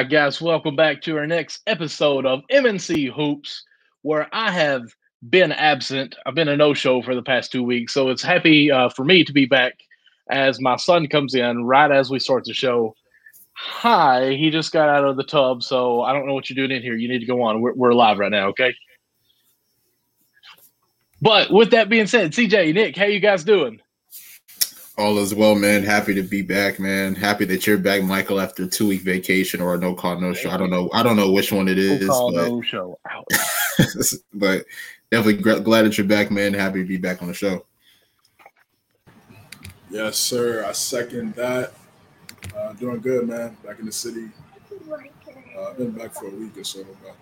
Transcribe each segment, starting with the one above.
Right, guys, welcome back to our next episode of MNC Hoops, where I have been absent. I've been a no show for the past two weeks, so it's happy uh, for me to be back as my son comes in right as we start the show. Hi, he just got out of the tub, so I don't know what you're doing in here. You need to go on. We're, we're live right now, okay? But with that being said, CJ, Nick, how you guys doing? All is well, man. Happy to be back, man. Happy that you're back, Michael, after a two week vacation or a no call, no show. I don't know. I don't know which one it is. No call, but, no show. Ouch. but definitely glad that you're back, man. Happy to be back on the show. Yes, sir. I second that. Uh, doing good, man. Back in the city. Uh, been back for a week or so, but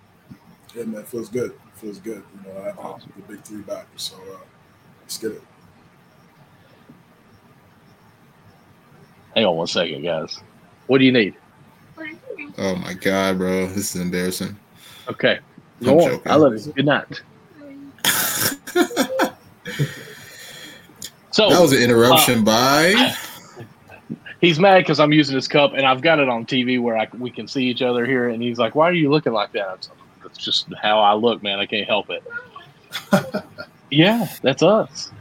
yeah, man, feels good. Feels good. You know, I have Awesome. the big three back, so uh, let's get it. Hang on one second, guys. What do you need? Oh my god, bro, this is embarrassing. Okay. I'm Go on. I love you. Good night. So That was an interruption uh, by. he's mad because I'm using his cup and I've got it on TV where I, we can see each other here. And he's like, "Why are you looking like that?" I'm like, That's just how I look, man. I can't help it. yeah, that's us.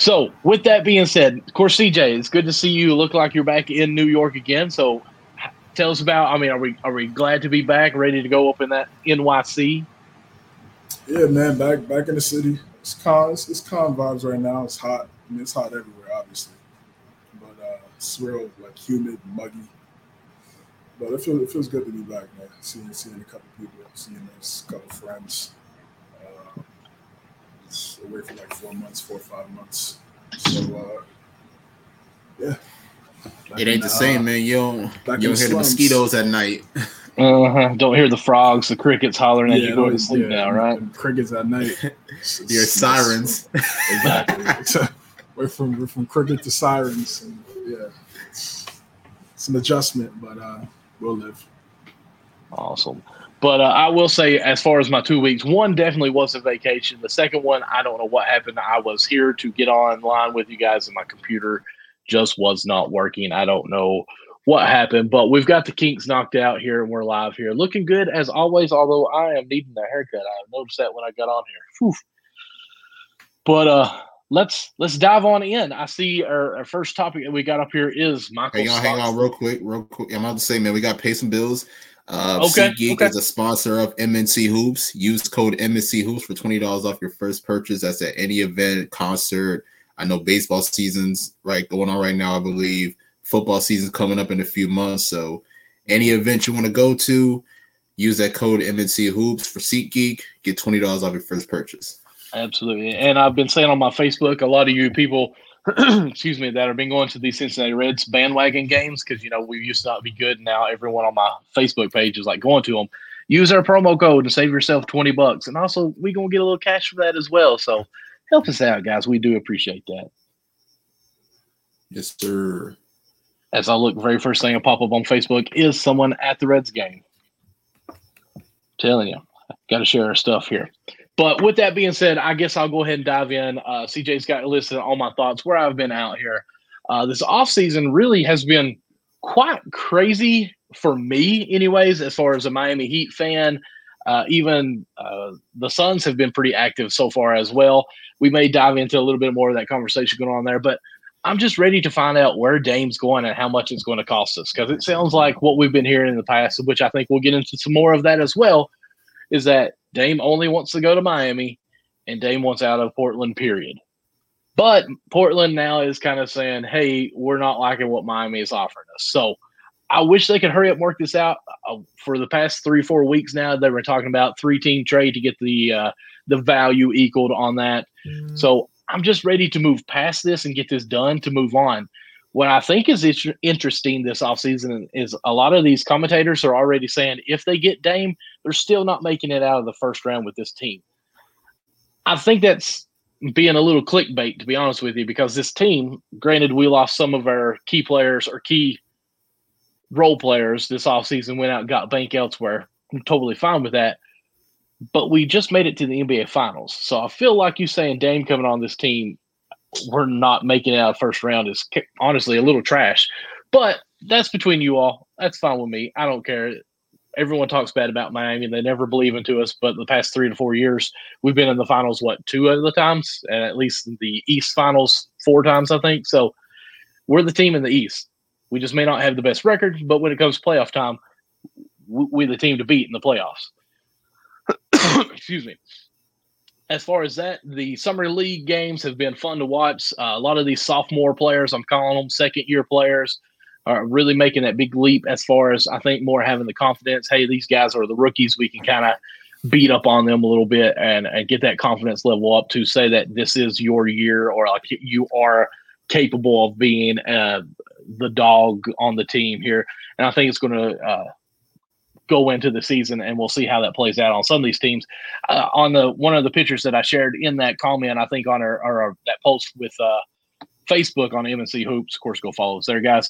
So, with that being said, of course, CJ, it's good to see you. Look like you're back in New York again. So, tell us about. I mean, are we are we glad to be back, ready to go up in that NYC? Yeah, man, back back in the city. It's calm. It's, it's calm vibes right now. It's hot. I mean, it's hot everywhere, obviously, but uh, it's real like humid, muggy. But it feels it feels good to be back, man. Seeing seeing a couple people, seeing a couple friends. Uh, away for like four months, four or five months. So uh, yeah, Back It in ain't the same, man. You don't. back You don't hear the mosquitoes at night. Uh-huh. Don't hear the frogs, the crickets hollering as you go to sleep yeah, now, right? Crickets at night. It's- Your it's- sirens. Exactly. we're from we're from cricket to sirens, and yeah, it's, it's an adjustment, but uh, we'll live. Awesome. But uh, I will say, as far as my two weeks, one definitely was a vacation. The second one, I don't know what happened. I was here to get online with you guys, and my computer just was not working. I don't know what happened, but we've got the kinks knocked out here, and we're live here, looking good as always. Although I am needing a haircut, I noticed that when I got on here. Whew. But uh, let's let's dive on in. I see our, our first topic that we got up here is Michael. Hang on, hang on, real quick, real quick. I'm about to say, man, we got to pay some bills. Uh, Okay, SeatGeek okay. is a sponsor of MNC Hoops. Use code MNC Hoops for twenty dollars off your first purchase. That's at any event, concert. I know baseball season's right going on right now. I believe football season's coming up in a few months. So, any event you want to go to, use that code MNC Hoops for SeatGeek. Get twenty dollars off your first purchase. Absolutely. And I've been saying on my Facebook, a lot of you people, excuse me, that have been going to these Cincinnati Reds bandwagon games because, you know, we used to not be good. Now everyone on my Facebook page is like going to them. Use our promo code and save yourself 20 bucks. And also, we to get a little cash for that as well. So help us out, guys. We do appreciate that. Yes, sir. As I look, very first thing I pop up on Facebook is someone at the Reds game. Telling you, got to share our stuff here. But with that being said, I guess I'll go ahead and dive in. Uh, CJ's got listed all my thoughts where I've been out here. Uh, this offseason really has been quite crazy for me, anyways, as far as a Miami Heat fan. Uh, even uh, the Suns have been pretty active so far as well. We may dive into a little bit more of that conversation going on there, but I'm just ready to find out where Dame's going and how much it's going to cost us because it sounds like what we've been hearing in the past, which I think we'll get into some more of that as well, is that Dame only wants to go to Miami and Dame wants out of Portland, period. But Portland now is kind of saying, hey, we're not liking what Miami is offering us. So I wish they could hurry up and work this out. Uh, for the past three, four weeks now, they were talking about three team trade to get the uh, the value equaled on that. So I'm just ready to move past this and get this done to move on. What I think is interesting this offseason is a lot of these commentators are already saying if they get Dame, they're still not making it out of the first round with this team. I think that's being a little clickbait, to be honest with you, because this team, granted, we lost some of our key players or key role players this offseason, went out got bank elsewhere. I'm totally fine with that. But we just made it to the NBA Finals. So I feel like you saying Dame coming on this team, we're not making it out first round is honestly a little trash. But that's between you all. That's fine with me. I don't care. Everyone talks bad about Miami. and They never believe into us. But the past three to four years, we've been in the finals, what, two of the times? And at least the East finals four times, I think. So we're the team in the East. We just may not have the best record, but when it comes to playoff time, we're the team to beat in the playoffs. Excuse me. As far as that, the summer league games have been fun to watch. Uh, a lot of these sophomore players, I'm calling them second year players, are really making that big leap as far as I think more having the confidence. Hey, these guys are the rookies. We can kind of beat up on them a little bit and, and get that confidence level up to say that this is your year or like you are capable of being uh, the dog on the team here. And I think it's going to uh, go into the season, and we'll see how that plays out on some of these teams. Uh, on the one of the pictures that I shared in that comment, I think on our, our that post with uh, Facebook on MNC Hoops, of course, go follow us there, guys.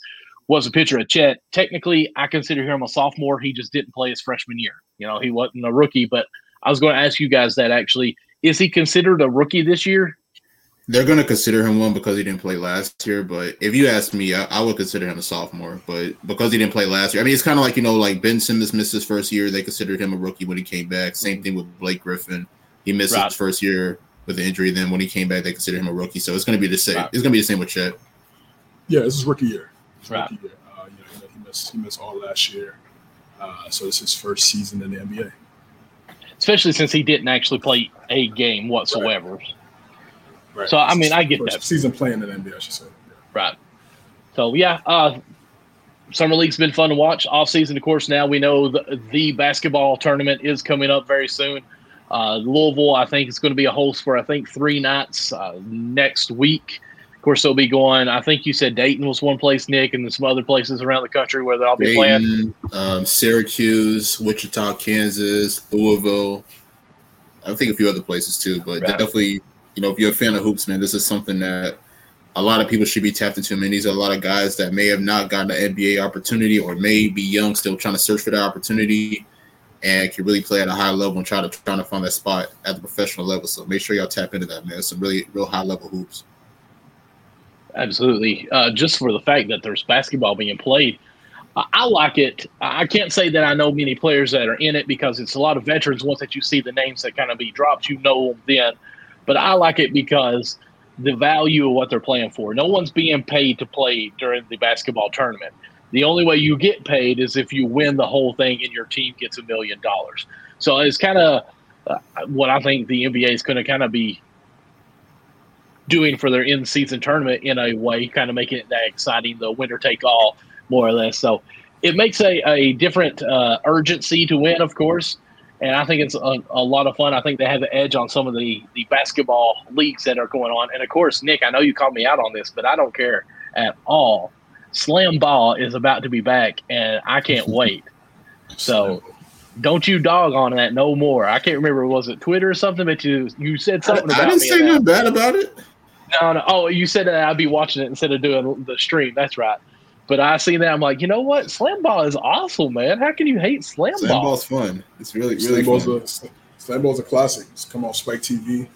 Was a picture of Chet. Technically, I consider him a sophomore. He just didn't play his freshman year. You know, he wasn't a rookie. But I was going to ask you guys that actually, is he considered a rookie this year? They're going to consider him one because he didn't play last year. But if you ask me, I, I, would consider him a sophomore. But because he didn't play last year, I mean, it's kind of like you know, like Ben Simmons missed his first year. They considered him a rookie when he came back. Same thing with Blake Griffin. He missed right. his first year with an injury. Then when he came back, they considered him a rookie. So it's going to be the same. Right. It's going to be the same with Chet. Yeah, this is rookie year. right. rookie year. Uh, you know, he missed he missed all last year. Uh, so it's his first season in the NBA. Especially since he didn't actually play a game whatsoever. Right. Right. So I mean, I get First that season playing in the NBA, I should say. Yeah. Right. So yeah, uh, summer league's been fun to watch. Off season, of course. Now we know the, the basketball tournament is coming up very soon. Uh, Louisville, I think, is going to be a host for I think three nights uh, next week. Of course, they'll be going. I think you said Dayton was one place, Nick, and then some other places around the country where they'll be Dayton, playing. Um, Syracuse, Wichita, Kansas, Louisville. I think a few other places too, but right. definitely you know, if you're a fan of hoops, man, this is something that a lot of people should be tapped into. I mean, these are a lot of guys that may have not gotten an NBA opportunity or may be young, still trying to search for that opportunity and can really play at a high level and try to trying to find that spot at the professional level. So make sure y'all tap into that, man. Some really real high level hoops. Absolutely. Uh, just for the fact that there's basketball being played, I like it. I can't say that I know many players that are in it because it's a lot of veterans. Once that you see the names that kind of be dropped, you know them then. But I like it because the value of what they're playing for. No one's being paid to play during the basketball tournament. The only way you get paid is if you win the whole thing and your team gets a million dollars. So it's kind of uh, what I think the NBA is going to kind of be doing for their in season tournament in a way, kind of making it that exciting, the winner take all, more or less. So it makes a, a different uh, urgency to win, of course and I think it's a, a, lot of fun. I think they have the edge on some of the the basketball leagues that are going on. And of course, Nick, I know you called me out on this, but I don't care at all. Slam ball is about to be back, and I can't wait. So, don't you dog on that no more. I can't remember was it Twitter or something, but you you said something I, about. I didn't say nothing bad about it. No, no. Oh, you said that I'd be watching it instead of doing the stream. That's right. But I see that I'm like, you know what? Slam ball is awesome, man. How can you hate slam, slam ball? ball's fun. It's really really slam ball's. A, slam ball's a classic. It's come on Spike TV.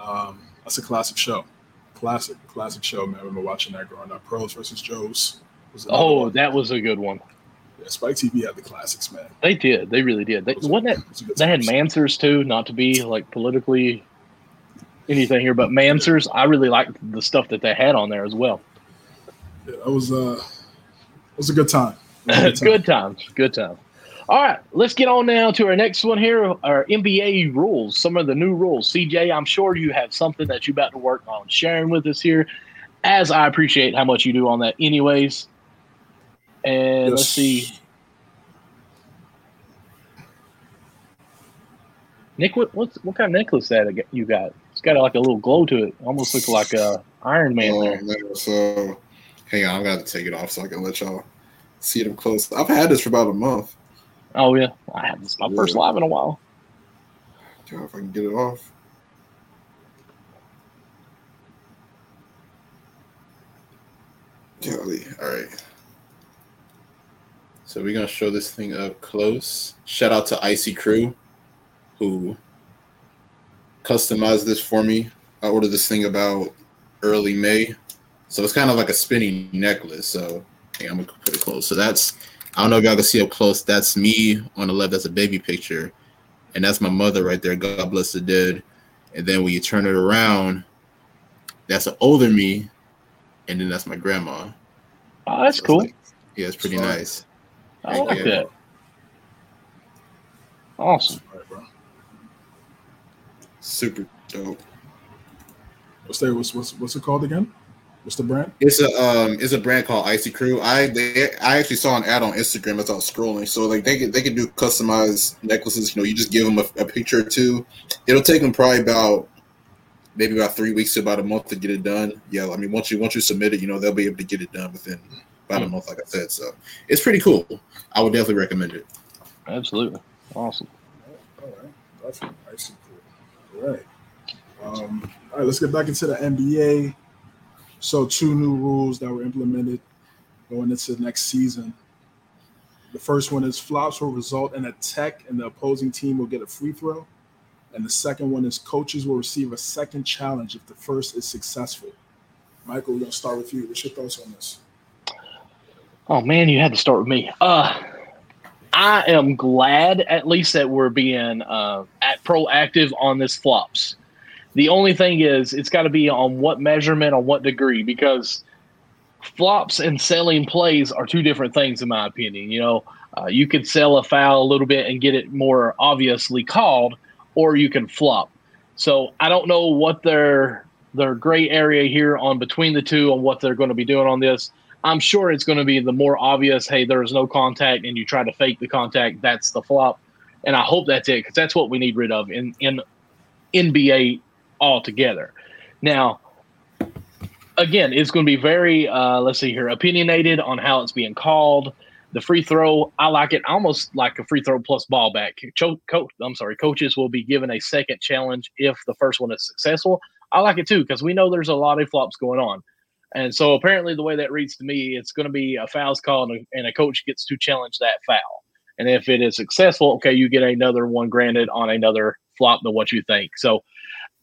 Um, that's a classic show. Classic, classic show, man. I remember watching that growing up. Pros versus Joes. oh, one. that was a good one. Yeah, Spike TV had the classics, man. They did. They really did. They, wasn't that? They had Manswers too. Not to be like politically anything here, but Manswers. I really liked the stuff that they had on there as well yeah, that was uh, it was a good time. A good, time. good times, good time. All right, let's get on now to our next one here. Our NBA rules, some of the new rules. CJ, I'm sure you have something that you're about to work on sharing with us here, as I appreciate how much you do on that, anyways. And yes. let's see. Nick, what what's, what kind of necklace that you got? It's got like a little glow to it. Almost looks like a Iron Man oh, there. Man, so Hang on, I'm gonna take it off so I can let y'all see it up close. I've had this for about a month. Oh yeah, I had this my yeah. first live in a while. Yeah, if I can get it off. Golly, all right. So we're gonna show this thing up close. Shout out to Icy Crew, who customized this for me. I ordered this thing about early May so it's kind of like a spinning necklace. So Hey, I'm gonna put it close. So that's I don't know if y'all can see up close. That's me on the left. That's a baby picture, and that's my mother right there. God bless the dead. And then when you turn it around, that's an older me, and then that's my grandma. Oh, that's So it's cool. like- yeah, it's pretty nice. I like Yeah. that. Awesome. All right. Super dope. What's there? What's what's what's it called again? What's the brand? It's a um, it's a brand called Icy Crew. I they I actually saw an ad on Instagram as I was scrolling. So like they can they can do customized necklaces. You know, you just give them a, a picture or two. It'll take them probably about maybe about three weeks to about a month to get it done. Yeah, I mean once you once you submit it, you know they'll be able to get it done within about a month, like I said. So it's pretty cool. I would definitely recommend it. Absolutely. Awesome. All right, definitely. I see. Cool. All right. Um, all right, let's get back into the NBA. So, two new rules that were implemented going into the next season. The first one is flops will result in a tech, and the opposing team will get a free throw. And the second one is coaches will receive a second challenge if the first is successful. Michael, we're gonna start with you. What's your thoughts on this? Oh man, you had to start with me. Uh I am glad at least that we're being uh, at proactive on this flops. The only thing is, it's got to be on what measurement, on what degree, because flops and selling plays are two different things, in my opinion. You know, uh, you could sell a foul a little bit and get it more obviously called, or you can flop. So I don't know what their their gray area here on between the two on what they're going to be doing on this. I'm sure it's going to be the more obvious. Hey, there's no contact, and you try to fake the contact. That's the flop, and I hope that's it because that's what we need rid of in in NBA altogether. Now, again, it's going to be very uh, let's see here opinionated on how it's being called. The free throw, I like it almost like a free throw plus ball back. Co- co- I'm sorry, coaches will be given a second challenge if the first one is successful. I like it too because we know there's a lot of flops going on. And so apparently, the way that reads to me, it's going to be a foul's called, and a, and a coach gets to challenge that foul. And if it is successful, okay, you get another one granted on another flop than what you think. So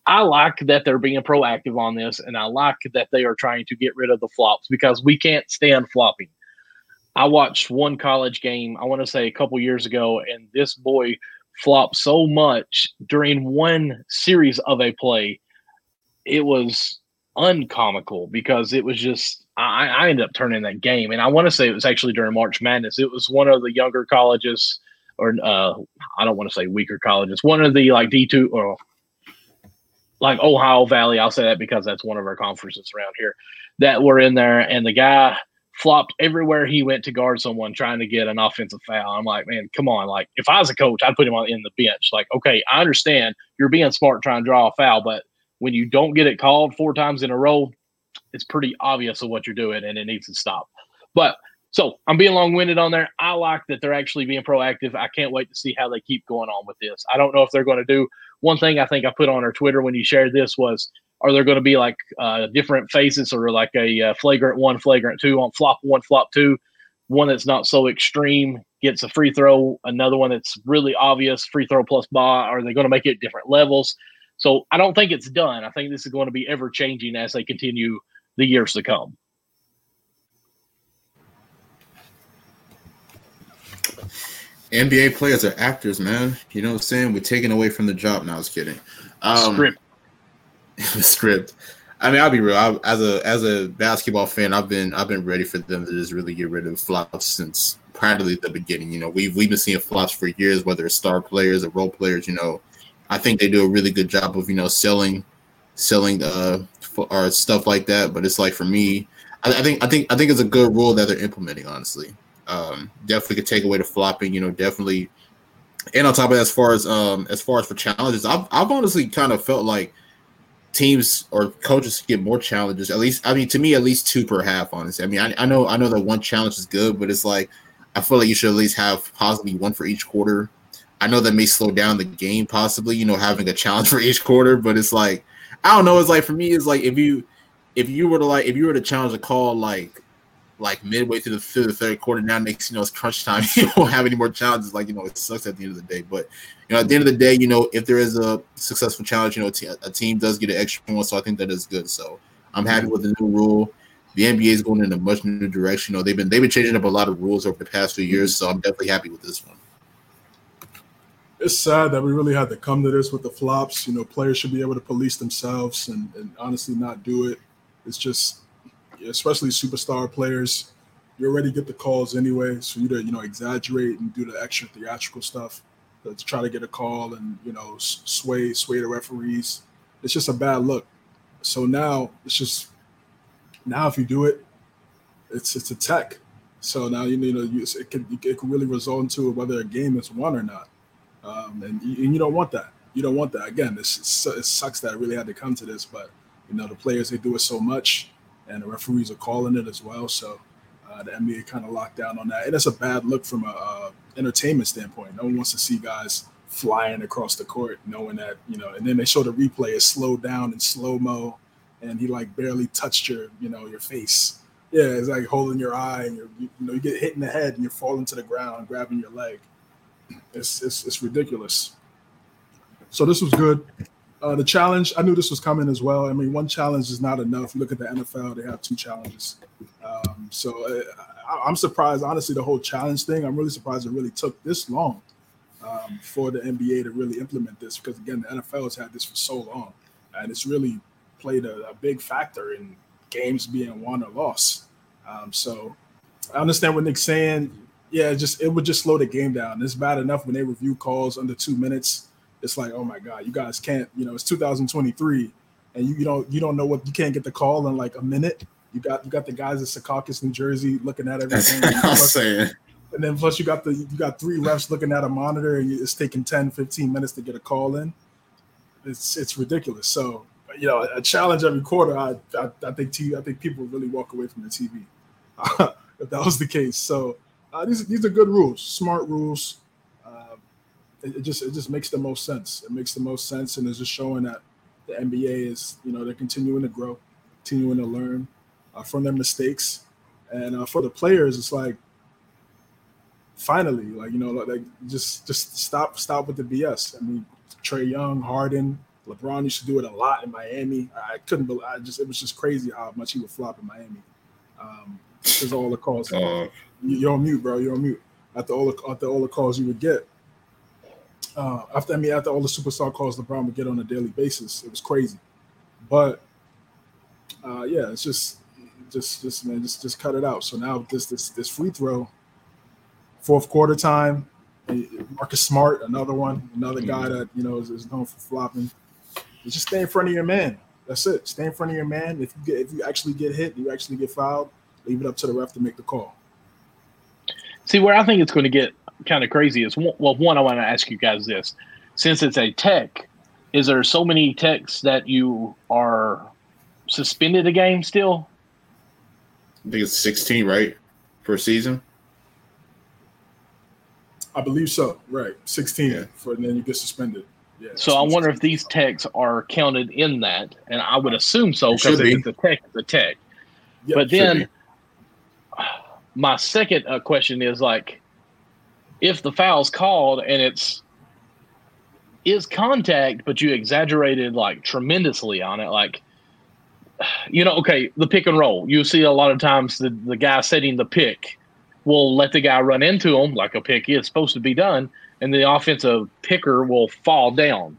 I like that they're being proactive on this, and I like that they are trying to get rid of the flops because we can't stand flopping. I watched one college game, I want to say a couple years ago, and this boy flopped so much during one series of a play. It was uncomical because it was just I, I ended up turning that game, and I want to say it was actually during March Madness. It was one of the younger colleges, or uh, I don't want to say weaker colleges, one of the like D two or like Ohio Valley. I'll say that because that's one of our conferences around here that were in there, and the guy flopped everywhere he went to guard someone trying to get an offensive foul. I'm like, man, come on! Like if I was a coach, I'd put him on in the bench. Like, okay, I understand you're being smart trying to draw a foul, but when you don't get it called four times in a row, it's pretty obvious of what you're doing and it needs to stop. But so I'm being long winded on there. I like that they're actually being proactive. I can't wait to see how they keep going on with this. I don't know if they're going to do one thing I think I put on our Twitter when you shared this was are there going to be like uh, different phases or like a uh, flagrant one, flagrant two on flop one, flop two? One that's not so extreme gets a free throw, another one that's really obvious, free throw plus ball. Are they going to make it different levels? So I don't think it's done. I think this is going to be ever changing as they continue the years to come. NBA players are actors, man. You know what I'm saying? We're taking away from the job. Now, I was kidding. Um, Script. the script. I mean, I'll be real. I, as a as a basketball fan, I've been I've been ready for them to just really get rid of flops since practically the beginning. You know, we've we've been seeing flops for years, whether it's star players or role players. You know, I think they do a really good job of you know selling selling uh or stuff like that. But it's like for me, I, I think I think I think it's a good rule that they're implementing. Honestly, um, definitely could take away the flopping. You know, definitely. And on top of that, as far as um as far as for challenges, I've I've honestly kind of felt like teams or coaches get more challenges. At least, I mean, to me, at least two per half. Honestly, I mean, I, I know I know that one challenge is good, but it's like I feel like you should at least have possibly one for each quarter. I know that may slow down the game, possibly, you know, having a challenge for each quarter, but it's like I don't know. It's like for me, it's like if you if you were to like if you were to challenge a call like like midway through the, through the third quarter, now next you know it's crunch time. You don't have any more challenges. Like you know, it sucks at the end of the day. But you know, at the end of the day, you know, if there is a successful challenge, you know, a team does get an extra one. So I think that is good. So I'm happy with the new rule. the NBA is going in a much new direction. You know, they've been they've been changing up a lot of rules over the past few years, so I'm definitely happy with this one. It's sad that we really had to come to this with the flops. You know, players should be able to police themselves and, and honestly not do it. It's just, especially superstar players, you already get the calls anyway. So you to you know exaggerate and do the extra theatrical stuff to try to get a call and you know sway sway the referees. It's just a bad look. So now it's just now if you do it, it's it's a tech. So now you know you, it can it can really result into whether a game is won or not, um, and, you, and you don't want that. You don't want that. Again, this it sucks that it really had to come to this, but you know the players they do it so much, and the referees are calling it as well. So uh, the NBA kind of locked down on that, and it's a bad look from a, a entertainment standpoint. No one wants to see guys flying across the court, knowing that you know, and then they show the replay is slowed down in slow mo and he like barely touched your, you know, your face. Yeah, it's like holding your eye, and you you know you get hit in the head, and you're falling to the ground, grabbing your leg. It's it's, it's ridiculous. So this was good. Uh, the challenge, I knew this was coming as well. I mean, one challenge is not enough. Look at the NFL; they have two challenges. Um, so uh, I, am surprised, honestly, the whole challenge thing. I'm really surprised it really took this long um, for the NBA to really implement this because again, the NFL has had this for so long, and it's really played a, a big factor in games being won or lost. Um, so I understand what Nick's saying. Yeah, just it would just slow the game down. It's bad enough when they review calls under two minutes. It's like, oh my god, you guys can't. You know, it's 2023, and you, you don't you don't know what you can't get the call in like a minute. You got you got the guys in Secaucus, New Jersey, looking at everything. That's I'm saying. And then plus you got the you got three refs looking at a monitor, and it's taking 10, 15 minutes to get a call in. It's it's ridiculous. So you know, a challenge every quarter, I, I, I think TV, I think people really walk away from the TV if that was the case. So uh, these these are good rules, smart rules. It, it, just it just makes the most sense. It makes the most sense, and it's just showing that the NBA is you know they're continuing to grow, continuing to learn uh, from their mistakes, and uh, for the players, it's like finally, like you know, like just just stop stop with the BS. I mean, Trae Young, Harden, LeBron used to do it a lot in Miami. I couldn't believe. I just it was just crazy how much he would flop in Miami. Um, because all the calls. Uh, you're on mute, bro. You're on mute. After all the after all the calls you would get. Uh, after I mean, after all the superstar calls LeBron would get on a daily basis, it was crazy. But uh, yeah, it's just, just, just man, just, just cut it out. So now this, this, this free throw, fourth quarter time, Marcus Smart, another one, another guy mm-hmm. that you know is, is known for flopping just stay in front of your man. That's it. Stay in front of your man. If you get if you actually get hit, you actually get fouled. Leave it up to the ref to make the call. See where I think it's going to get kind of crazy is well, one I want to ask you guys this: since it's a tech, is there so many techs that you are suspended a game still? I think it's sixteen, right, for a season. I believe so. Right, sixteen yeah. for and then you get suspended so I wonder if these techs are counted in that, and I would assume so because it's a tech, it's a tech. Yep, but then, my second uh, question is like, if the foul's called and it's is contact, but you exaggerated like tremendously on it, like you know, okay, the pick and roll. You see a lot of times the, the guy setting the pick will let the guy run into him like a pick is supposed to be done, and the offensive picker will fall down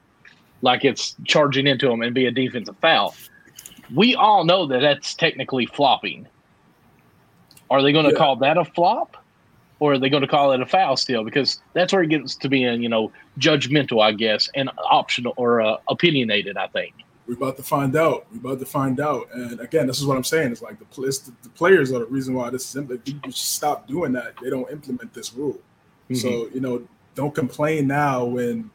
like it's charging into him and be a defensive foul. We all know that that's technically flopping. Are they going to yeah. call that a flop? Or are they going to call it a foul still? Because that's where it gets to being, you know, judgmental, I guess, and optional or uh, opinionated, I think. We're about to find out. We're about to find out. And again, this is what I'm saying. It's like the, the, the players are the reason why this is. People stop doing that. They don't implement this rule. Mm-hmm. So, you know, don't complain now when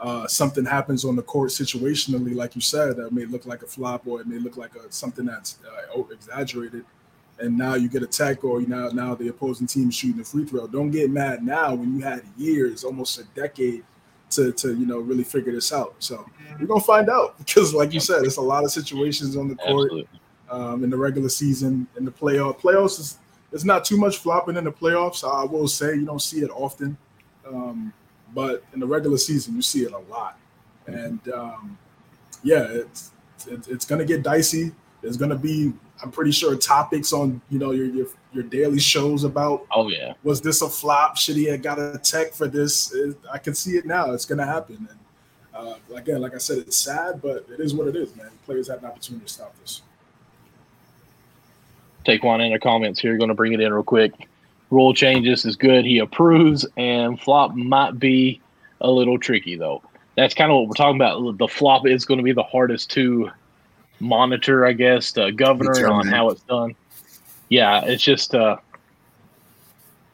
uh, something happens on the court situationally, like you said, that may look like a flop or it may look like a, something that's uh, exaggerated. And now you get attacked, or you now now the opposing team is shooting a free throw. Don't get mad now when you had years, almost a decade, to to you know really figure this out. So we're gonna find out because, like you said, it's a lot of situations on the court um, in the regular season, in the playoff. Playoffs is it's not too much flopping in the playoffs. I will say you don't see it often. Um, but in the regular season, you see it a lot. And um, yeah, it's, it's, it's going to get dicey. There's going to be I'm pretty sure topics on you know your your, your daily shows about. Oh yeah. Was this a flop? Should he have got a tech for this? I can see it now. It's gonna happen. And uh, again, like I said, it's sad, but it is what it is, man. Players have an opportunity to stop this. Take one in the comments here. Going to bring it in real quick. Rule changes is good. He approves, and flop might be a little tricky though. That's kind of what we're talking about. The flop is going to be the hardest to monitor, I guess, the governor on how it's done. Yeah, it's just uh,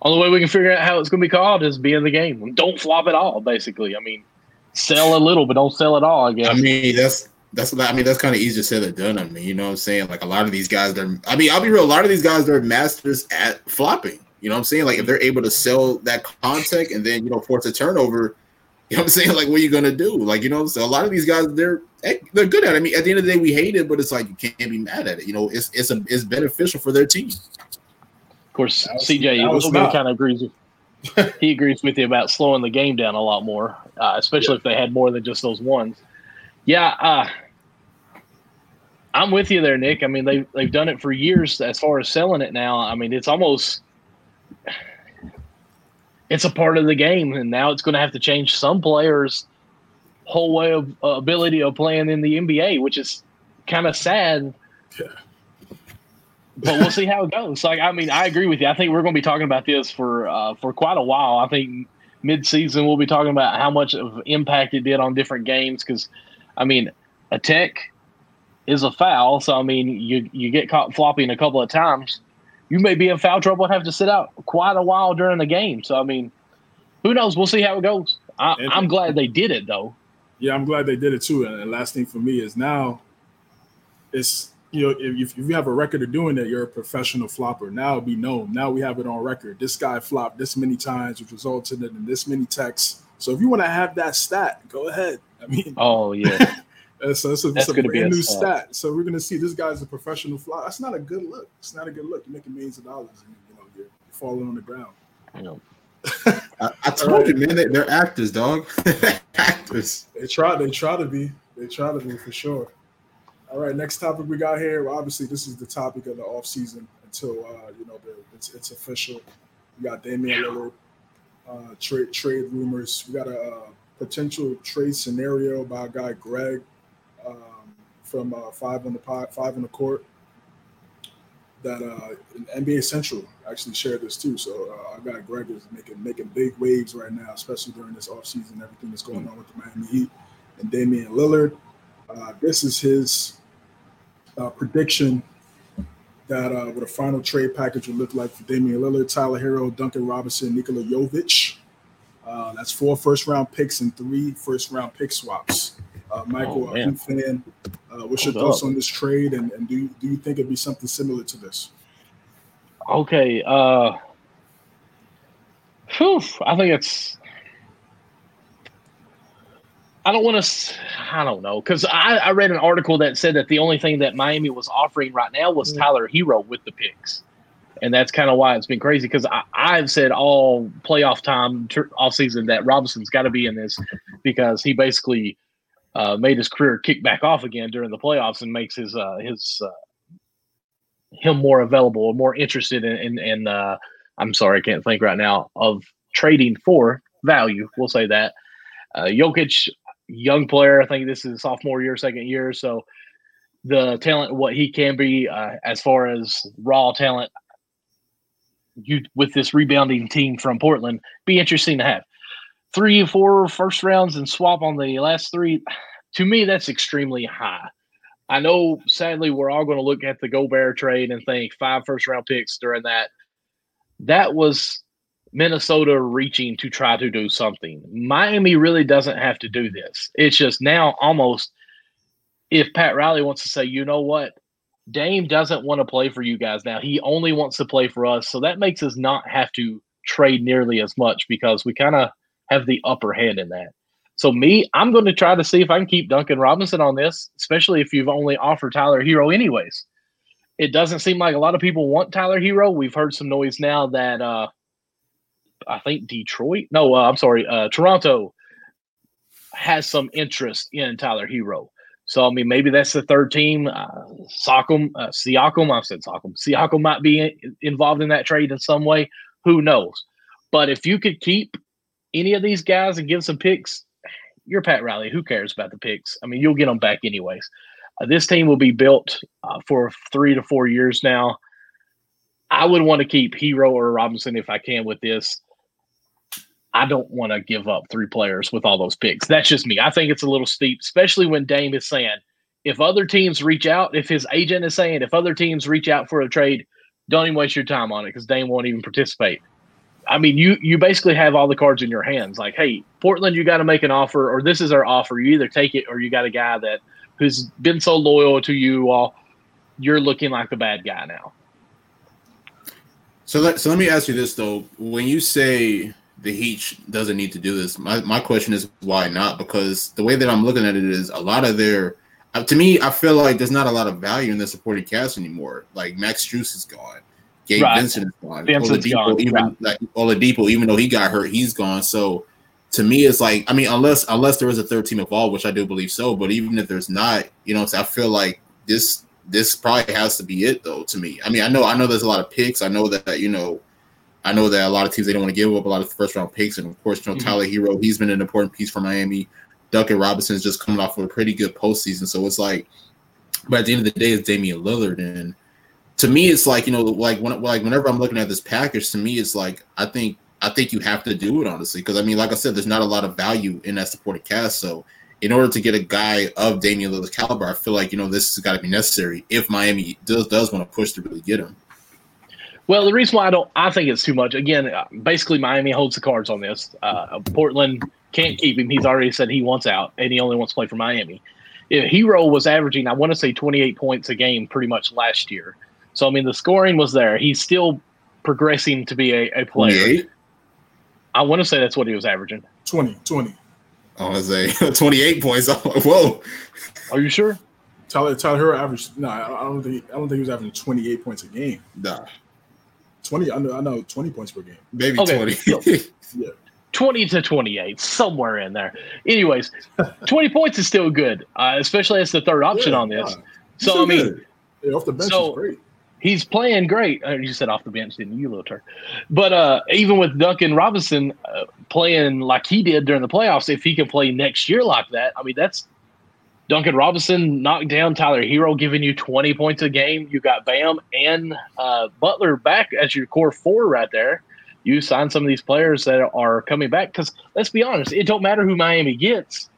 only way we can figure out how it's going to be called is be in the game. Don't flop at all, basically. I mean, sell a little, but don't sell at all. I guess. I mean, that's that's I mean that's kind of easier said than done. I mean, you know what I'm saying? Like a lot of these guys, they're I mean, I'll be real. A lot of these guys, they're masters at flopping. You know what I'm saying? Like if they're able to sell that contact and then you know force a turnover, you know what I'm saying? Like what are you gonna do? Like you know, so a lot of these guys, they're eh, they're good at it. I mean, at the end of the day, we hate it, but it's like you can't be mad at it. You know, it's it's a, it's beneficial for their team. Of course, was, CJ kind of agrees with he agrees with you about slowing the game down a lot more, uh, especially yeah. if they had more than just those ones. Yeah, uh, I'm with you there, Nick. I mean, they've they've done it for years. As far as selling it now, I mean, it's almost it's a part of the game, and now it's going to have to change some players' whole way of uh, ability of playing in the NBA, which is kind of sad. Yeah. but we'll see how it goes. Like, I mean, I agree with you. I think we're going to be talking about this for uh, for quite a while. I think mid-season we'll be talking about how much of impact it did on different games. Because, I mean, a tech is a foul, so I mean, you you get caught flopping a couple of times you may be in foul trouble and have to sit out quite a while during the game. So I mean, who knows? We'll see how it goes. I, am glad they did it though. Yeah, I'm glad they did it too. And the last thing for me is now, it's you know if, if you have a record of doing it, you're a professional flopper. Now be known. Now we have it on record. This guy flopped this many times, which resulted in this many texts. So if you want to have that stat, go ahead. I mean, oh yeah. Uh, so it's a, it's a brand new stat. So we're gonna see this guy's a professional fly. That's not a good look. It's not a good look. You're making millions of dollars, and you know you're falling on the ground. You know. I, I, told right. you, man. They, are actors, dog. actors. They try. They try to be. They try to be for sure. All right. Next topic we got here. Well, obviously, this is the topic of the off season until uh, you know the, it's, it's official. We got Damian Lillard uh, trade trade rumors. We got a uh, potential trade scenario by a guy Greg from uh, five on the five on the court. That uh, NBA Central actually shared this too. So uh, our guy Greg is making making big waves right now, especially during this offseason, everything that's going on with the Miami Heat and Damian Lillard. Uh, this is his uh, prediction that uh, what a final trade package would look like for Damian Lillard, Tyler Herro, Duncan Robinson, Nikola Jovic. Uh, that's four first round picks and three first round pick swaps. Uh, Michael, oh, a fan. Uh, what's your Hold thoughts up. on this trade, and, and do you, do you think it'd be something similar to this? Okay. Uh, whew, I think it's. I don't want to. I don't know because I, I read an article that said that the only thing that Miami was offering right now was mm. Tyler Herro with the picks, and that's kind of why it's been crazy. Because I've said all playoff time off season that Robinson's got to be in this because he basically uh, made his career kick back off again during the playoffs and makes his uh, his uh, him more available or more interested in in, in uh, I'm sorry, I can't think right now of trading for value. We'll say that. Uh, Jokic, young player. I think this is sophomore year, second year. So the talent, what he can be uh, as far as raw talent, you with this rebounding team from Portland, be interesting to have three four first rounds and swap on the last three, to me, that's extremely high. I know, sadly, we're all going to look at the Gobert trade and think five first round picks during that. That was Minnesota reaching to try to do something. Miami really doesn't have to do this. It's just now almost if Pat Riley wants to say, you know what, Dame doesn't want to play for you guys now. He only wants to play for us. So that makes us not have to trade nearly as much because we kind of have the upper hand in that. So me, I'm going to try to see if I can keep Duncan Robinson on this, especially if you've only offered Tyler Herro anyways. It doesn't seem like a lot of people want Tyler Herro. We've heard some noise now that uh I think Detroit, no, uh, I'm sorry, uh Toronto has some interest in Tyler Herro. So I mean, maybe that's the third team. Uh, Siakam, uh, Siakam, I said Siakam. Siakam might be in, involved in that trade in some way. Who knows? But if you could keep any of these guys and give some picks, you're Pat Riley. Who cares about the picks? I mean, you'll get them back anyways. Uh, this team will be built uh, for three to four years now. I would want to keep Herro or Robinson if I can with this. I don't want to give up three players with all those picks. That's just me. I think it's a little steep, especially when Dame is saying if other teams reach out, if his agent is saying if other teams reach out for a trade, don't even waste your time on it because Dame won't even participate. I mean, you you basically have all the cards in your hands. Like, hey, Portland, you got to make an offer, or this is our offer. You either take it, or you got a guy that who's been so loyal to you all. You're looking like the bad guy now. So let so let me ask you this though: when you say the Heat doesn't need to do this, my my question is why not? Because the way that I'm looking at it is a lot of their uh, to me, I feel like there's not a lot of value in the supporting cast anymore. Like Max Strus is gone. Gabe right. Vincent is gone. Vincent's Oladipo, gone. even right. like Oladipo, even though he got hurt, he's gone. So to me, it's like I mean, unless unless there is a third team involved, which I do believe so. But even if there's not, you know, I feel like this this probably has to be it though. To me, I mean, I know I know there's a lot of picks. I know that you know. I know that a lot of teams they don't want to give up a lot of first round picks, and of course, you know mm-hmm. Tyler Herro, he's been an important piece for Miami. Duncan Robinson is just coming off of a pretty good postseason, so it's like, but at the end of the day, it's Damian Lillard, and to me, it's like you know, like when like whenever I'm looking at this package, to me, it's like I think I think you have to do it honestly because I mean, like I said, there's not a lot of value in that supporting cast. So in order to get a guy of Damian Lillard's caliber, I feel like you know this has got to be necessary if Miami does does want to push to really get him. Well, the reason why I don't, I think it's too much. Again, uh, basically, Miami holds the cards on this. Uh, Portland can't keep him. He's already said he wants out, and he only wants to play for Miami. If Herro was averaging, I want to say, 28 points a game pretty much last year. So I mean, the scoring was there. He's still progressing to be a, a player. 28? I want to say that's what he was averaging. 20, 20. I was say 28 points. Whoa. Are you sure? Tyler Tyler Herro averaged no, I don't think I don't think he was averaging 28 points a game. Nah. 20, I know I know 20 points per game. Maybe okay. 20. yeah. 20 to 28, somewhere in there. Anyways, 20 points is still good, uh, especially as the third option yeah, on this. Yeah. So I mean, yeah, off the bench so, is great he's playing great. Uh, you said off the bench, didn't you, little turd? But uh, even with Duncan Robinson uh, playing like he did during the playoffs, if he can play next year like that, I mean, that's Duncan Robinson knocked down Tyler Herro, giving you 20 points a game. You got Bam and uh, Butler back as your core four right there. You sign some of these players that are coming back because let's be honest, it don't matter who Miami gets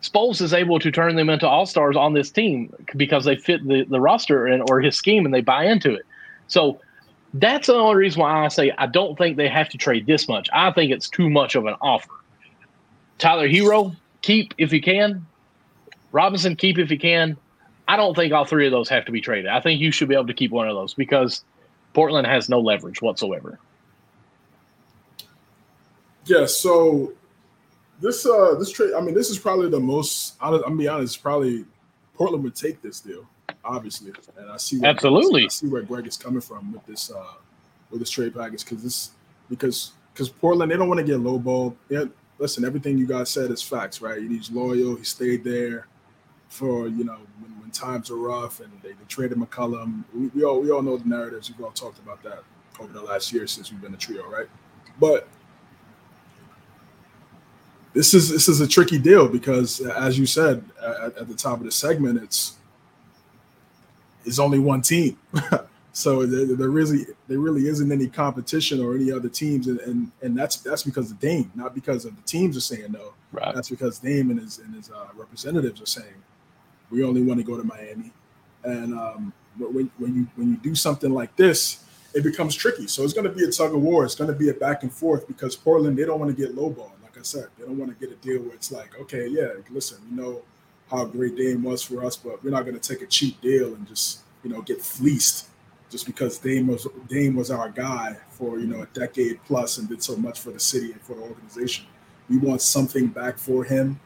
Spoles is able to turn them into all stars on this team because they fit the, the roster and or his scheme and they buy into it. So that's the only reason why I say I don't think they have to trade this much. I think it's too much of an offer. Tyler Herro, keep if you can. Robinson, keep if you can. I don't think all three of those have to be traded. I think you should be able to keep one of those because Portland has no leverage whatsoever. Yeah, so this uh this trade, I mean, this is probably the most. I'm gonna be honest. Probably Portland would take this deal, obviously, and I see where, absolutely. I see where Greg is coming from with this uh with this trade package because this because because Portland they don't want to get lowballed. Yeah, listen, everything you guys said is facts, right? He's loyal. He stayed there for you know when, when times are rough, and they, they traded McCollum. We, we all we all know the narratives. We've all talked about that over the last year since we've been a trio, right? But this is this is a tricky deal because, as you said at, at the top of the segment, it's it's only one team, so there, there, really there really isn't any competition or any other teams, and, and and that's that's because of Dame, not because of the teams are saying no. Right. That's because Dame and his and his uh, representatives are saying we only want to go to Miami, and um, when when you when you do something like this, it becomes tricky. So it's going to be a tug of war. It's going to be a back and forth because Portland they don't want to get lowballed. I said, they don't want to get a deal where it's like, okay, yeah, listen, you know how great Dame was for us, but we're not going to take a cheap deal and just you know get fleeced just because Dame was Dame was our guy for you know a decade plus and did so much for the city and for the organization. We want something back for him.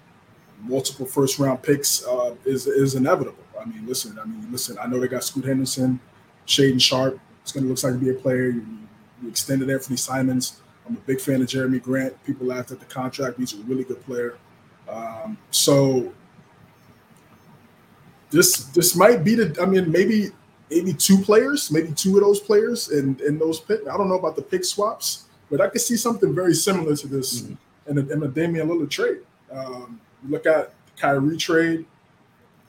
Multiple first round picks uh, is is inevitable. I mean, listen, I mean, listen. I know they got Scoot Henderson, Shaedon Sharpe. It's going to look like to be a player. You, you extended Anthony Simons. I'm a big fan of Jerami Grant. People laughed at the contract. He's a really good player. Um, so this this might be the. I mean, maybe maybe two players, maybe two of those players in in those pick. I don't know about the pick swaps, but I could see something very similar to this mm-hmm. in, a, in a Damian Lillard trade. Um, look at Kyrie trade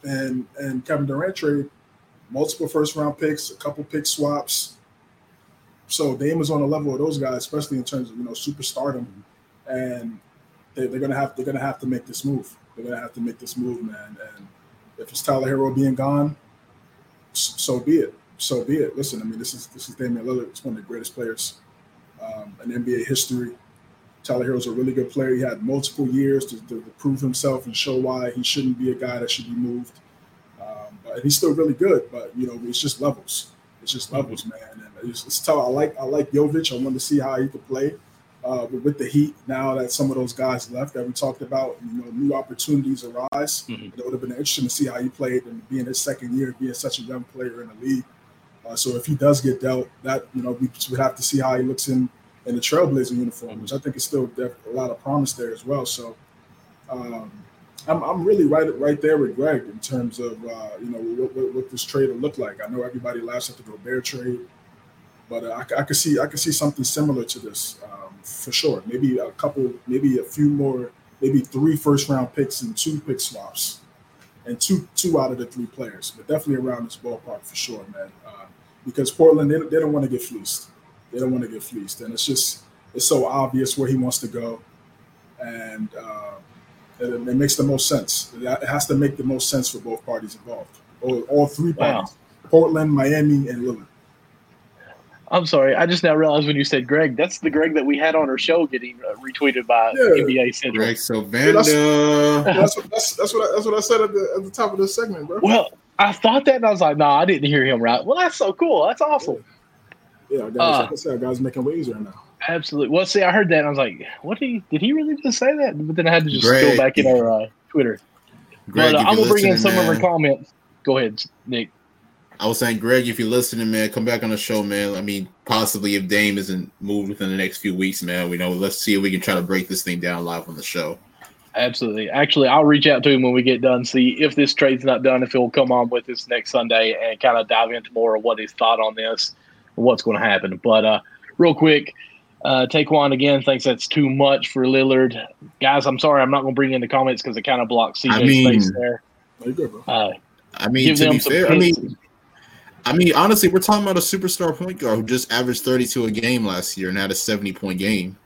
and and Kevin Durant trade, multiple first round picks, a couple pick swaps. So Dame is on the level of those guys, especially in terms of you know superstardom, and they, are gonna have they're gonna have to make this move. They're gonna have to make this move, man. And if it's Tyler Herro being gone, so be it. So be it. Listen, I mean, this is this is Damian Lillard. It's one of the greatest players um, in NBA history. Tyler Herro's a really good player. He had multiple years to, to, to, prove himself and show why he shouldn't be a guy that should be moved. Um, but he's still really good. But you know, it's just levels. It's just mm-hmm. levels, man. And it's, it's tough. I like I like Jovic. I want to see how he could play uh, with the Heat. Now that some of those guys left that we talked about, you know, new opportunities arise. Mm-hmm. It would have been interesting to see how he played and being his second year, being such a young player in the league. Uh, so if he does get dealt, that you know we would have to see how he looks in in the Trailblazer uniform, which I think is still a lot of promise there as well. So um, I'm, I'm really right right there with Greg in terms of uh, you know what, what, what, this trade will look like. I know everybody laughs at the Gobert trade, but uh, I, I could see I could see something similar to this um, for sure. Maybe a couple, maybe a few more, maybe three first round picks and two pick swaps, and two two out of the three players, but definitely around this ballpark for sure, man. Uh, because Portland they, they don't want to get fleeced. They don't want to get fleeced, and it's just it's so obvious where he wants to go, and uh, it, it, makes the most sense. It has to make the most sense for both parties involved, all, all three parties: wow. Portland, Miami, and Lillard. I'm sorry. I just now realized when you said Greg, that's the Greg that we had on our show getting uh, retweeted by yeah. NBA Central. Greg Sylvander. Yeah, that's, that's, what, that's, that's, what I, that's what I said at the, at the top of the segment, bro. Well, I thought that and I was like, no, nah, I didn't hear him right. Well, that's so cool. That's awesome. Yeah, guys, uh, like I said, guys making waves right now. Absolutely. Well, see, I heard that and I was like, what did he, did he really just say that? But then I had to just Greg, go back in our uh, Twitter. Greg, but uh, I'm going to bring in some man. of our comments. Go ahead, Nick. I was saying, Greg, if you're listening, man, come back on the show, man. I mean, possibly if Dame isn't moved within the next few weeks, man, we know. Let's see if we can try to break this thing down live on the show. Absolutely. Actually, I'll reach out to him when we get done, see if this trade's not done, if he'll come on with us next Sunday and kind of dive into more of what his thought on this and what's going to happen. But uh, real quick, uh, Taekwon again thinks that's too much for Lillard. Guys, I'm sorry, I'm not going to bring in the comments because it kind of blocks CJ's I mean, face there. Uh, I mean, to be fair, I mean, I mean, honestly, we're talking about a superstar point guard who just averaged 32 a game last year and had a 70 point game.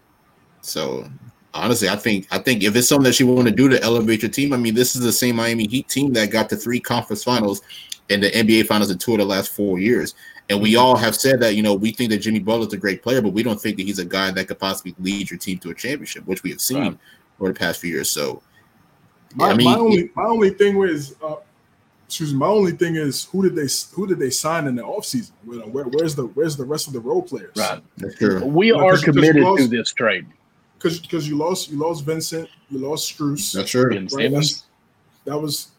So honestly, I think I think if it's something that you want to do to elevate your team, I mean, this is the same Miami Heat team that got to three conference finals and the NBA finals in two of the last four years. And we all have said that, you know, we think that Jimmy Butler's a great player, but we don't think that he's a guy that could possibly lead your team to a championship, which we have seen right. over the past few years. So, my, I mean, my only my only thing was uh, excuse me, my only thing is who did they who did they sign in the offseason? Where, where, where's the where's the rest of the role players? Right. Sure. We are cause, committed cause lost, to this trade. Because because you lost you lost Vincent, you lost Strus. That's true. Ben Right? that was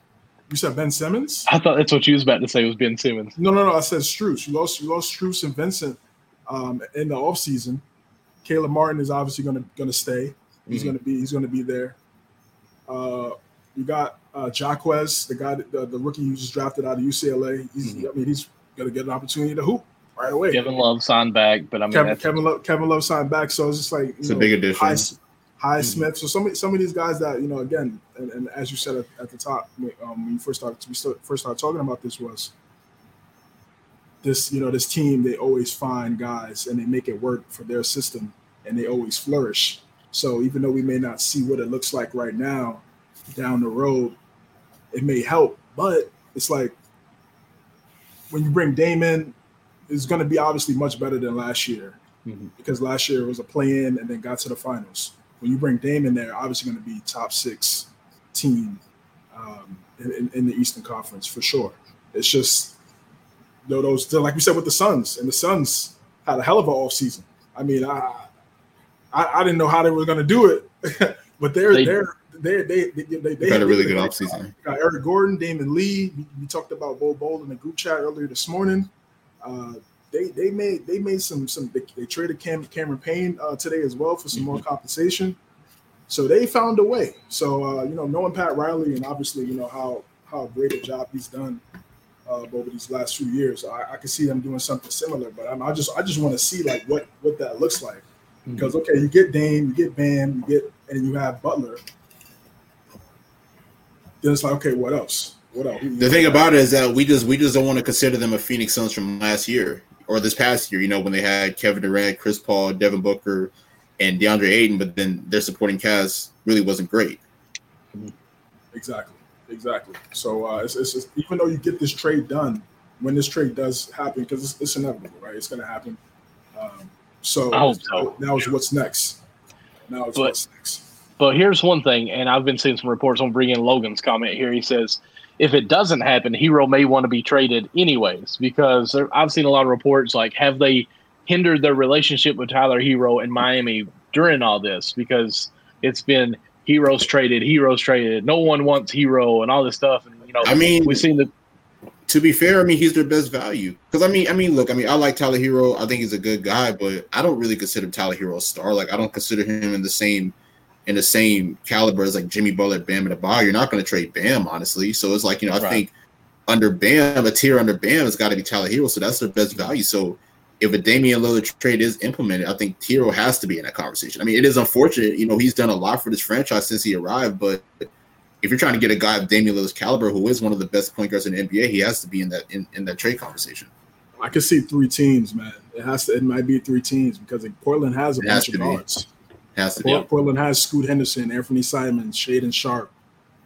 you said Ben Simmons? I thought that's what you was about to say was Ben Simmons. No, no, no. I said Strus. You lost you lost Strus and Vincent um, in the offseason. Caleb Martin is obviously gonna gonna stay. He's mm-hmm. gonna be he's gonna be there. Uh, you got uh, Jaquez, the guy, the, the rookie who just drafted out of UCLA. He's, mm-hmm. I mean, he's going to get an opportunity to hoop right away. Kevin Love signed back, but I mean, Kevin, Kevin Love, Kevin Love signed back, so it's just like it's know, a big addition. High, High mm-hmm. Smith. So some of, some of these guys that you know, again, and, and as you said at, at the top um, when you first started, we first started talking about this was this. You know, this team they always find guys and they make it work for their system, and they always flourish. So even though we may not see what it looks like right now, down the road, it may help. But it's like when you bring Damon, it's going to be obviously much better than last year mm-hmm. because last year was a play in and then got to the finals. When you bring Damon there, obviously going to be top six team um, in, in, the Eastern Conference for sure. It's just you know, those like we said with the Suns, and the Suns had a hell of an off season. I mean, I I, I didn't know how they were going to do it, but they're they, they're they they they, they, they had a really good offseason. Got Eric Gordon, Damion Lee. We, we, talked about Bo Bol in the group chat earlier this morning. Uh, they they made they made some some they, they traded Cam, Cameron Payne uh, today as well for some mm-hmm. more compensation. So they found a way. So uh, you know, knowing Pat Riley and obviously you know how how great a job he's done uh, over these last few years. I, I can see them doing something similar, but I'm, I just I just want to see like what what that looks like. Because okay, you get Dame, you get Bam, you get and you have Butler. Then it's like, okay, what else? What else? The thing about it is that we just we just don't want to consider them a Phoenix Suns from last year or this past year. You know, when they had Kevin Durant, Chris Paul, Devin Booker, and DeAndre Ayton, but then their supporting cast really wasn't great. Exactly, exactly. So uh, it's, it's just, even though you get this trade done, when this trade does happen, because it's, it's, inevitable, right? It's going to happen. Um, so, I hope so. now is what's next. Now is But- what's next. But here's one thing, and I've been seeing some reports on bringing Logan's comment here. He says if it doesn't happen, Herro may want to be traded anyways because there, I've seen a lot of reports like have they hindered their relationship with Tyler Herro in Miami during all this because it's been Herro's traded, Herro's traded, no one wants Herro and all this stuff, and you know I mean, we've seen the to be fair, I mean he's their best value. Because I mean, I mean, look, I mean, I like Tyler Herro. I think he's a good guy, but I don't really consider Tyler Herro a star. Like I don't consider him in the same in the same caliber as like Jimmy Butler, Bam, and Adebayo. You're not going to trade Bam, honestly. So it's like you know, I Right. think under Bam, a tier under Bam has got to be Tyler Herro. So that's their best value. So if a Damian Lillard trade is implemented, I think Herro has to be in that conversation. I mean, it is unfortunate. You know, he's done a lot for this franchise since he arrived, but if you're trying to get a guy of Damian Lillard's caliber, who is one of the best point guards in the NBA, he has to be in that in, in that trade conversation. I can see three teams, man. It has to. It might be three teams because Portland has a It has bunch of to be. guards. Has to be. Portland has Scoot Henderson, Anthony Simons, Shaedon Sharpe.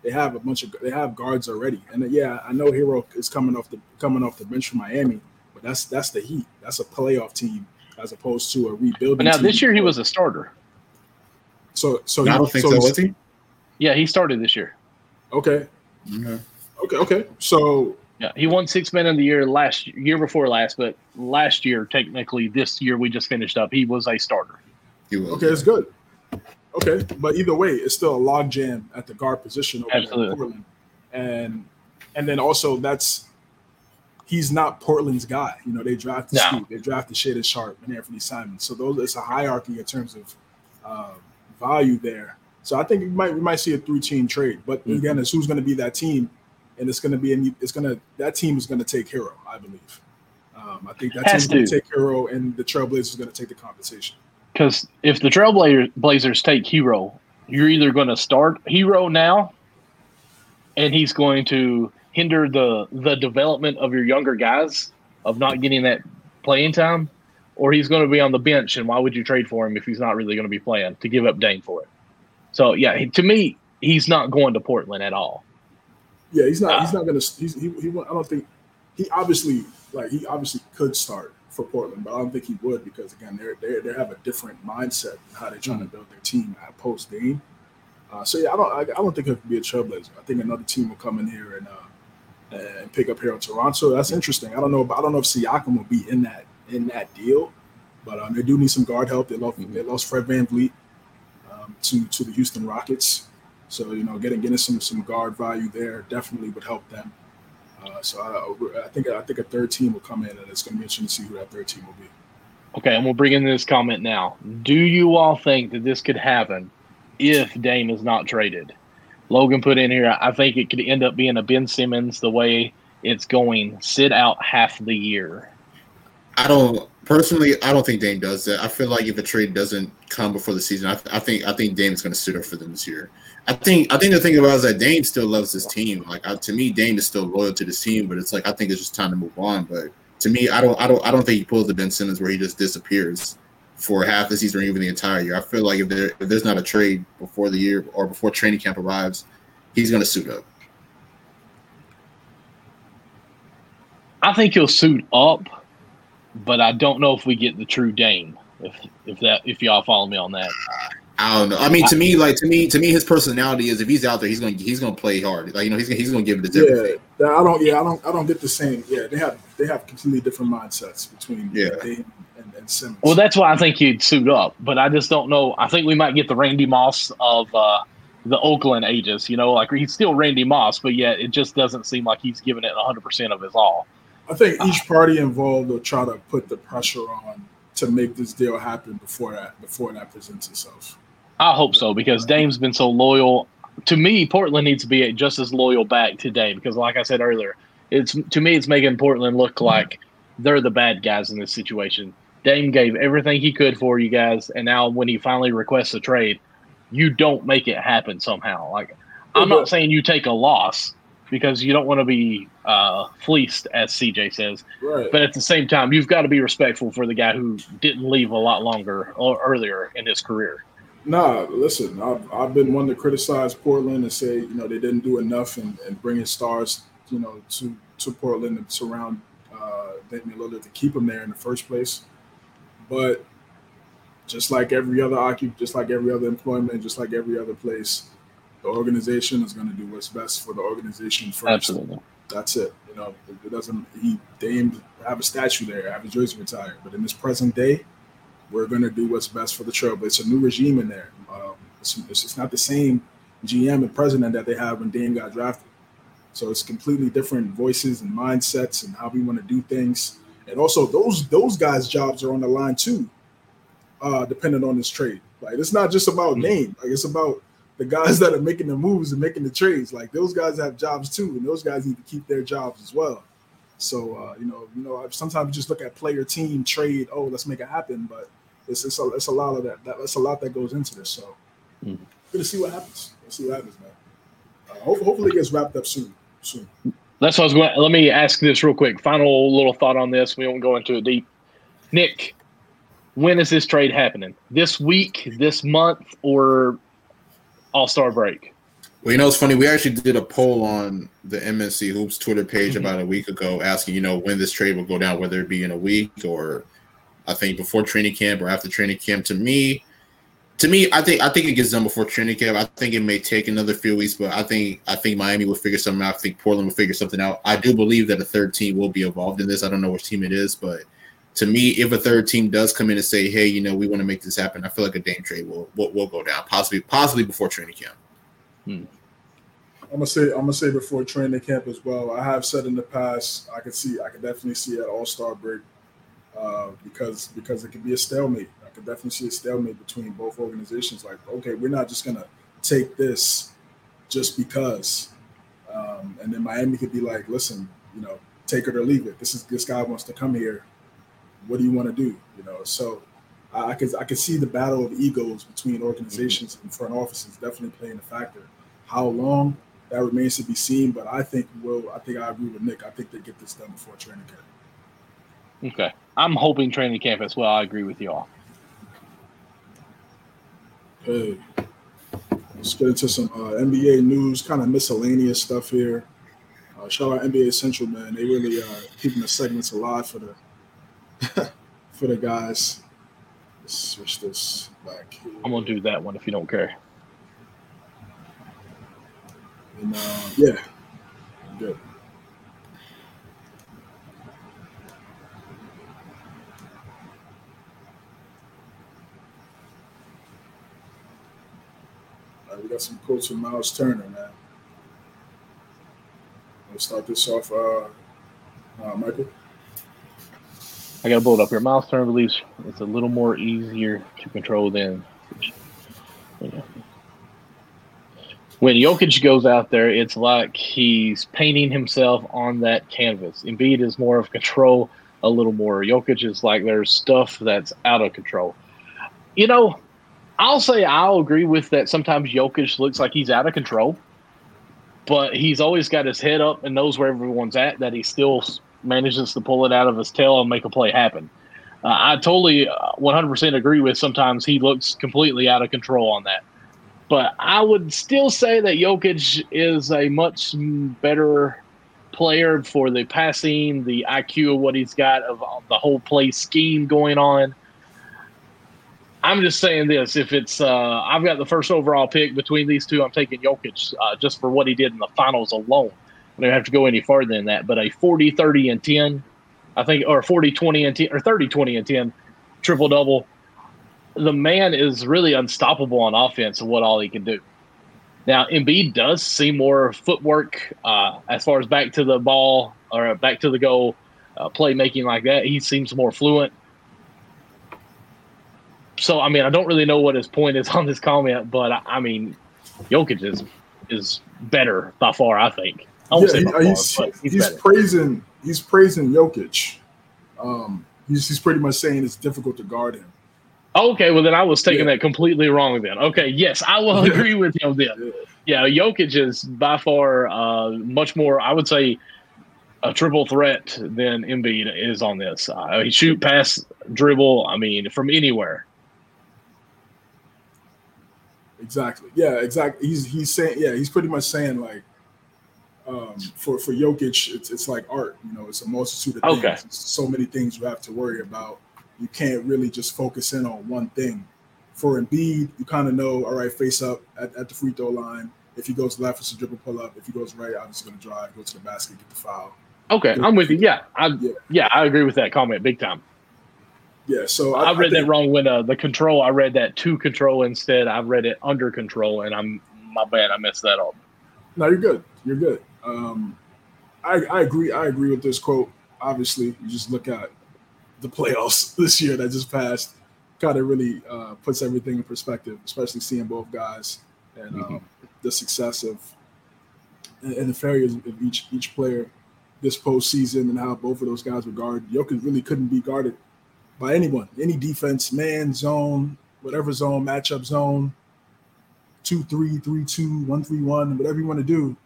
They have a bunch of they have guards already, and uh, yeah, I know Herro is coming off the coming off the bench from Miami, but that's that's the Heat. That's a playoff team as opposed to a rebuilding. but now team. this year he was a starter. so so. I he- don't think so. he's- Was he? Yeah, he started this year. Okay, Okay. okay, okay. So Yeah, he won six men of the year last year before last, but last year technically this year we just finished up. He was a starter. He was. Okay, it's good. Okay, but either way, it's still a log jam at the guard position over there in Portland, and and then also that's he's not Portland's guy. You know, they drafted No. Scoot, they drafted Shaedon Sharpe and Anthony Simon. So those it's a hierarchy in terms of um, value there. So I think we might we might see a three team trade, but Mhm. again, it's who's going to be that team, and it's going to be a, it's going to that team is going to take Herro, I believe. Um, I think that Has team's going to. to take Herro, and the Trailblazers is going to take the compensation. Because if the Trailblazers take Herro, you're either going to start Herro now, and he's going to hinder the the development of your younger guys of not getting that playing time, or he's going to be on the bench. And why would you trade for him if he's not really going to be playing to give up Dame for it? So yeah, to me, he's not going to Portland at all. Yeah, he's not. Ah. he's not gonna. He's, he. He. I don't think. He obviously like he obviously could start for Portland, but I don't think he would because again, they're they they have a different mindset in how they're trying to build their team at post Dame. Uh, so yeah, I don't. I, I don't think it could be a Trailblazer. I think another team will come in here and uh, and pick up Herro in Toronto. That's interesting. I don't know. But I don't know if Siakam will be in that in that deal, but um, they do need some guard help. They lost Mhm. they lost Fred VanVleet um, to to the Houston Rockets. So you know, getting getting some some guard value there definitely would help them. Uh, so I, I think I think a third team will come in, and it's going to be interesting to see who that third team will be. Okay, and we'll bring in this comment now. Do you all think that this could happen if Dame is not traded? Logan put in here, I think it could end up being a Ben Simmons the way it's going, sit out half the year. I don't personally. I don't think Dame does that. I feel like if a trade doesn't come before the season, I, I think I think Dame is going to sit up for them this year. I think I think the thing about it is that Dame still loves his team. Like I, to me, Dame is still loyal to this team, but it's like I think it's just time to move on. But to me, I don't I don't I don't think he pulls the Ben Simmons where he just disappears for half the season or even the entire year. I feel like if there if there's not a trade before the year or before training camp arrives, he's going to suit up. I think he'll suit up, but I don't know if we get the true Dame. If if that if y'all follow me on that. Ah, I don't know. I mean, to me, like to me, to me, his personality is if he's out there, he's going to he's going to play hard. Like you know, he's he's going to give it his everything. Yeah, I don't. Yeah, I don't. I don't get the same. Yeah, they have they have completely different mindsets between Yeah. Dame and, and Simmons. Well, that's why I think he'd suit up, but I just don't know. I think we might get the Randy Moss of uh, the Oakland ages. You know, like he's still Randy Moss, but yet it just doesn't seem like he's giving it 100 percent of his all. I think each party involved will try to put the pressure on to make this deal happen before that before that presents itself. I hope so because Dame's been so loyal. to me, Portland needs to be just as loyal back today because, like I said earlier, it's to me it's making Portland look like they're the bad guys in this situation. Dame gave everything he could for you guys, and now when he finally requests a trade, you don't make it happen somehow. Like I'm not saying you take a loss because you don't want to be uh, fleeced, as CJ says. Right. But at the same time, you've got to be respectful for the guy who didn't leave a lot longer or earlier in his career. Nah, listen, I've, I've been one to criticize Portland and say, you know, they didn't do enough in, in bringing stars, you know, to, to Portland and surround uh, Damian Lillard to keep him there in the first place. But just like every other occup, just like every other employment, just like every other place, the organization is going to do what's best for the organization first. Absolutely. That's it. You know, it doesn't. He Dame have a statue there, have his jersey retired. But in this present day, we're going to do what's best for the trail. But it's a new regime in there. Um, it's, it's, not the same GM and president that they had when Dame got drafted. So it's completely different voices and mindsets and how we want to do things. And also those those guys' jobs are on the line too, uh, depending on this trade. Like it's not just about name. Like it's about the guys that are making the moves and making the trades. Like those guys have jobs too, and those guys need to keep their jobs as well. So uh, you know, you know, sometimes you just look at player, team, trade. Oh, let's make it happen. But it's it's a, it's a lot of that. that that's a lot that goes into this. So mm. good to see what happens. Let's see what happens, man. Uh, hopefully, hopefully, it gets wrapped up soon. Soon. That's what I was going. Let me ask this real quick. Final little thought on this. We won't go into it deep. Nick, when is this trade happening? This week, this month, or All Star break? Well, you know, it's funny. We actually did a poll on the MNC Hoops Twitter page mm-hmm. about a week ago, asking, you know, when this trade will go down, whether it be in a week or I think before training camp or after training camp. To me, to me, I think I think it gets done before training camp. I think it may take another few weeks, but I think I think Miami will figure something out. I think Portland will figure something out. I do believe that a third team will be involved in this. I don't know which team it is, but to me, if a third team does come in and say, "Hey, you know, we want to make this happen," I feel like a Dame trade will will, will go down, possibly possibly before training camp. Hmm. I'm gonna say I'm gonna say before training camp as well. I have said in the past, I could see I could definitely see an All Star break uh, because because it could be a stalemate. I could definitely see a stalemate between both organizations. Like, okay, we're not just gonna take this just because, um, and then Miami could be like, listen, you know, take it or leave it. This is this guy wants to come here. What do you want to do? You know, so I, I could I could see the battle of egos between organizations and front offices definitely playing a factor. How long that remains to be seen, but I think will I think I agree with Nick. I think they get this done before training camp. Okay. I'm hoping training camp as well. I agree with you all. Hey, let's get into some uh, NBA news, kind of miscellaneous stuff here. Uh, shout out NBA Central, man. They really uh, keeping the segments alive for the for the guys. Let's switch this back. Here. I'm gonna do that one if you don't care. And uh, yeah, good. We got some quotes from Myles Turner, man. Let's start this off, uh, uh, Michael. I got to build up here. Myles Turner believes it's a little more easier to control than. When Jokic goes out there, it's like he's painting himself on that canvas. Embiid is more of control, a little more. Jokic is like there's stuff that's out of control. You know, I'll say I'll agree with that. Sometimes Jokic looks like he's out of control, but he's always got his head up and knows where everyone's at. That he still manages to pull it out of his tail and make a play happen. Uh, I totally 100% uh, agree with. Sometimes he looks completely out of control on that, but I would still say that Jokic is a much better player for the passing, the IQ of what he's got of the whole play scheme going on. I'm just saying this: if it's, uh, I've got the first overall pick between these two, I'm taking Jokic uh, just for what he did in the finals alone. I don't have to go any farther than that, but a 40, 30, and 10, I think, or 40, 20, and 10, or 30, 20, and 10, triple double. The man is really unstoppable on offense and what all he can do. Now, Embiid does see more footwork uh, as far as back to the ball or back to the goal, uh, playmaking like that. He seems more fluent so I mean, I don't really know what his point is on this comment, but I, I mean, Jokic is is better by far. I think. I yeah, he, far, he's, he's, he's praising he's praising Jokic. Um, he's he's pretty much saying it's difficult to guard him. Okay, well then I was taking yeah. that completely wrong. Then okay, yes, I will agree with him. Then, yeah, Jokic is by far uh, much more. I would say a triple threat than Embiid is on this. Uh, he shoot, pass, dribble. I mean, from anywhere. Exactly. Yeah. Exactly. He's he's saying yeah. He's pretty much saying like um, for for Jokic, it's it's like art. You know, it's a multitude of okay. things. so many things you have to worry about. You can't really just focus in on one thing. For Embiid, you kind of know, all right, face up at, at the free throw line. If he goes left, it's a dribble pull up. If he goes right, I'm just going to drive, go to the basket, get the foul. Okay, I'm with you. Yeah, I yeah. yeah. I agree with that comment big time. Yeah, so I, I read I think, that wrong when uh, the control. I read that to control instead. I read it under control, and I'm my bad. I messed that up. No, you're good. You're good. Um, I, I agree. I agree with this quote. Obviously, you just look at the playoffs this year that just passed. Kind of really uh, puts everything in perspective, especially seeing both guys and mm-hmm. um, the success of and, and the failures of each each player this postseason and how both of those guys were guarded. Jokic really couldn't be guarded by anyone, any defense, man, zone, whatever zone, matchup zone, two, three, three, two, one, three, one, whatever you want to do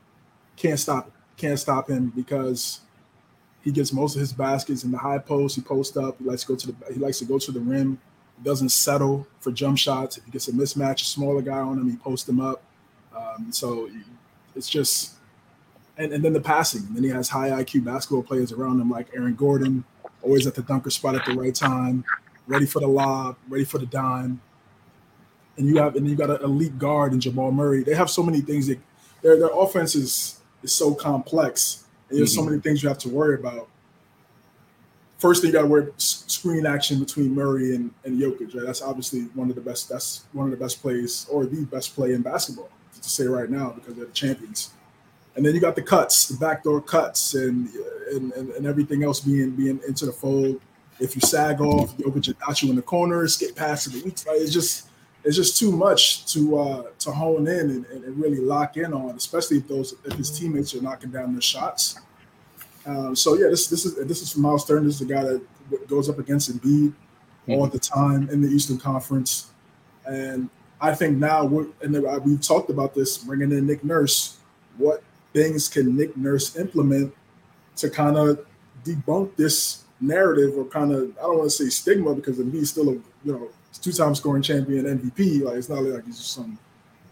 can't stop it. Can't stop him because he gets most of his baskets in the high post. He posts up. He likes to go to the he likes to go to the rim. He doesn't settle for jump shots. If he gets a mismatch, a smaller guy on him, he posts him up. Um, so it's just and, and then the passing. And then he has high IQ basketball players around him like Aaron Gordon, always at the dunker spot at the right time, ready for the lob, ready for the dime. And you have and you got an elite guard in Jamal Murray. They have so many things that their their offense is is so complex, and there's mm-hmm. so many things you have to worry about. First thing you got to worry screen action between Murray and, and Jokic. Right? That's obviously one of the best. That's one of the best plays, or the best play in basketball to say right now because they're the champions. And then you got the cuts, the backdoor cuts, and and, and, and everything else being being into the fold. If you sag off, Jokic got you in the corner, skip past to the weak side. It's just it's just too much to uh, to hone in and, and, really lock in on, especially if those if his teammates are knocking down their shots. Um, so yeah, this this is this is from Myles Turner. This is the guy that goes up against Embiid mm-hmm. all the time in the Eastern Conference, and I think now we're and we've talked about this bringing in Nick Nurse. What things can Nick Nurse implement to kind of debunk this narrative or kind of I don't want to say stigma because Embiid's still a you know two-time scoring champion MVP. Like it's not like he's just some,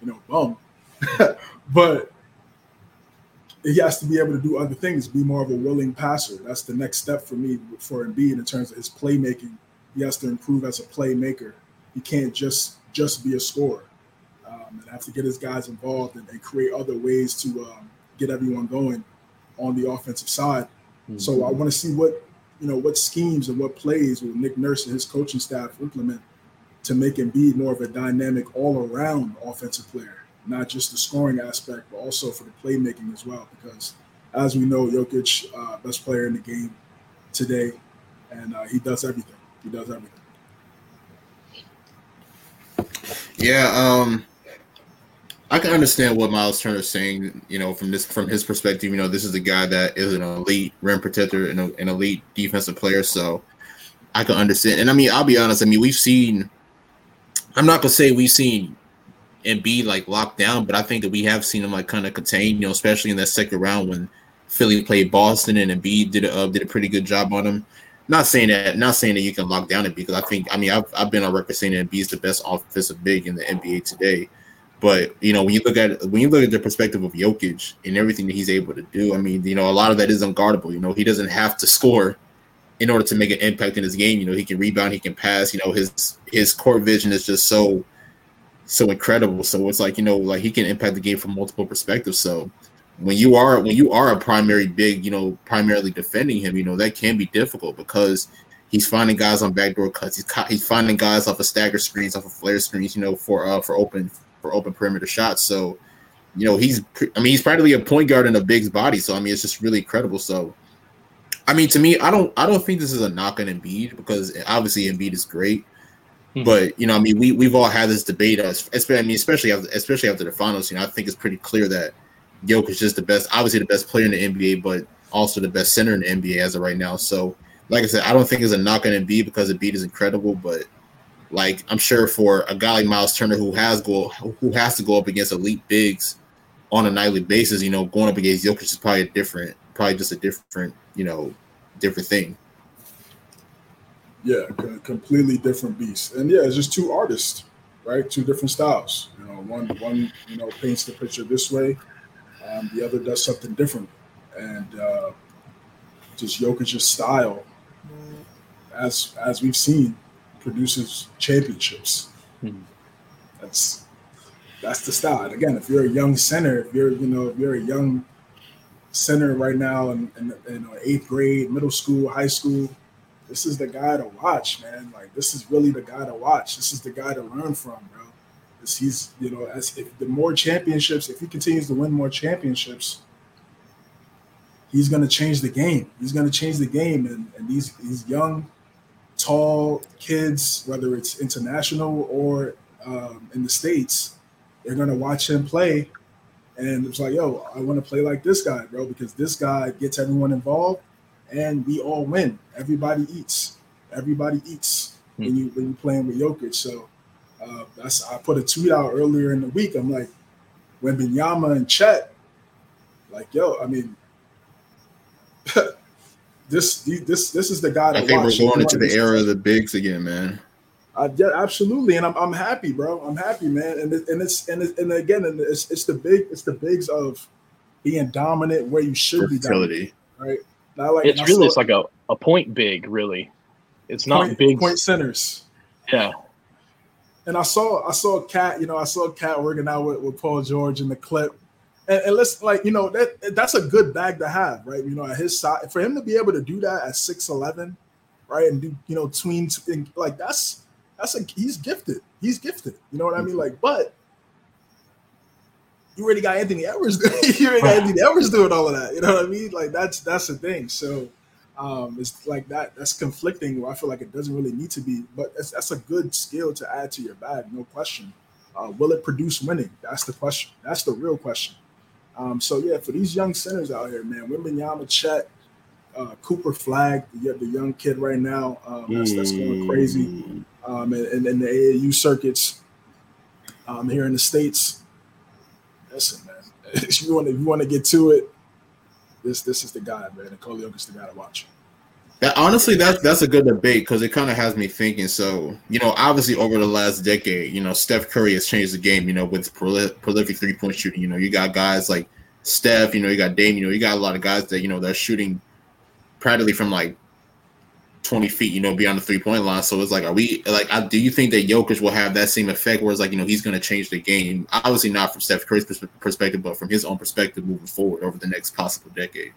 you know, bum. but he has to be able to do other things, be more of a willing passer. That's the next step for me for Embiid in terms of his playmaking. He has to improve as a playmaker. He can't just just be a scorer. Um, and have to get his guys involved and, and create other ways to um, get everyone going on the offensive side. Mm-hmm. So I want to see what you know what schemes and what plays will Nick Nurse and his coaching staff implement to make him be more of a dynamic all around offensive player, not just the scoring aspect, but also for the playmaking as well. Because as we know, Jokic, uh, best player in the game today, and uh, he does everything. He does everything. Yeah, um, I can understand what Myles Turner is saying. You know, from this from his perspective, you know, this is a guy that is an elite rim protector and an elite defensive player. So I can understand. And I mean, I'll be honest. I mean, we've seen I'm not gonna say we've seen Embiid like locked down, but I think that we have seen him like kind of contained. you know, especially in that second round when Philly played Boston and Embiid did a uh, did a pretty good job on him. Not saying that, not saying that you can lock down it because I think, I mean, I've, I've been on record saying that Embiid's the best offensive big in the NBA today. But you know, when you look at when you look at the perspective of Jokic and everything that he's able to do, I mean, you know, a lot of that is unguardable. You know, he doesn't have to score in order to make an impact in his game. You know, he can rebound, he can pass. You know, his his court vision is just so so incredible. So it's like you know, like he can impact the game from multiple perspectives. So when you are when you are a primary big, you know, primarily defending him, you know that can be difficult because he's finding guys on backdoor cuts. He's he's finding guys off of stagger screens, off of flare screens, you know, for uh for open for open perimeter shots. So you know he's I mean he's practically a point guard in a big's body. So I mean it's just really incredible. So I mean, to me, I don't I don't think this is a knock on Embiid because obviously Embiid is great. Mm-hmm. But you know, I mean, we we've all had this debate as, especially, I mean, especially after, especially after the finals. You know, I think it's pretty clear that Jokic is just the best, obviously the best player in the NBA, but also the best center in the NBA as of right now. So, like I said, I don't think it's a knock on Embiid because Embiid is incredible, but like I'm sure for a guy like Myles Turner who has go who has to go up against elite bigs on a nightly basis, you know, going up against Jokic is probably a different, probably just a different, you know, different thing. Yeah, completely different beast. And yeah, it's just two artists, right? Two different styles. You know, one one you know paints the picture this way, um, the other does something different, and uh, just Jokic's style, as as we've seen, produces championships. Hmm. That's that's the style. And again, if you're a young center, if you're you know if you're a young center right now in, in, in eighth grade, middle school, high school this is the guy to watch, man. Like this is really the guy to watch. This is the guy to learn from, bro. This, he's you know as if the more championships, if he continues to win more championships, he's gonna change the game. He's gonna change the game, and and these these young, tall kids, whether it's international or um, in the states, they're gonna watch him play, and it's like, yo, I want to play like this guy, bro, because this guy gets everyone involved and we all win. Everybody eats. Everybody eats mm. when you when you playing with Jokic. So uh, that's I put a tweet out earlier in the week. I'm like, when Wembanyama and Chet, like, yo, I mean, this this this is the guy. I think watch. we're going into the era of the bigs again, man. Uh, yeah, absolutely, and I'm, I'm happy, bro. I'm happy, man. And it, and it's and it, and again, and it's it's the big it's the bigs of being dominant where you should be dominant, right? like, it's really it's like a, a point big, really. It's not point, big point centers. Yeah. And I saw I saw a KAT, you know, I saw a KAT working out with, with Paul George in the clip. And, and let's like, you know, that that's a good bag to have, right? You know, at his side, for him to be able to do that at 6'11, right? And do, you know, tween like that's that's a he's gifted. He's gifted. You know what I mean? Like, but you already got Anthony Edwards. you already got Anthony Edwards doing all of that. You know what I mean? Like that's that's the thing. So um, it's like that. That's conflicting. Where I feel like it doesn't really need to be, but that's, that's a good skill to add to your bag, no question. Uh, will it produce winning? That's the question. That's the real question. Um, so yeah, for these young centers out here, man, Wembanyama, Chet, uh, Cooper Flagg, the, the young kid right now, um, that's, that's going crazy. Mm. Um, and, and, the AAU circuits um, here in the states, listen, man. if you want to, you want to get to it, this this is the guy, man. And Nikola is the guy to watch. That, honestly, that's that's a good debate because it kind of has me thinking. So, you know, obviously over the last decade, you know, Steph Curry has changed the game. You know, with prolific three point shooting. You know, you got guys like Steph. You know, you got Dame. You know, you got a lot of guys that you know they're shooting practically from like 20 feet, you know, beyond the three point line. So it's like, are we like, do you think that Jokic will have that same effect where it's like, you know, he's going to change the game? Obviously, not from Steph Curry's perspective, but from his own perspective moving forward over the next possible decade.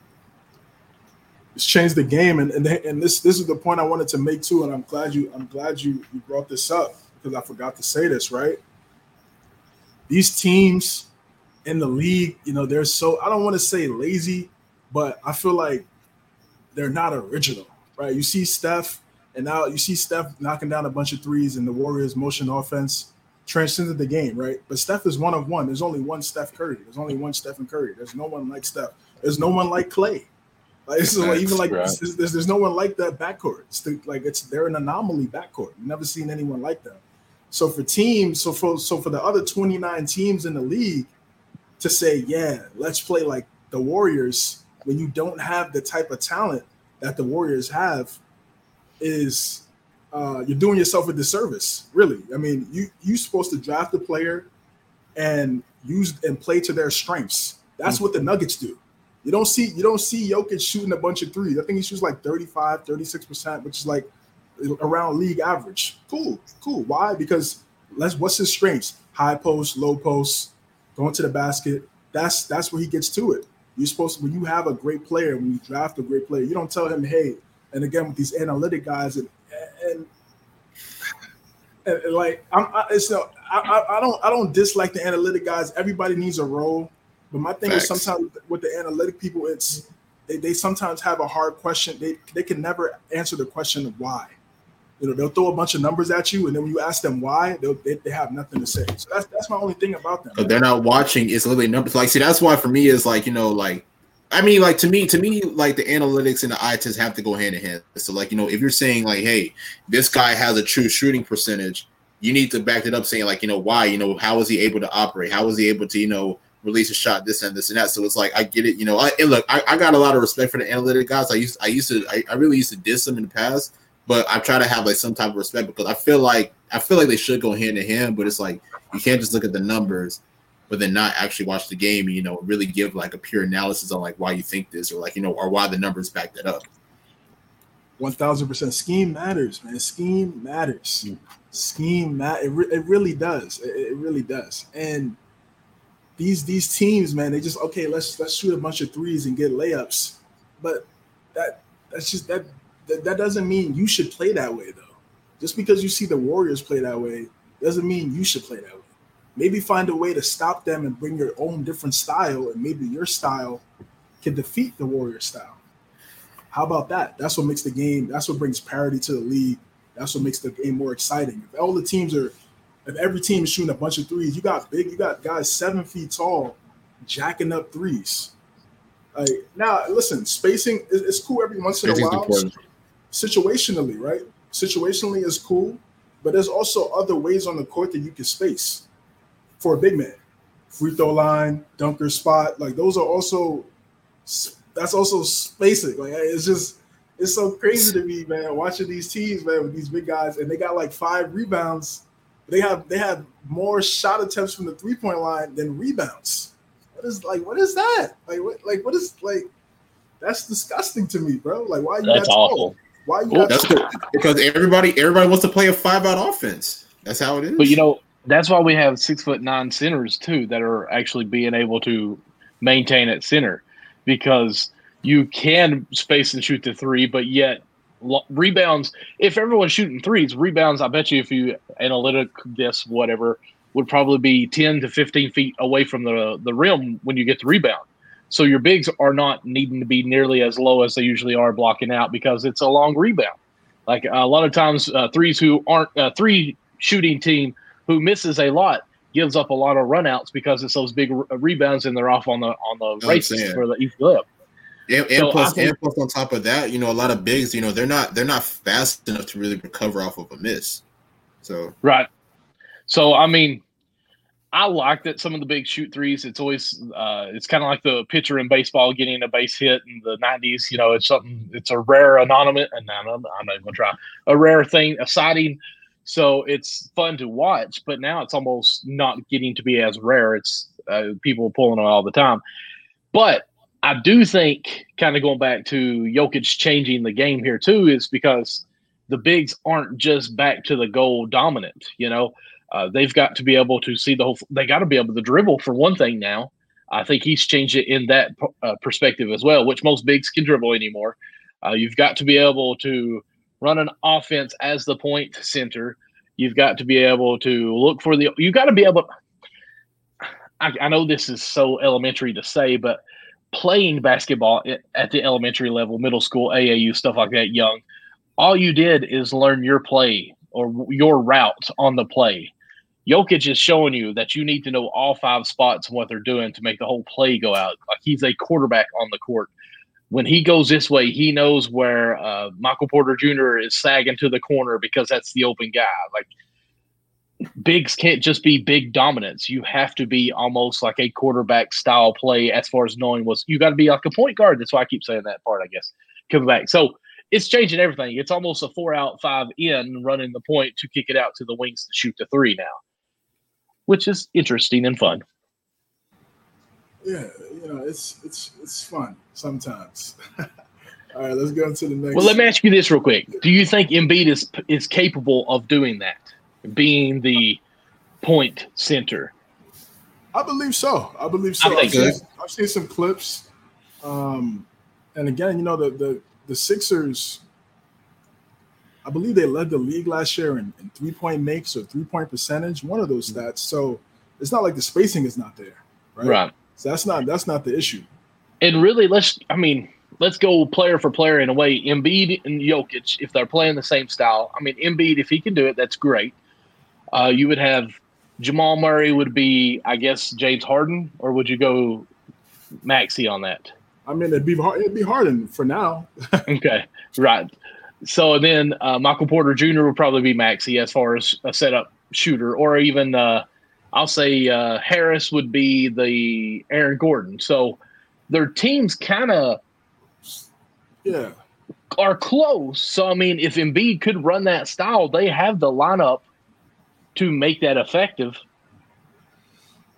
It's changed the game, and and, and this this is the point I wanted to make too. And I'm glad you I'm glad you you brought this up because I forgot to say this. Right, these teams in the league, you know, they're so I don't want to say lazy, but I feel like they're not original right? You see Steph, and now you see Steph knocking down a bunch of threes, and the Warriors' motion offense transcended the game, right? But Steph is one of one. There's only one Steph Curry. There's only one Stephen Curry. There's no one like Steph. There's no one like Clay. Like this is like, even like right. there's, there's, no one like that backcourt. It's the, like it's they're an anomaly backcourt. You've never seen anyone like them. So for teams, so for so for the other 29 teams in the league to say, yeah, let's play like the Warriors when you don't have the type of talent that the Warriors have is uh, you're doing yourself a disservice. Really, I mean, you you're supposed to draft a player and use and play to their strengths. That's mm-hmm. what the Nuggets do. You don't see you don't see Jokic shooting a bunch of threes. I think he shoots like 35, 36%, which is like around league average. Cool, cool. Why? Because let's what's his strengths? High post, low post, going to the basket. That's that's where he gets to it. You're supposed to, when you have a great player, when you draft a great player, you don't tell him, hey, and again with these analytic guys and and, and, like I'm, I, it's no, I, I don't I don't dislike the analytic guys. Everybody needs a role, but my thing Facts. is sometimes with the analytic people, it's they, they sometimes have a hard question. They they can never answer the question of why. You know, they'll throw a bunch of numbers at you, and then when you ask them why, they, they have nothing to say. So that's that's my only thing about them. Because they're not watching. It's literally numbers. Like, see, that's why for me is like you know, like I mean, like to me, to me, like the analytics and the eye test have to go hand in hand. So, like you know, if you're saying like, hey, this guy has a true shooting percentage, you need to back it up, saying like, you know, why? You know, how was he able to operate? How was he able to, you know, release a shot, this and this and that. So it's like I get it, you know. I and look, I, I got a lot of respect for the analytic guys. I used I used to I, I really used to diss them in the past, but I try to have like some type of respect because I feel like I feel like they should go hand in hand, but it's like you can't just look at the numbers but then not actually watch the game, you know, really give like a pure analysis on like why you think this or like, you know, or why the numbers back that up. 1000% scheme matters, man. Scheme matters. Mm. Scheme mat it, re- it really does. It, it really does. And these these teams, man, they just okay, let's let's shoot a bunch of threes and get layups. But that that's just that that, that doesn't mean you should play that way though. Just because you see the Warriors play that way doesn't mean you should play that way maybe find a way to stop them and bring your own different style, and maybe your style can defeat the Warrior style. How about that? That's what makes the game. That's what brings parity to the league. That's what makes the game more exciting. If all the teams are, if every team is shooting a bunch of threes, you got big, you got guys seven feet tall, jacking up threes. Like now, listen, spacing is, is cool every once in a while. Important. Situationally, right? Situationally is cool, but there's also other ways on the court that you can space for a big man. Free throw line, dunker spot, like those are also that's also spacing. Like it's just it's so crazy to me, man, watching these teams, man, with these big guys, and they got like five rebounds. They have they have more shot attempts from the three point line than rebounds. What is like what is that? Like what like what is like that's disgusting to me, bro. Like why you that's awful. Why you well, that's because everybody everybody wants to play a five out offense. That's how it is. But you know, that's why we have six foot nine centers too that are actually being able to maintain at center because you can space and shoot the three, but yet rebounds. If everyone's shooting threes, rebounds. I bet you if you analytic this whatever would probably be ten to fifteen feet away from the the rim when you get the rebound. So your bigs are not needing to be nearly as low as they usually are blocking out because it's a long rebound. Like a lot of times, uh, threes who aren't uh, three shooting team who misses a lot gives up a lot of runouts because it's those big rebounds and they're off on the on the races for the east up. And, and so plus, think, and plus, on top of that, you know, a lot of bigs, you know, they're not they're not fast enough to really recover off of a miss. So right. So I mean, I like that some of the big shoot threes. It's always uh, it's kind of like the pitcher in baseball getting a base hit in the '90s. You know, it's something. It's a rare anonymous. And I'm not even gonna try a rare thing, a sighting so it's fun to watch, but now it's almost not getting to be as rare. It's uh, people pulling it all the time. But I do think, kind of going back to Jokic changing the game here too, is because the bigs aren't just back to the goal dominant. You know, uh, they've got to be able to see the whole. They got to be able to dribble for one thing now. I think he's changed it in that uh, perspective as well, which most bigs can dribble anymore. Uh, you've got to be able to run an offense as the point center. You've got to be able to look for the. You've got to be able. I, I know this is so elementary to say, but playing basketball at the elementary level, middle school, AAU, stuff like that, young, all you did is learn your play or your route on the play. Jokic is showing you that you need to know all five spots and what they're doing to make the whole play go out. Like he's a quarterback on the court when he goes this way, he knows where uh, Michael Porter Jr. is sagging to the corner because that's the open guy. Like bigs can't just be big dominance. You have to be almost like a quarterback style play as far as knowing what's you got to be like a point guard. That's why I keep saying that part, I guess, coming back. So it's changing everything. It's almost a four out, five in, running the point to kick it out to the wings to shoot the three now, which is interesting and fun yeah, you know, it's it's it's fun sometimes. All right, let's go into the next. Well, let me ask you this real quick: Do you think Embiid is is capable of doing that, being the point center? I believe so. I believe so. I have seen, I've seen some clips, um, and again, you know, the the the Sixers. I believe they led the league last year in, in three point makes or three point percentage, one of those stats. So it's not like the spacing is not there, right? Right. So that's not that's not the issue. And really, let's. I mean, let's go player for player in a way. Embiid and Jokic, if they're playing the same style, I mean, Embiid, if he can do it, that's great. Uh, you would have Jamal Murray would be, I guess, James Harden, or would you go Maxey on that? I mean, it'd be hard. It'd be Harden for now. okay, right. So then uh, Michael Porter Jr. would probably be Maxey as far as a setup shooter, or even uh, I'll say uh, Harris would be the Aaron Gordon. So their teams kind of yeah are close. So I mean, if Embiid could run that style, they have the lineup to make that effective.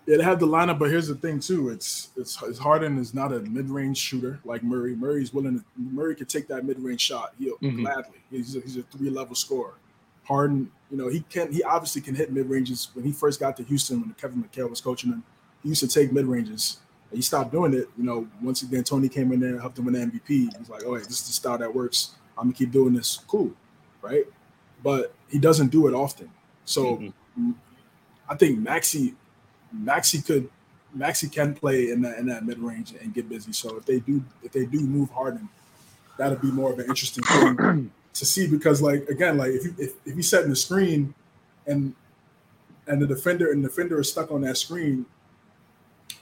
Yeah, they have the lineup, but here's the thing too. It's it's, it's Harden is not a mid-range shooter like Murray. Murray's willing to Murray can take that mid-range shot. He'll mm-hmm. gladly. He's a, he's a three-level scorer. Harden, you know, he can he obviously can hit mid-ranges. When he first got to Houston, when Kevin McHale was coaching him, he used to take mid-ranges. He stopped doing it. You know, once again, Tony came in there and helped him win the MVP. He's like, oh, hey, this is the style that works. I'm gonna keep doing this. Cool, right? But he doesn't do it often. So mm-hmm. I think Maxey Maxey could Maxey can play in that in that mid range and get busy. So if they do if they do move Harden, that'll be more of an interesting thing to see because like again like if you if, if you set in the screen and and the defender and the defender is stuck on that screen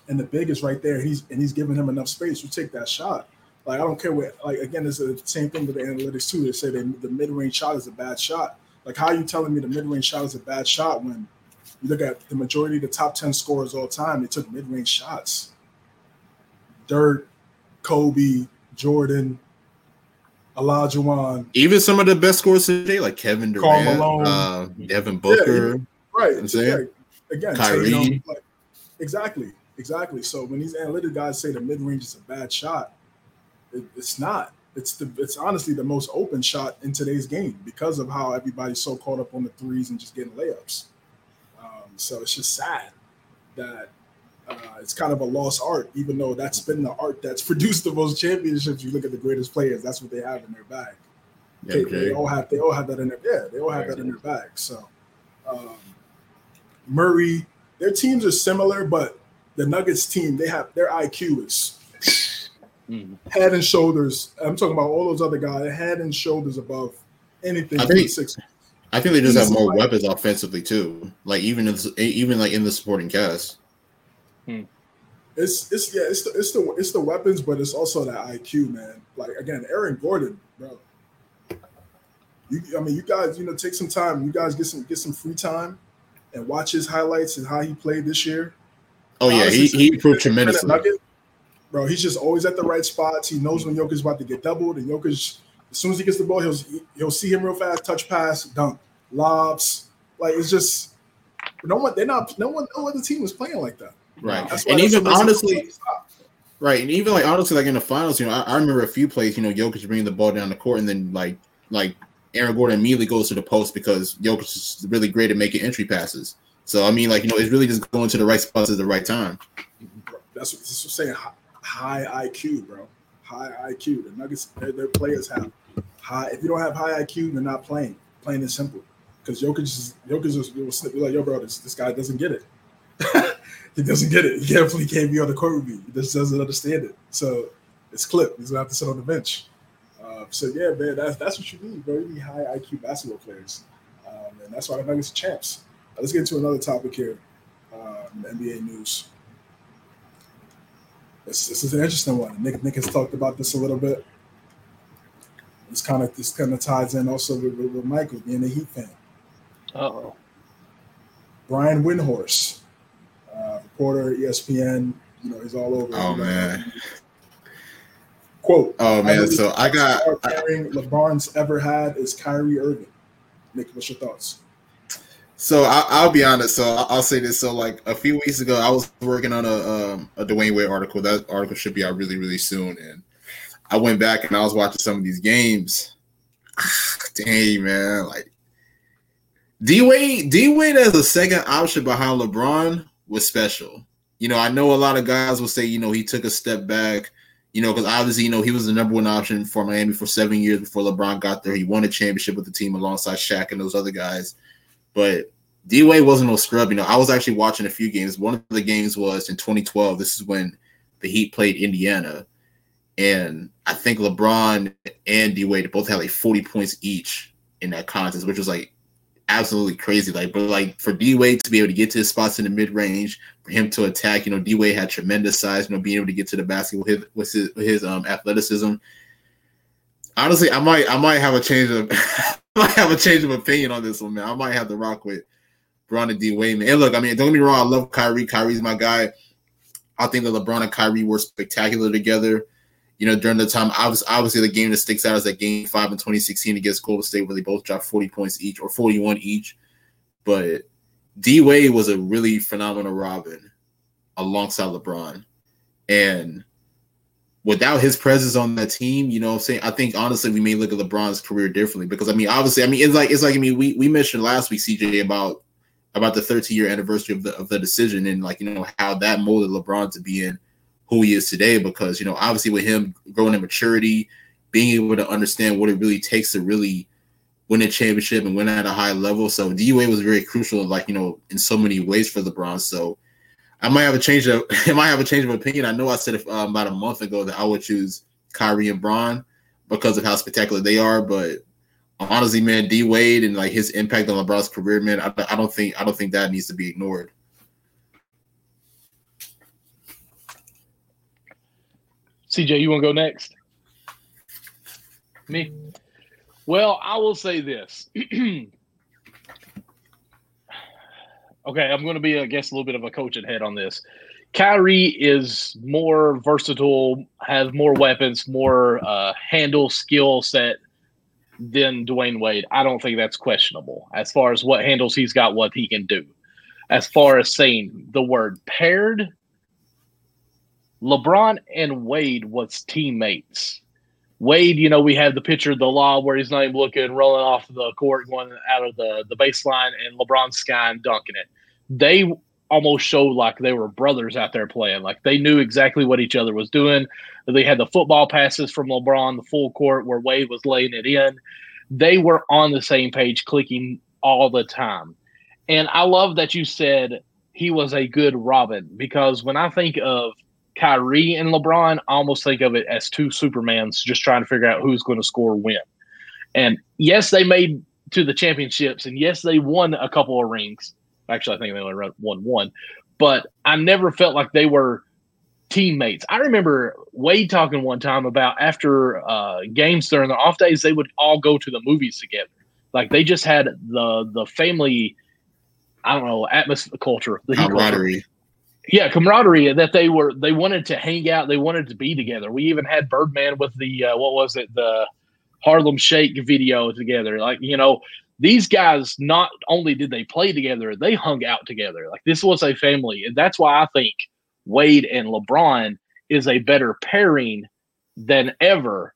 and the big is right there he's and he's giving him enough space you take that shot like I don't care what like again it's the same thing with the analytics too they say that the mid range shot is a bad shot like how are you telling me the mid range shot is a bad shot when you look at the majority of the top 10 scorers all time, they took mid-range shots. Dirk, Kobe, Jordan, Olajuwon. Even some of the best scorers today, like Kevin Durant, uh, Devin Booker. Yeah, right. Yeah. Again, Kyrie. Know, like, exactly. Exactly. So when these analytic guys say the mid-range is a bad shot, it, it's not. It's the it's honestly the most open shot in today's game because of how everybody's so caught up on the threes and just getting layups. So it's just sad that uh, it's kind of a lost art, even though that's been the art that's produced the most championships. You look at the greatest players, that's what they have in their bag. Okay, they all have they all have that in their yeah, they all have that in their bag. So um, Murray, their teams are similar, but the Nuggets team, they have their IQ is mm-hmm. head and shoulders. I'm talking about all those other guys, head and shoulders above anything. I think, six. I think they just have more weapons offensively too. Like even if, even like in the supporting cast. Hmm. It's it's yeah it's the it's the it's the weapons, but it's also that IQ, man. Like again, Aaron Gordon, bro. You, I mean, you guys, you know, take some time. You guys get some get some free time and watch his highlights and how he played this year. Oh yeah, Honestly, he he improved tremendously. Nugget, bro, he's just always at the right spots. He knows when Jokic's about to get doubled, and Jokic as soon as he gets the ball, he'll he'll see him real fast, touch pass, dunk, lobs. Like it's just no one. They're not. No one. No other team was playing like that. Right. and even honestly, right. And even like honestly, like in the finals, you know, I, I, remember a few plays. You know, Jokic bringing the ball down the court, and then like like Aaron Gordon immediately goes to the post because Jokic is really great at making entry passes. So I mean, like you know, it's really just going to the right spots at the right time. That's what, that's what I'm saying. High IQ, bro high IQ. The Nuggets, their, their, players have high. If you don't have high IQ, they're not playing. Plain and simple. Because Jokic is Jokic is will snip. like, yo, bro, this, this guy doesn't get it. he doesn't get it. He definitely can't be on the court with me. He just doesn't understand it. So it's clip. He's gonna have to sit on the bench. Uh, so yeah, man, that's that's what you need, bro. You need high IQ basketball players, um, and that's why the Nuggets are champs. Uh, let's get into another topic here. Um, NBA news. This, this is an interesting one. Nick Nick has talked about this a little bit. This kind of this kind of ties in also with, with, with Michael being a Heat fan. Oh. Brian Windhorst, uh, reporter, ESPN. You know, he's all over. Oh man. Quote. Oh man. So I got pairing LeBron's ever had is Kyrie Irving. Nick, what's your thoughts? So I, will be honest. So I'll say this. So like a few weeks ago, I was working on a um, a Dwyane Wade article. That article should be out really really soon. And I went back and I was watching some of these games. Dang man, like D Wade D Wade as a second option behind LeBron was special. You know, I know a lot of guys will say you know he took a step back. You know, because obviously, you know, he was the number one option for Miami for seven years before LeBron got there. He won a championship with the team alongside Shaq and those other guys. But D Wade wasn't no scrub. You know, I was actually watching a few games. One of the games was in 2012. This is when the Heat played Indiana, And I think LeBron and D Wade both had like 40 points each in that contest, which was like absolutely crazy. Like, but like for D Wade to be able to get to his spots in the mid range, for him to attack, you know, D Wade had tremendous size, you know, being able to get to the basket with his with his, with his um athleticism. Honestly, I might I might have a change of I might have a change of opinion on this one, man. I might have to rock with Bron and D Wade, man. And look, I mean, don't get me wrong, I love Kyrie. Kyrie's my guy. I think that LeBron and Kyrie were spectacular together. You know, during the time, obviously, obviously the game that sticks out is that game five in 2016 against Golden State, where they both dropped 40 points each or 41 each. But D Wade was a really phenomenal Robin alongside LeBron. And without his presence on that team, you know I'm saying? I think honestly we may look at LeBron's career differently because I mean, obviously, I mean, it's like it's like I mean, we we mentioned last week, CJ, about about the 13 year anniversary of the of the decision and like you know how that molded LeBron to be in who he is today because you know obviously with him growing in maturity, being able to understand what it really takes to really win a championship and win at a high level. So DUA was very crucial, like you know, in so many ways for LeBron. So I might have a change of I might have a change of opinion. I know I said uh, about a month ago that I would choose Kyrie and Bron because of how spectacular they are, but honestly, man, D Wade and like his impact on LeBron's career, man, I, I don't think I don't think that needs to be ignored. CJ, you want to go next? Me? Well, I will say this. okay, I'm going to be, I guess, a little bit of a coaching head on this. Kyrie is more versatile, has more weapons, more uh, handle skill set than Dwyane Wade. I don't think that's questionable as far as what handles he's got, what he can do. As far as saying the word paired, LeBron and Wade was teammates. Wade, you know, we have the picture of the law where he's not even looking, rolling off the court, going out of the, the baseline, and LeBron sky dunking it. They almost showed like they were brothers out there playing. Like they knew exactly what each other was doing. They had the football passes from LeBron, the full court where Wade was laying it in. They were on the same page, clicking all the time. And I love that you said he was a good Robin because when I think of Kyrie and LeBron, I almost think of it as two Supermans just trying to figure out who's going to score when. And yes, they made to the championships, and yes, they won a couple of rings. Actually, I think they only won one, one, but I never felt like they were teammates. I remember Wade talking one time about after uh, games during the off days, they would all go to the movies together. Like they just had the the family, I don't know, atmosphere culture, the camaraderie yeah, camaraderie that they were they wanted to hang out, they wanted to be together. We even had Birdman with the uh, what was it, the Harlem Shake video together. Like, you know, these guys not only did they play together, they hung out together. Like this was a family. And that's why I think Wade and LeBron is a better pairing than ever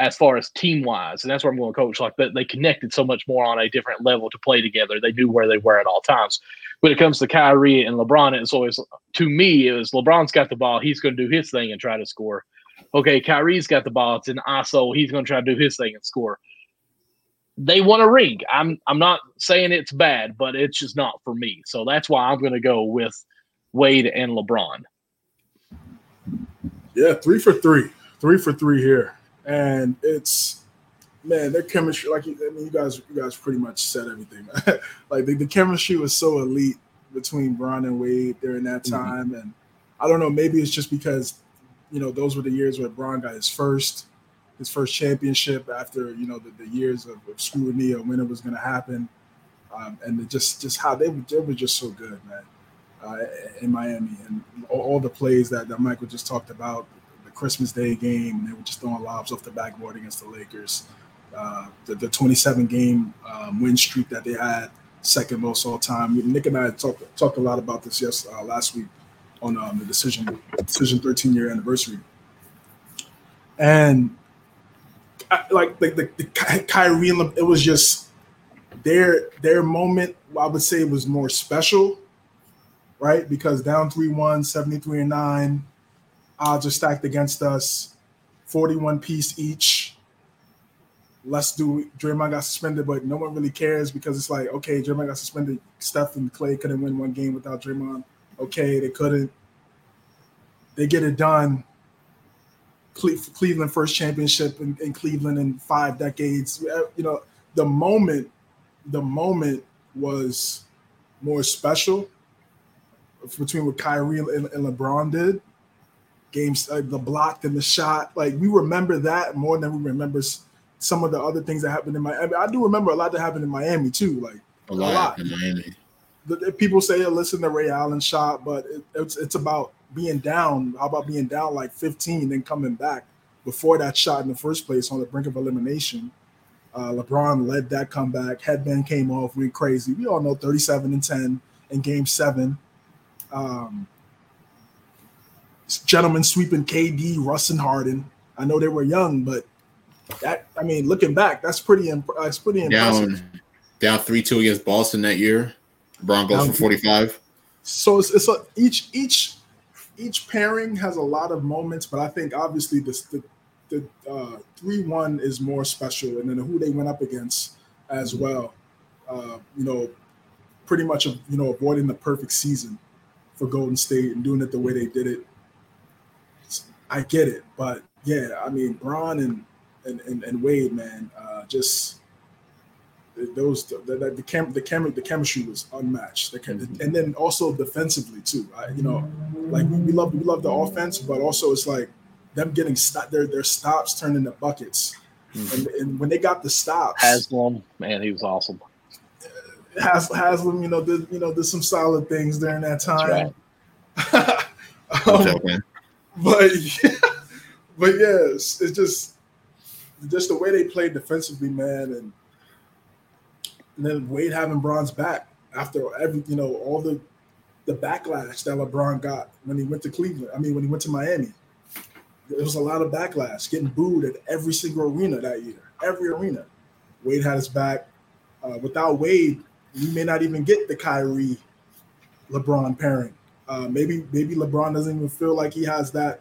as far as team wise. And that's where I'm going to coach. Like that they connected so much more on a different level to play together. They knew where they were at all times when it comes to Kyrie and LeBron, it's always to me it was LeBron's got the ball, he's going to do his thing and try to score. Okay, Kyrie's got the ball, it's an ISO, he's going to try to do his thing and score. They won a ring. I'm I'm not saying it's bad, but it's just not for me. So that's why I'm going to go with Wade and LeBron. Yeah, three for three, three for three here, and it's man, their chemistry, like I mean, you guys, you guys pretty much said everything. like the, the, chemistry was so elite between Bron and Wade during that mm-hmm. time, mm-hmm. and I don't know, maybe it's just because you know those were the years where Bron got his first his first championship after you know the, the years of, of, scrutiny of when it was going to happen, um, and just just how they, they were just so good, man, uh, in Miami, and all, all the plays that, that Michael just talked about. The Christmas Day game, they were just throwing lobs off the backboard against the Lakers. Uh, the, the 27 game um, win streak that they had, second most all time. Nick and I talked talked a lot about this yes uh, last week on um, the decision decision 13 year anniversary, and Like the, the, the Kyrie and Le, it was just their their moment. I would say it was more special, right? Because down 3-1, 73 and 9, odds are stacked against us, 41 piece each let's do Draymond got suspended, but no one really cares because it's like, okay, Draymond got suspended. Steph and Klay couldn't win one game without Draymond. Okay, they couldn't. They get it done. Cle- Cleveland first championship in, in Cleveland in five decades. You know, the moment, the moment was more special between what Kyrie and, and LeBron did. Games, uh, the block and the shot. Like we remember that more than we remember some of the other things that happened in Miami. I do remember a lot that happened in Miami too. Like a lot, a lot. in Miami. The, people say, "Listen to Ray Allen shot," but it, it's it's about being down. How about being down like 15 and coming back before that shot in the first place on the brink of elimination? Uh, LeBron led that comeback. Headband came off. We crazy. We all know 37 and 10 in Game Seven. Um, gentlemen sweeping KD, Russ, and Harden. I know they were young, but that I mean, looking back, that's pretty. Imp- that's pretty impressive. Down, down three two against Boston that year. Broncos for 45. So it's, it's a, each each each pairing has a lot of moments, but I think obviously this the the uh, three one is more special, and then who they went up against as well. Uh, you know, pretty much you know avoiding the perfect season for Golden State and doing it the way they did it. I get it, but yeah, I mean Bron and and, and, and Wade, man, uh, just those the the, the, chem, the, chem, the chemistry was unmatched. The chem, and then also defensively too. I, you know, like we, we love we love the offense, but also it's like them getting stop their their stops turned into buckets. Mm-hmm. And, and, when they got the stops, Haslem, man, he was awesome. Has, Haslem, you know, did you know did some solid things during that time. Right. um, but yeah, but yes, it's just just the way they played defensively, man, and and then Wade having Bron's back after every, you know, all the the backlash that LeBron got when he went to Cleveland. I mean, when he went to Miami, there was a lot of backlash, getting booed at every single arena that year, every arena. Wade had his back. Uh, without Wade, we may not even get the Kyrie LeBron pairing. Uh, maybe maybe LeBron doesn't even feel like he has that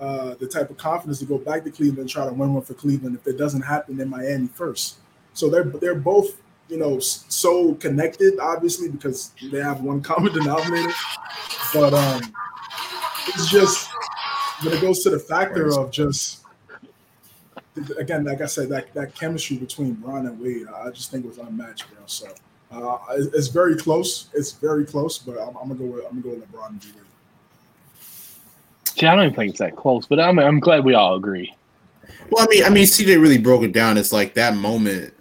uh, the type of confidence to go back to Cleveland and try to win one for Cleveland if it doesn't happen in Miami first. So they're they're both you know, so connected, obviously, because they have one common denominator. But um, it's just when it goes to the factor of just again, like I said, that, that chemistry between Bron and Wade, I just think was unmatched, bro. So uh, it's very close. It's very close, but I'm, I'm, gonna go with I'm gonna go with LeBron and Wade. See, I don't even think it's that close, but I'm I'm glad we all agree. Well, I mean, I mean, CJ really broke it down. It's like that moment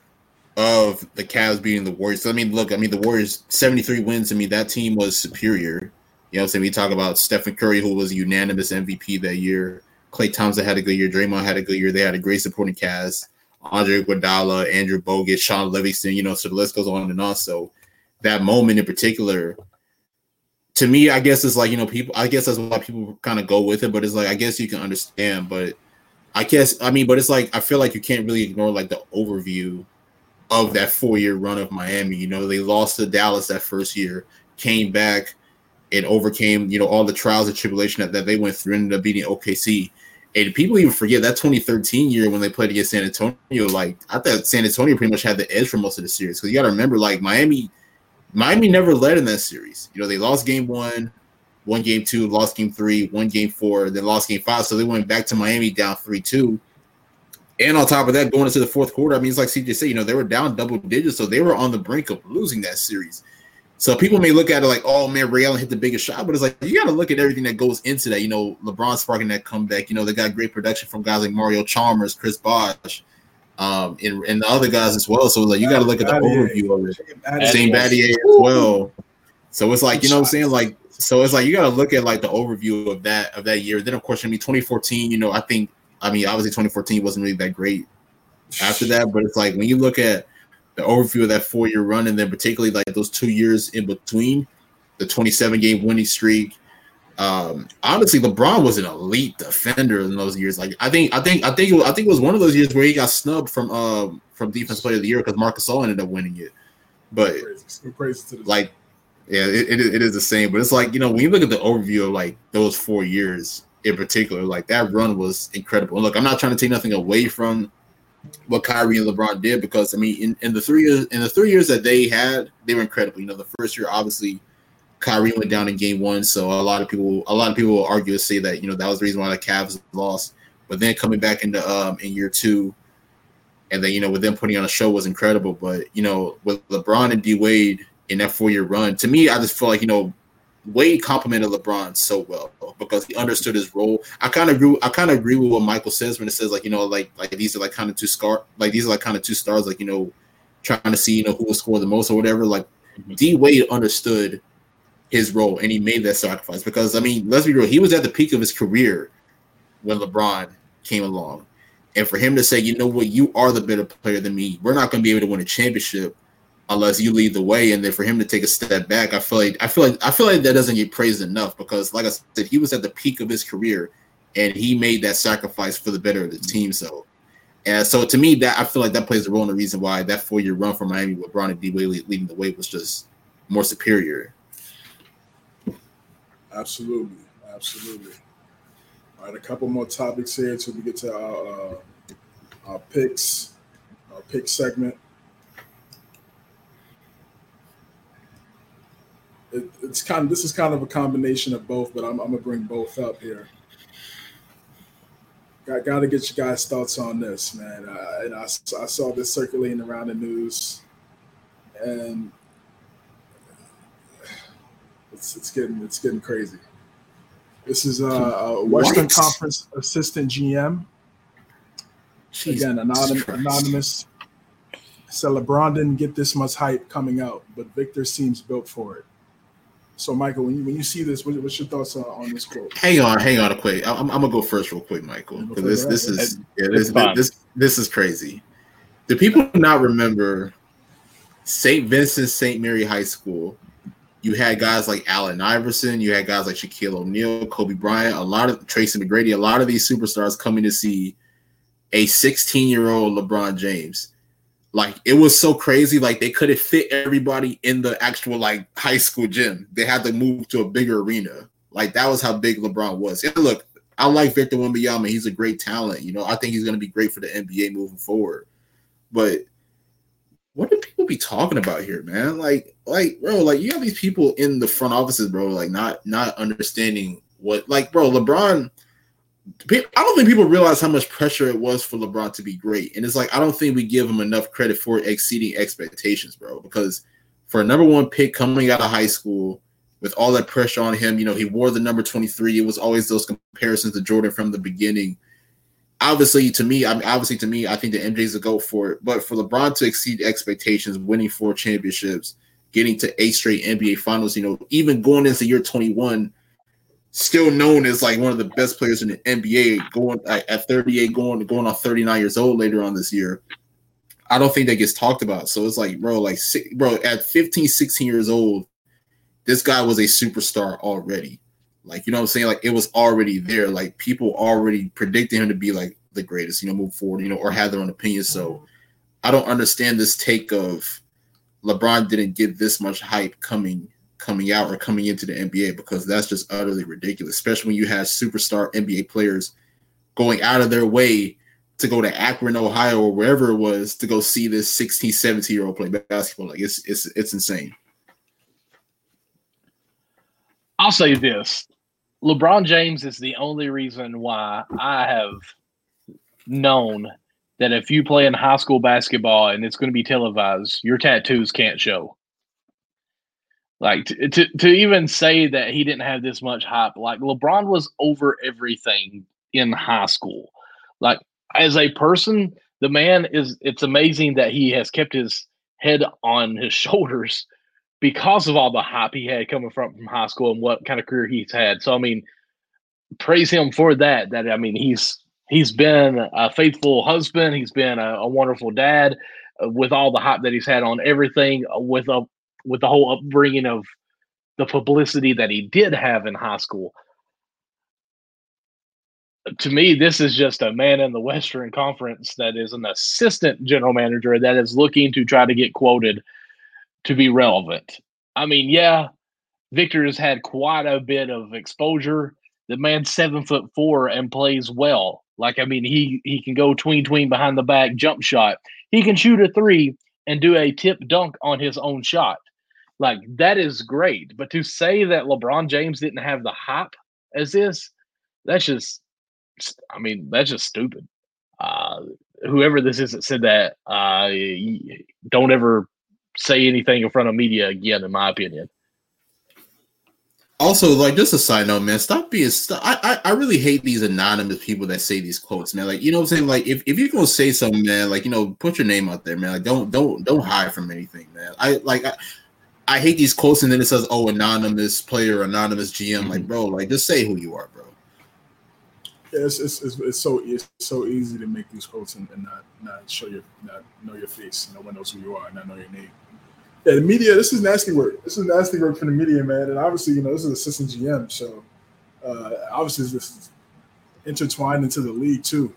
of the Cavs beating the Warriors. So, I mean, look, I mean, the Warriors 73 wins. I mean, that team was superior. You know, so we talk about Stephen Curry, who was unanimous MVP that year. Klay Thompson had a good year. Draymond had a good year. They had a great supporting cast. Andre Iguodala, Andrew Bogut, Shaun Livingston. You know, so the list goes on and on. So that moment in particular, to me, I guess it's like you know, people. I guess that's why people kind of go with it. But it's like I guess you can understand. But I guess I mean, but it's like I feel like you can't really ignore like the overview of that four year run of Miami. You know, they lost to Dallas that first year, came back and overcame, you know, all the trials and tribulation that, that they went through, ended up beating OKC. And people even forget that 2013 year when they played against San Antonio. Like, I thought San Antonio pretty much had the edge for most of the series. Because you got to remember, like, Miami, Miami never led in that series. You know, they lost game one, one game two, lost game three, one game four, then lost game five. So they went back to Miami down 3 2 and on top of that, going into the fourth quarter, I mean, it's like CJ said, you know, they were down double digits, so they were on the brink of losing that series. So people may look at it like, oh man, Ray Allen hit the biggest shot, but it's like you got to look at everything that goes into that. You know, LeBron sparking that comeback. You know, they got great production from guys like Mario Chalmers, Chris Bosh, um, and, and the other guys as well. So like you got to look at the overview of it. Shane Battier as well. So it's like you know what I'm saying, like so it's like you got to look at like the overview of that of that year. Then of course, I mean, 2014. You know, I think I mean, obviously 2014 wasn't really that great after that, but it's like when you look at the overview of that four year run, and then particularly like those two years in between, the 27 game winning streak. Um, honestly, LeBron was an elite defender in those years. Like, I think, I think, I think, it was, I think it was one of those years where he got snubbed from um from defense player of the year because Marcus Gasol ended up winning it. But like, yeah, it, it, it is the same. But it's like you know when you look at the overview of like those four years, in particular. Like that run was incredible. And look, I'm not trying to take nothing away from what Kyrie and LeBron did because I mean, in, in the three years in the three years that they had, they were incredible. You know, the first year obviously Kyrie went down in game one, so a lot of people a lot of people will argue and say that you know that was the reason why the Cavs lost. but then coming back into um in year two, and then you know with them putting on a show was incredible. But you know with LeBron and D Wade in that four year run, to me, I just feel like you know Wade complimented LeBron so well because he understood his role. I kind of agree. I kind of agree with what Michael says when it says like you know like like these are like kind of two scar like these are like kind of two stars like you know trying to see you know who will score the most or whatever. Like mm-hmm. D Wade understood his role and he made that sacrifice because I mean let's be real, he was at the peak of his career when LeBron came along, and for him to say you know what you are the better player than me, we're not going to be able to win a championship unless you lead the way. And then for him to take a step back, I feel like I feel like I feel like that doesn't get praised enough because, like I said, he was at the peak of his career, and he made that sacrifice for the better of the team. So, and so to me, that I feel like that plays a role in the reason why that four year run for Miami with Bron and D Wade leading the way was just more superior. Absolutely, absolutely. All right, a couple more topics here until we get to our, uh, our picks, our pick segment. It, it's kind of this is kind of a combination of both, but I'm, I'm gonna bring both up here. Got, got to get you guys' thoughts on this, man. Uh, and I, I saw this circulating around the news, and it's it's getting it's getting crazy. This is a, a Western what? Conference assistant GM. Jeez, Again, anonymous, anonymous. Said LeBron didn't get this much hype coming out, but Victor seems built for it. So, Michael, when you when you see this, what, what's your thoughts on, on this quote? Hang on, hang on, a quick. I'm, I'm gonna go first, real quick, Michael, because this this is yeah, this, this, this this is crazy. Do people not remember St. Vincent St. Mary High School? You had guys like Allen Iverson, you had guys like Shaquille O'Neal, Kobe Bryant, a lot of Tracy McGrady, a lot of these superstars coming to see a 16 year old LeBron James like it was so crazy like they couldn't fit everybody in the actual like high school gym. They had to move to a bigger arena. Like that was how big lebron was. And look i like victor Wembanyama. he's a great talent you know? I think he's going to be great for the nba moving forward. But what do people be talking about here man? Like like bro like you have these people in the front offices bro like not not understanding what like bro lebron I don't think people realize how much pressure it was for LeBron to be great. And it's like, I don't think we give him enough credit for exceeding expectations, bro. Because for a number one pick coming out of high school with all that pressure on him, you know, he wore the number 23. It was always those comparisons to Jordan from the beginning. Obviously, to me, I mean, obviously to me, I think the MJ's a go for it. But for LeBron to exceed expectations, winning four championships, getting to eight straight NBA finals, you know, even going into year 21 still known as like one of the best players in the NBA, going at 38, going going on 39 years old later on this year. I don't think that gets talked about. So it's like, bro, like, bro, at 15, 16 years old, this guy was a superstar already. Like, you know what I'm saying? Like, it was already there. Like, people already predicted him to be like the greatest, you know, move forward, you know, or have their own opinion. So I don't understand this take of LeBron didn't get this much hype coming coming out or coming into the NBA because that's just utterly ridiculous, especially when you have superstar NBA players going out of their way to go to Akron, Ohio, or wherever it was to go see this 16, 17 year old play basketball. Like it's it's it's insane. I'll say this. LeBron James is the only reason why I have known that if you play in high school basketball and it's going to be televised, your tattoos can't show. Like to, to, to even say that he didn't have this much hype, like LeBron was over everything in high school. Like as a person, the man is it's amazing that he has kept his head on his shoulders because of all the hype he had coming from from high school and what kind of career he's had. So I mean, praise him for that. That I mean, he's he's been a faithful husband. He's been a, a wonderful dad uh, with all the hype that he's had on everything. Uh, with a with the whole upbringing of the publicity that he did have in high school. To me, this is just a man in the Western Conference that is an assistant general manager that is looking to try to get quoted to be relevant. I mean, yeah, Victor has had quite a bit of exposure. The man's seven foot four and plays well. Like, I mean, he he can go tween tween behind the back jump shot. He can shoot a three and do a tip dunk on his own shot. Like that is great, but to say that LeBron James didn't have the hype as this, that's just I mean, that's just stupid. Uh, whoever this is that said that, uh, don't ever say anything in front of media again, in my opinion. Also, like just a side note, man, stop being. St- I, I I really hate these anonymous people that say these quotes, man. Like you know what I'm saying. Like if, if you're gonna say something, man, like you know, put your name out there, man. Like don't don't don't hide from anything, man. I like I, I hate these quotes, and then it says, "Oh, anonymous player, anonymous GM." Mm-hmm. Like, bro, like just say who you are, bro. Yeah, it's, it's, it's, it's, so it's so easy to make these quotes and, and not not show your not know your face. No one knows who you are, and not know your name. Yeah, the media. This is nasty work. This is nasty work for the media, man. And obviously, you know, this is assistant GM, so uh, obviously this is intertwined into the league too.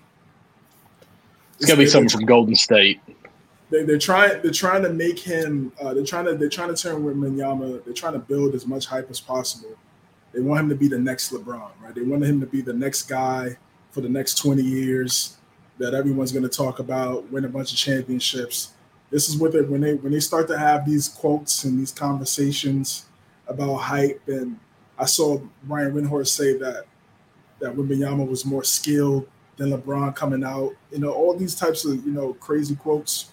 It's gonna be something from Golden State. They, they're trying. They're trying to make him. Uh, they're trying to. They're trying to turn Wembanyama. They're trying to build as much hype as possible. They want him to be the next LeBron, right? They want him to be the next guy for the next twenty years that everyone's going to talk about, win a bunch of championships this is what they when they when they start to have these quotes and these conversations about hype. And I saw Brian Windhorst say that that Wembanyama was more skilled than LeBron coming out. You know, all these types of you know crazy quotes.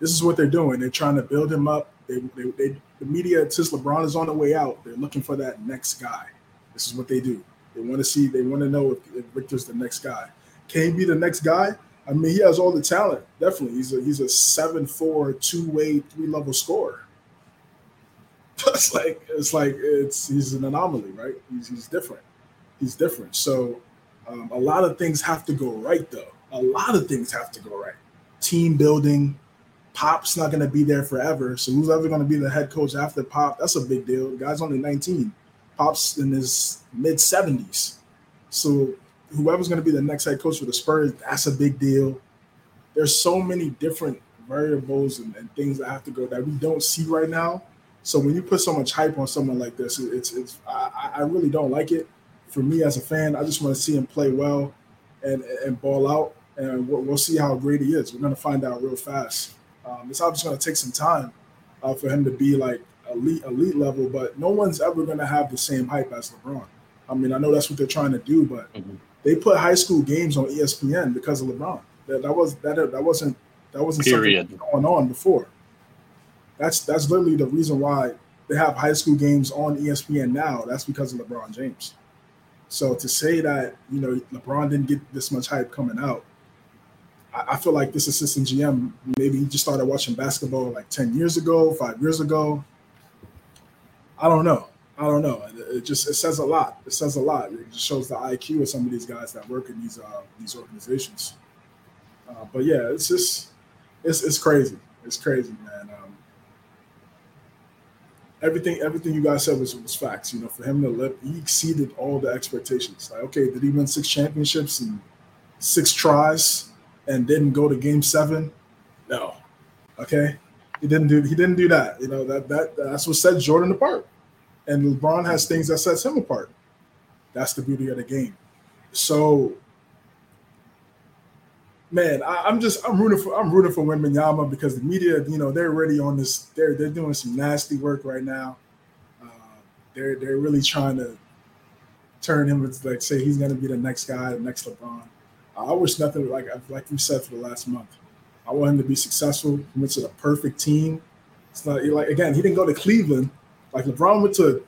This is what they're doing. They're trying to build him up. They, they, they the media since LeBron is on the way out, they're looking for that next guy. This is what they do. They want to see. They want to know if, if Victor's the next guy. Can he be the next guy? I mean, he has all the talent. Definitely, he's a he's a seven four two way three level scorer. it's like it's like it's he's an anomaly, right? He's he's different. He's different. So um, a lot of things have to go right, though. A lot of things have to go right. Team building. Pop's not going to be there forever. So who's ever going to be the head coach after Pop? That's a big deal. The guy's only 19. Pop's in his mid 70s. So whoever's going to be the next head coach for the Spurs, that's a big deal. There's so many different variables and, and, things that have to go that we don't see right now. So when you put so much hype on someone like this, it's it's I, I really don't like it. For me as a fan, I just want to see him play well and and ball out, and we'll, we'll see how great he is. We're gonna find out real fast. Um, it's obviously gonna take some time uh, for him to be like elite elite level, but no one's ever gonna have the same hype as LeBron. I mean, I know that's what they're trying to do, but mm-hmm they put high school games on ESPN because of LeBron. That, that was that that wasn't that wasn't Period. something going on before. That's that's literally the reason why they have high school games on ESPN now. That's because of LeBron James. So to say that you know LeBron didn't get this much hype coming out, I, feel like this assistant GM maybe he just started watching basketball like ten years ago, five years ago. I don't know. I don't know. It just it says a lot. It says a lot. It just shows the IQ of some of these guys that work in these uh, these organizations. Uh, but yeah, it's just it's it's crazy. It's crazy, man. Um, everything everything you guys said was, was facts. You know, for him to live, he exceeded all the expectations. Like, okay, did he win six championships and six tries and didn't go to game seven? No. Okay. He didn't do he didn't do that. You know, that that that's what set Jordan apart and LeBron has things that sets him apart. That's the beauty of the game. So, man, I, am just I'm rooting for I'm rooting for Wembanyama because the media, you know, they're already on this. They're they're doing some nasty work right now. Uh, they're they're really trying to turn him into like say he's going to be the next guy, the next LeBron. I wish nothing like like we said for the last month. I want him to be successful. He went to the perfect team. It's not like again, he didn't go to Cleveland like LeBron went to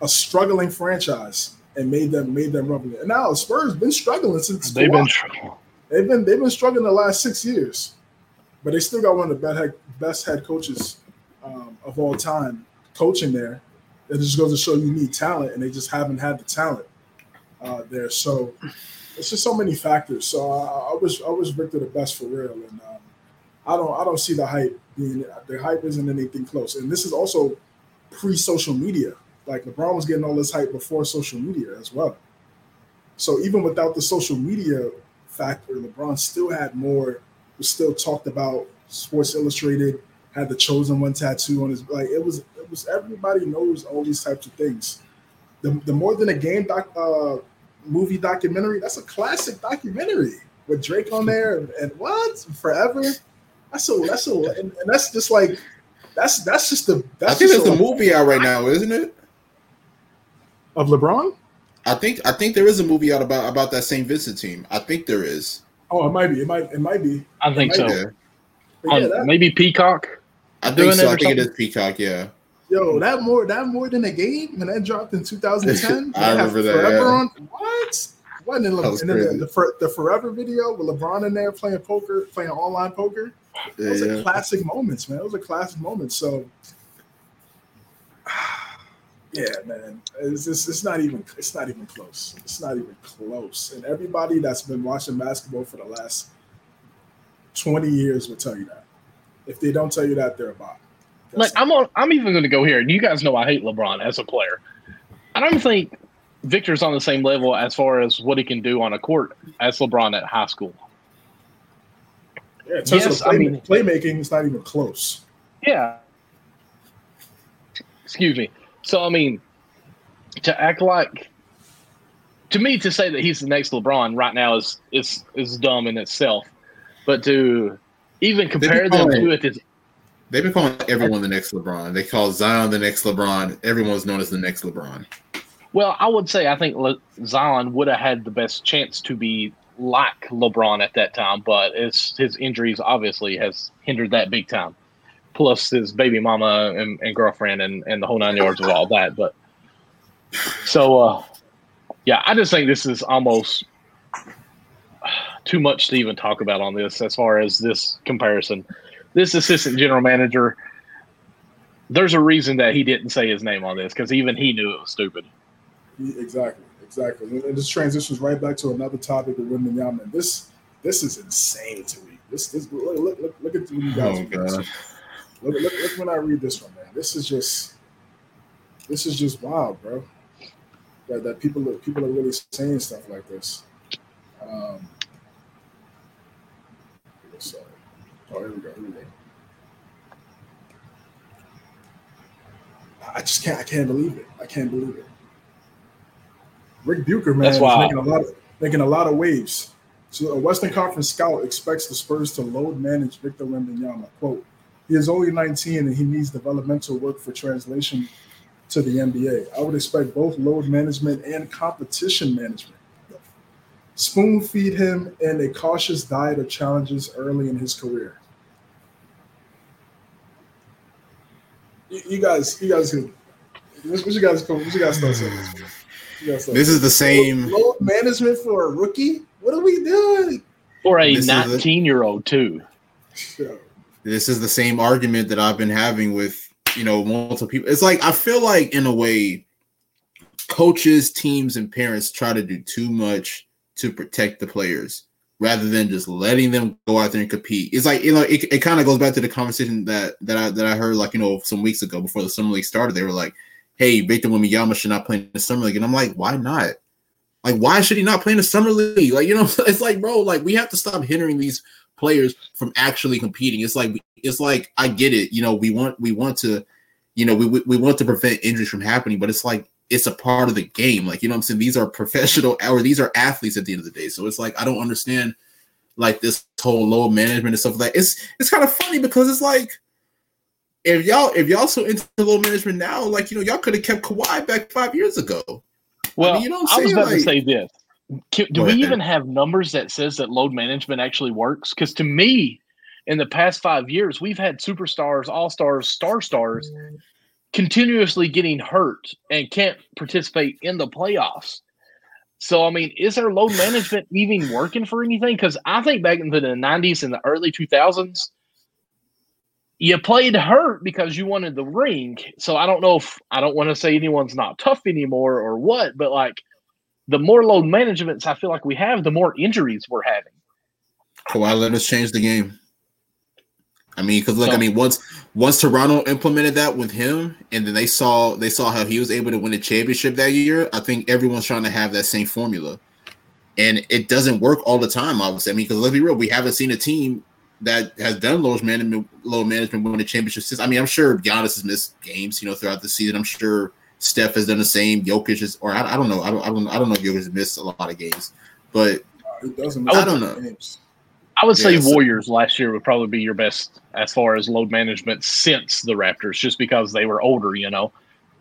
a struggling franchise and made them made them relevant. And now Spurs been struggling since they've been struggling. They've been they've been struggling the last six years, but they still got one of the best head, best head coaches um, of all time coaching there. It just goes to show you need talent, and they just haven't had the talent uh, there. So it's just so many factors. So I, I wish I wish Victor the best for real, and um, I don't I don't see the hype being the hype isn't anything close. And this is also pre-social media. Like LeBron was getting all this hype before social media as well. So even without the social media factor, LeBron still had more. Was still talked about. Sports Illustrated had the chosen one tattoo on his like. It was it was everybody knows all these types of things. The, the more than a game doc uh, movie documentary. That's a classic documentary with Drake on there and, and what forever. That's so that's so and, and that's just like that's that's just the. That's I think there's a movie out right now, isn't it? Of LeBron. I think I think there is a movie out about about that St. Vincent team. I think there is. Oh, it might be. It might. It might be. I think so. Yeah. But yeah, On- that, maybe Peacock. I think so. I or think it is? Peacock. Yeah. Yo, mm. that more. That more than a game when that dropped in 2010. I remember that, Forever yeah. on what? Wasn't it? That and then the, the, the Forever video with LeBron in there playing poker, playing online poker. Those are Yeah. classic moments, man. Those are classic moments. So, yeah, man, it's just, it's not even it's not even close. It's not even close. And everybody that's been watching basketball for the last twenty years will tell you that. If they don't tell you that, they're a bot. Like I'm on, I'm even going to go here. And you guys know I hate LeBron as a player. I don't think Victor's on the same level as far as what he can do on a court as LeBron at high school. yeah, in terms yes, of I mean- playmaking, it's not even close. Yeah. Excuse me. So I mean, to act like, to me, to say that he's the next LeBron right now is is is dumb in itself. But to even compare them to it is They've been calling everyone the next LeBron. They call Zion the next LeBron. Everyone's known as the next LeBron. Well, I would say I think Le- Zion would have had the best chance to be like LeBron at that time, but it's, his injuries obviously has hindered that big time. Plus his baby mama and, and girlfriend and, and the whole nine yards of all that. But so, uh, yeah, I just think this is almost too much to even talk about on this as far as this comparison. This assistant general manager, there's a reason that he didn't say his name on this because even he knew it was stupid. Exactly, exactly. And this transitions right back to another topic with Wembanyama. This this is insane to me. This this look look look, look at you guys. Oh, read. God. Look, look look when I read this one, man. This is just this is just wild, bro. That that people people are really saying stuff like this. Um, sorry. Oh, here we go. Here we go. I just can't. I can't believe it. I can't believe it. Rick Bucher, man, is making a lot of making a lot of waves. So a Western Conference scout expects the Spurs to load manage Victor Wembanyama. Quote, he is only 19 and he needs developmental work for translation to the NBA. I would expect both load management and competition management. Spoon feed him and a cautious diet of challenges early in his career. You, you guys, you guys, could- what what you guys, what you guys thoughts on this? man? You guys is the same. load management for a rookie. What are we doing? For a This is a- 19 year old, too. Yo, This is the same argument that I've been having with you know multiple people. It's like I feel like in a way, coaches, teams, and parents try to do too much to protect the players rather than just letting them go out there and compete. It's like you know it, it kind of goes back to the conversation that that I that I heard like you know some weeks ago before the summer league started. They were like, "Hey, Victor Wembanyama should not play in the summer league," and I'm like, "Why not?" Like, why should he not play in the summer league? Like, you know, it's like, bro, like we have to stop hindering these players from actually competing. It's like it's like I get it. You know, we want we want to, you know, we we, we want to prevent injuries from happening, but it's like it's a part of the game. Like, you know what I'm saying? These are professional or these are athletes at the end of the day. So it's like I don't understand like this whole load management and stuff like that. It's it's kind of funny because it's like if y'all if y'all so into load management now, like you know, y'all could have kept Kawhi back five years ago. Well, I, you don't was say, about to say this. Can, do we ahead. even have numbers that says that load management actually works? Because to me, in the past five years, we've had superstars, all stars, star stars continuously getting hurt and can't participate in the playoffs. So, I mean, is our load management even working for anything? Because I think back into the 90s and the early 2000s, you played hurt because you wanted the ring. So I don't know if I don't want to say anyone's not tough anymore or what, but like the more load managements I feel like we have, the more injuries we're having. Kawhi Leonard's changed the game. I mean, because look, So- I mean, once once Toronto implemented that with him, and then they saw they saw how he was able to win a championship that year. I think everyone's trying to have that same formula, and it doesn't work all the time. Obviously, I mean, because let's be real, we haven't seen a team that has done low management, low management win a championship since. I mean, I'm sure Giannis has missed games, you know, throughout the season. I'm sure Steph has done the same. Jokic is, or I, I don't know, I don't, I don't, I don't know if Jokic has missed a lot of games, but it doesn't. I don't know. Games. I would say Yeah, so- Warriors last year would probably be your best as far as load management since the Raptors, just because they were older, you know.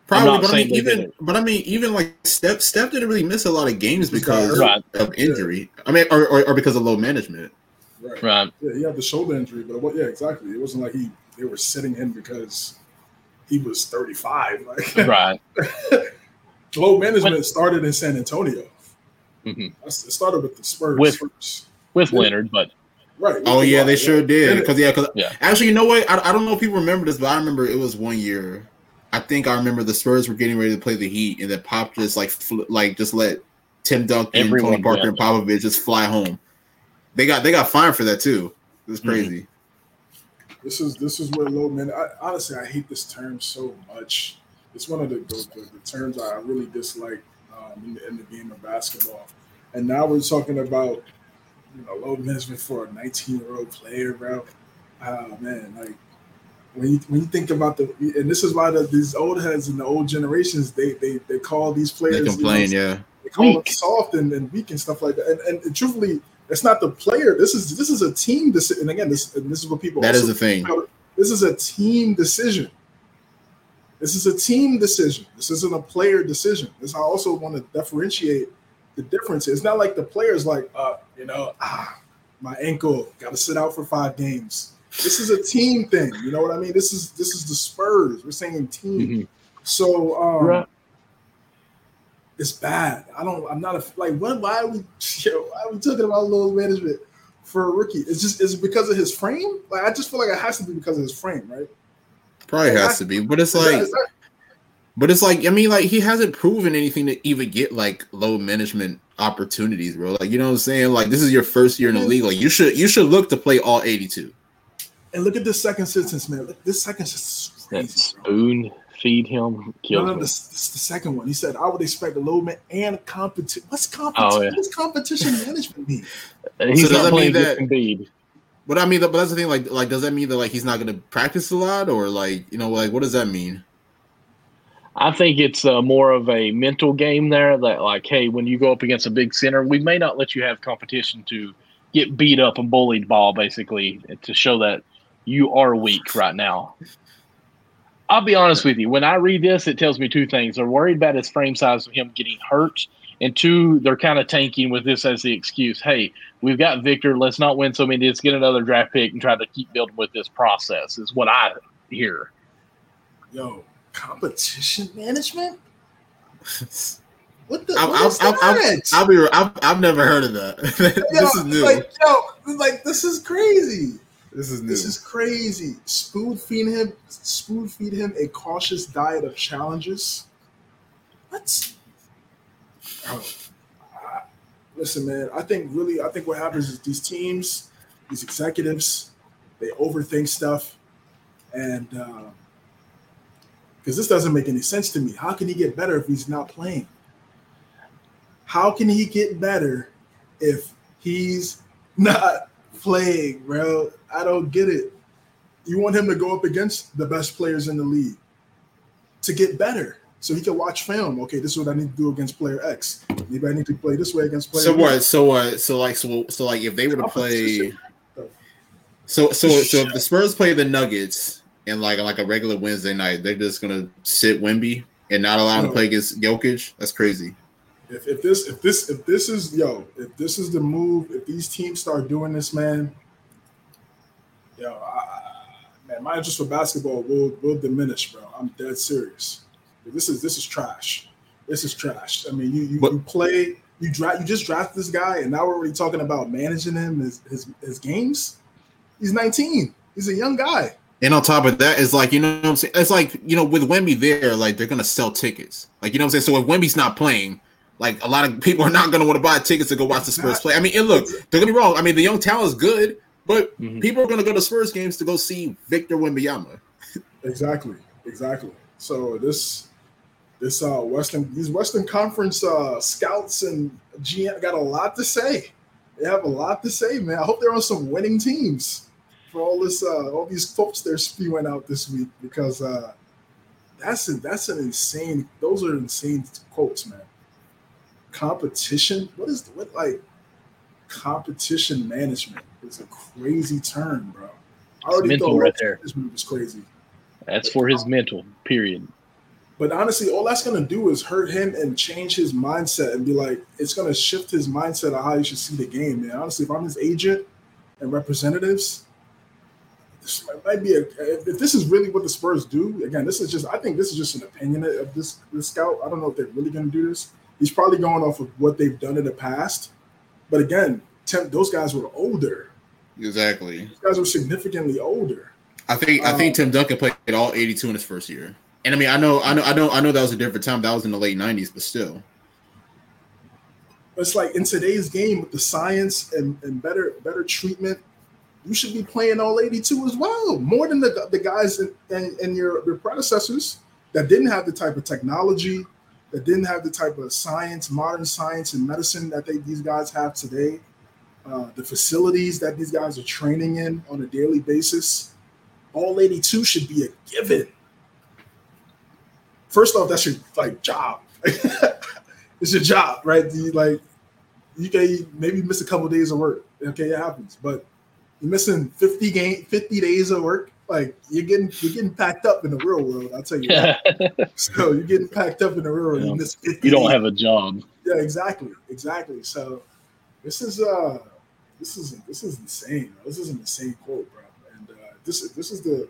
Probably, but I mean, even but I mean, even like Steph, Steph didn't really miss a lot of games because right. of injury. I mean, or, or, or, because of load management. Right. right. Yeah, he had the shoulder injury, but what? Yeah, exactly. It wasn't like he they were sitting him because he was thirty five. Like right. load management started in San Antonio. Mm-hmm. It started with the Spurs with first. with Leonard, but Right. Oh yeah, they sure did. Because yeah, because yeah. actually, you know what? I, I don't know if people remember this, but I remember it was one year I think I remember the Spurs were getting ready to play the Heat, and then Pop just like fl- like just let Tim Duncan, Everyone, Tony Parker, yeah. and Popovich just fly home. They got they got fined for that too. It was mm-hmm. crazy. Mm-hmm. This is this is where low man. I, honestly, I hate this term so much. It's one of the the, the, the terms I really dislike um, in, the, in the game of basketball. And now we're talking about you know low management for a 19 year old player, bro. Oh man, like when you when you think about the and this is why the, these old heads and the old generations they they, they call these players they complain, you know, yeah. They call weak. them soft and, and weak and stuff like that. And, and, and, truthfully, it's not the player. This is this is a team decision. And again, this and this is what people that is the thing. This is a team decision. This is a team decision. This isn't a player decision. This I also want to differentiate the difference. It's not like the players like, uh, you know, ah, my ankle got to sit out for five games this is a team thing. You know what I mean? This is this is the Spurs. We're saying team. Mm-hmm. So um, right. it's bad. I don't. I'm not a like. What? Why are we? You know, why are we talking about load management for a rookie? It's just is it because of his frame? Like I just feel like it has to be because of his frame, right? Probably like, has I, to be, but it's like. That, that, but it's like I mean, like he hasn't proven anything to even get like low management opportunities, bro. Like you know what I'm saying? Like this is your first year in the league. Like you should you should look to play all 82. And look at this second sentence, man. Look, This second sentence is crazy. That spoon feed him. No, no, this, this the second one. He said, "I would expect a low man and competition." What's competition? Oh, yeah. What's competition management mean? He's so not playing that Embiid. But I mean, but that's the thing. Like, like, does that mean that like he's not going to practice a lot, or like, you know, like, what does that mean? I think it's uh, more of a mental game there. That like, hey, when you go up against a big center, we may not let you have competition to get beat up and bullied ball, basically, to show that you are weak right now. I'll be honest with you. When I read this, it tells me two things. They're worried about his frame size of him getting hurt. And two, they're kind of tanking with this as the excuse. Hey, we've got Victor. Let's not win so many. Let's get another draft pick and try to keep building with this process, is what I hear. Yo, competition management? What the? I'll, I'll, I'll, I'll, be. I've, I've never heard of that. this yo, is new. Like, yo, like this is crazy. This is new. This is crazy. Spoon feed him. Spoon feed him a cautious diet of challenges. What? Oh, listen, man. I think really, I think what happens is these teams, these executives, they overthink stuff, and um, because this doesn't make any sense to me. How can he get better if he's not playing? How can he get better if he's not playing, bro. I don't get it. You want him to go up against the best players in the league to get better. So he can watch film. Okay, this is what I need to do against player X. Maybe I need to play this way against player. So what? So what? So like so so like if they were to play so so so if the Spurs play the Nuggets in like like a regular Wednesday night, they're just gonna sit Wemby and not allow him to play against Jokic. That's crazy. If, if this if this if this is yo if this is the move if these teams start doing this man yo I, man my interest for basketball will will diminish bro. I'm dead serious. This is this is trash. This is trash. I mean you you, but, you play you draft you just draft this guy and now we're already talking about managing him his his, his games? He's 19 he's a young guy and on top of that, it's like, you know what I'm saying? It's like, you know, with Wemby there, like they're gonna sell tickets. Like, you know what I'm saying? So if Wemby's not playing, like a lot of people are not going to want to buy tickets to go watch the Spurs play. I mean, and look, don't get me wrong. I mean, the young talent is good, but mm-hmm. people are going to go to Spurs games to go see Victor Wembanyama. exactly, exactly. So this this uh Western these Western Conference uh scouts and GM got a lot to say. They have a lot to say, man. I hope they're on some winning teams for all this uh all these quotes they're spewing out this week because uh that's a, that's an insane those are insane quotes, man competition. What is what like competition management? Is a crazy term, bro. I already mental right there. This move was crazy. That's for his mental. Period. But honestly, all that's gonna do is hurt him and change his mindset and be like, it's gonna shift his mindset of how he should see the game. Man, honestly, if I'm his agent and representatives, this might be a. If this is really what the Spurs do, again, this is just. I think this is just an opinion of this this scout. I don't know if they're really gonna do this. He's probably going off of what they've done in the past. But again, Tim, those guys were older. Exactly. Those guys were significantly older. I think I think um, Tim Duncan played all 82 in his first year. And I mean, I know, I know, I know, I know that was a different time. That was in the late '90s, but still. It's like in today's game with the science and, and better better treatment, you should be playing all 82 as well, more than the, the guys and, in your, your predecessors that didn't have the type of technology, that didn't have the type of science, modern science and medicine that they, these guys have today, uh, the facilities that these guys are training in on a daily basis. All 82 should be a given first off, that's your like job. it's your job, right? You, like you can maybe miss a couple of days of work. Okay, it happens, but you're missing 50 game 50 days of work. Like you're getting you're getting packed up in the real world. I'll tell you that. so you're getting packed up in the real world. Yeah. You, miss 50 you don't days. have a job. Yeah, exactly, exactly. So this is uh this is this is insane. This is an insane quote, bro. And uh, this this is the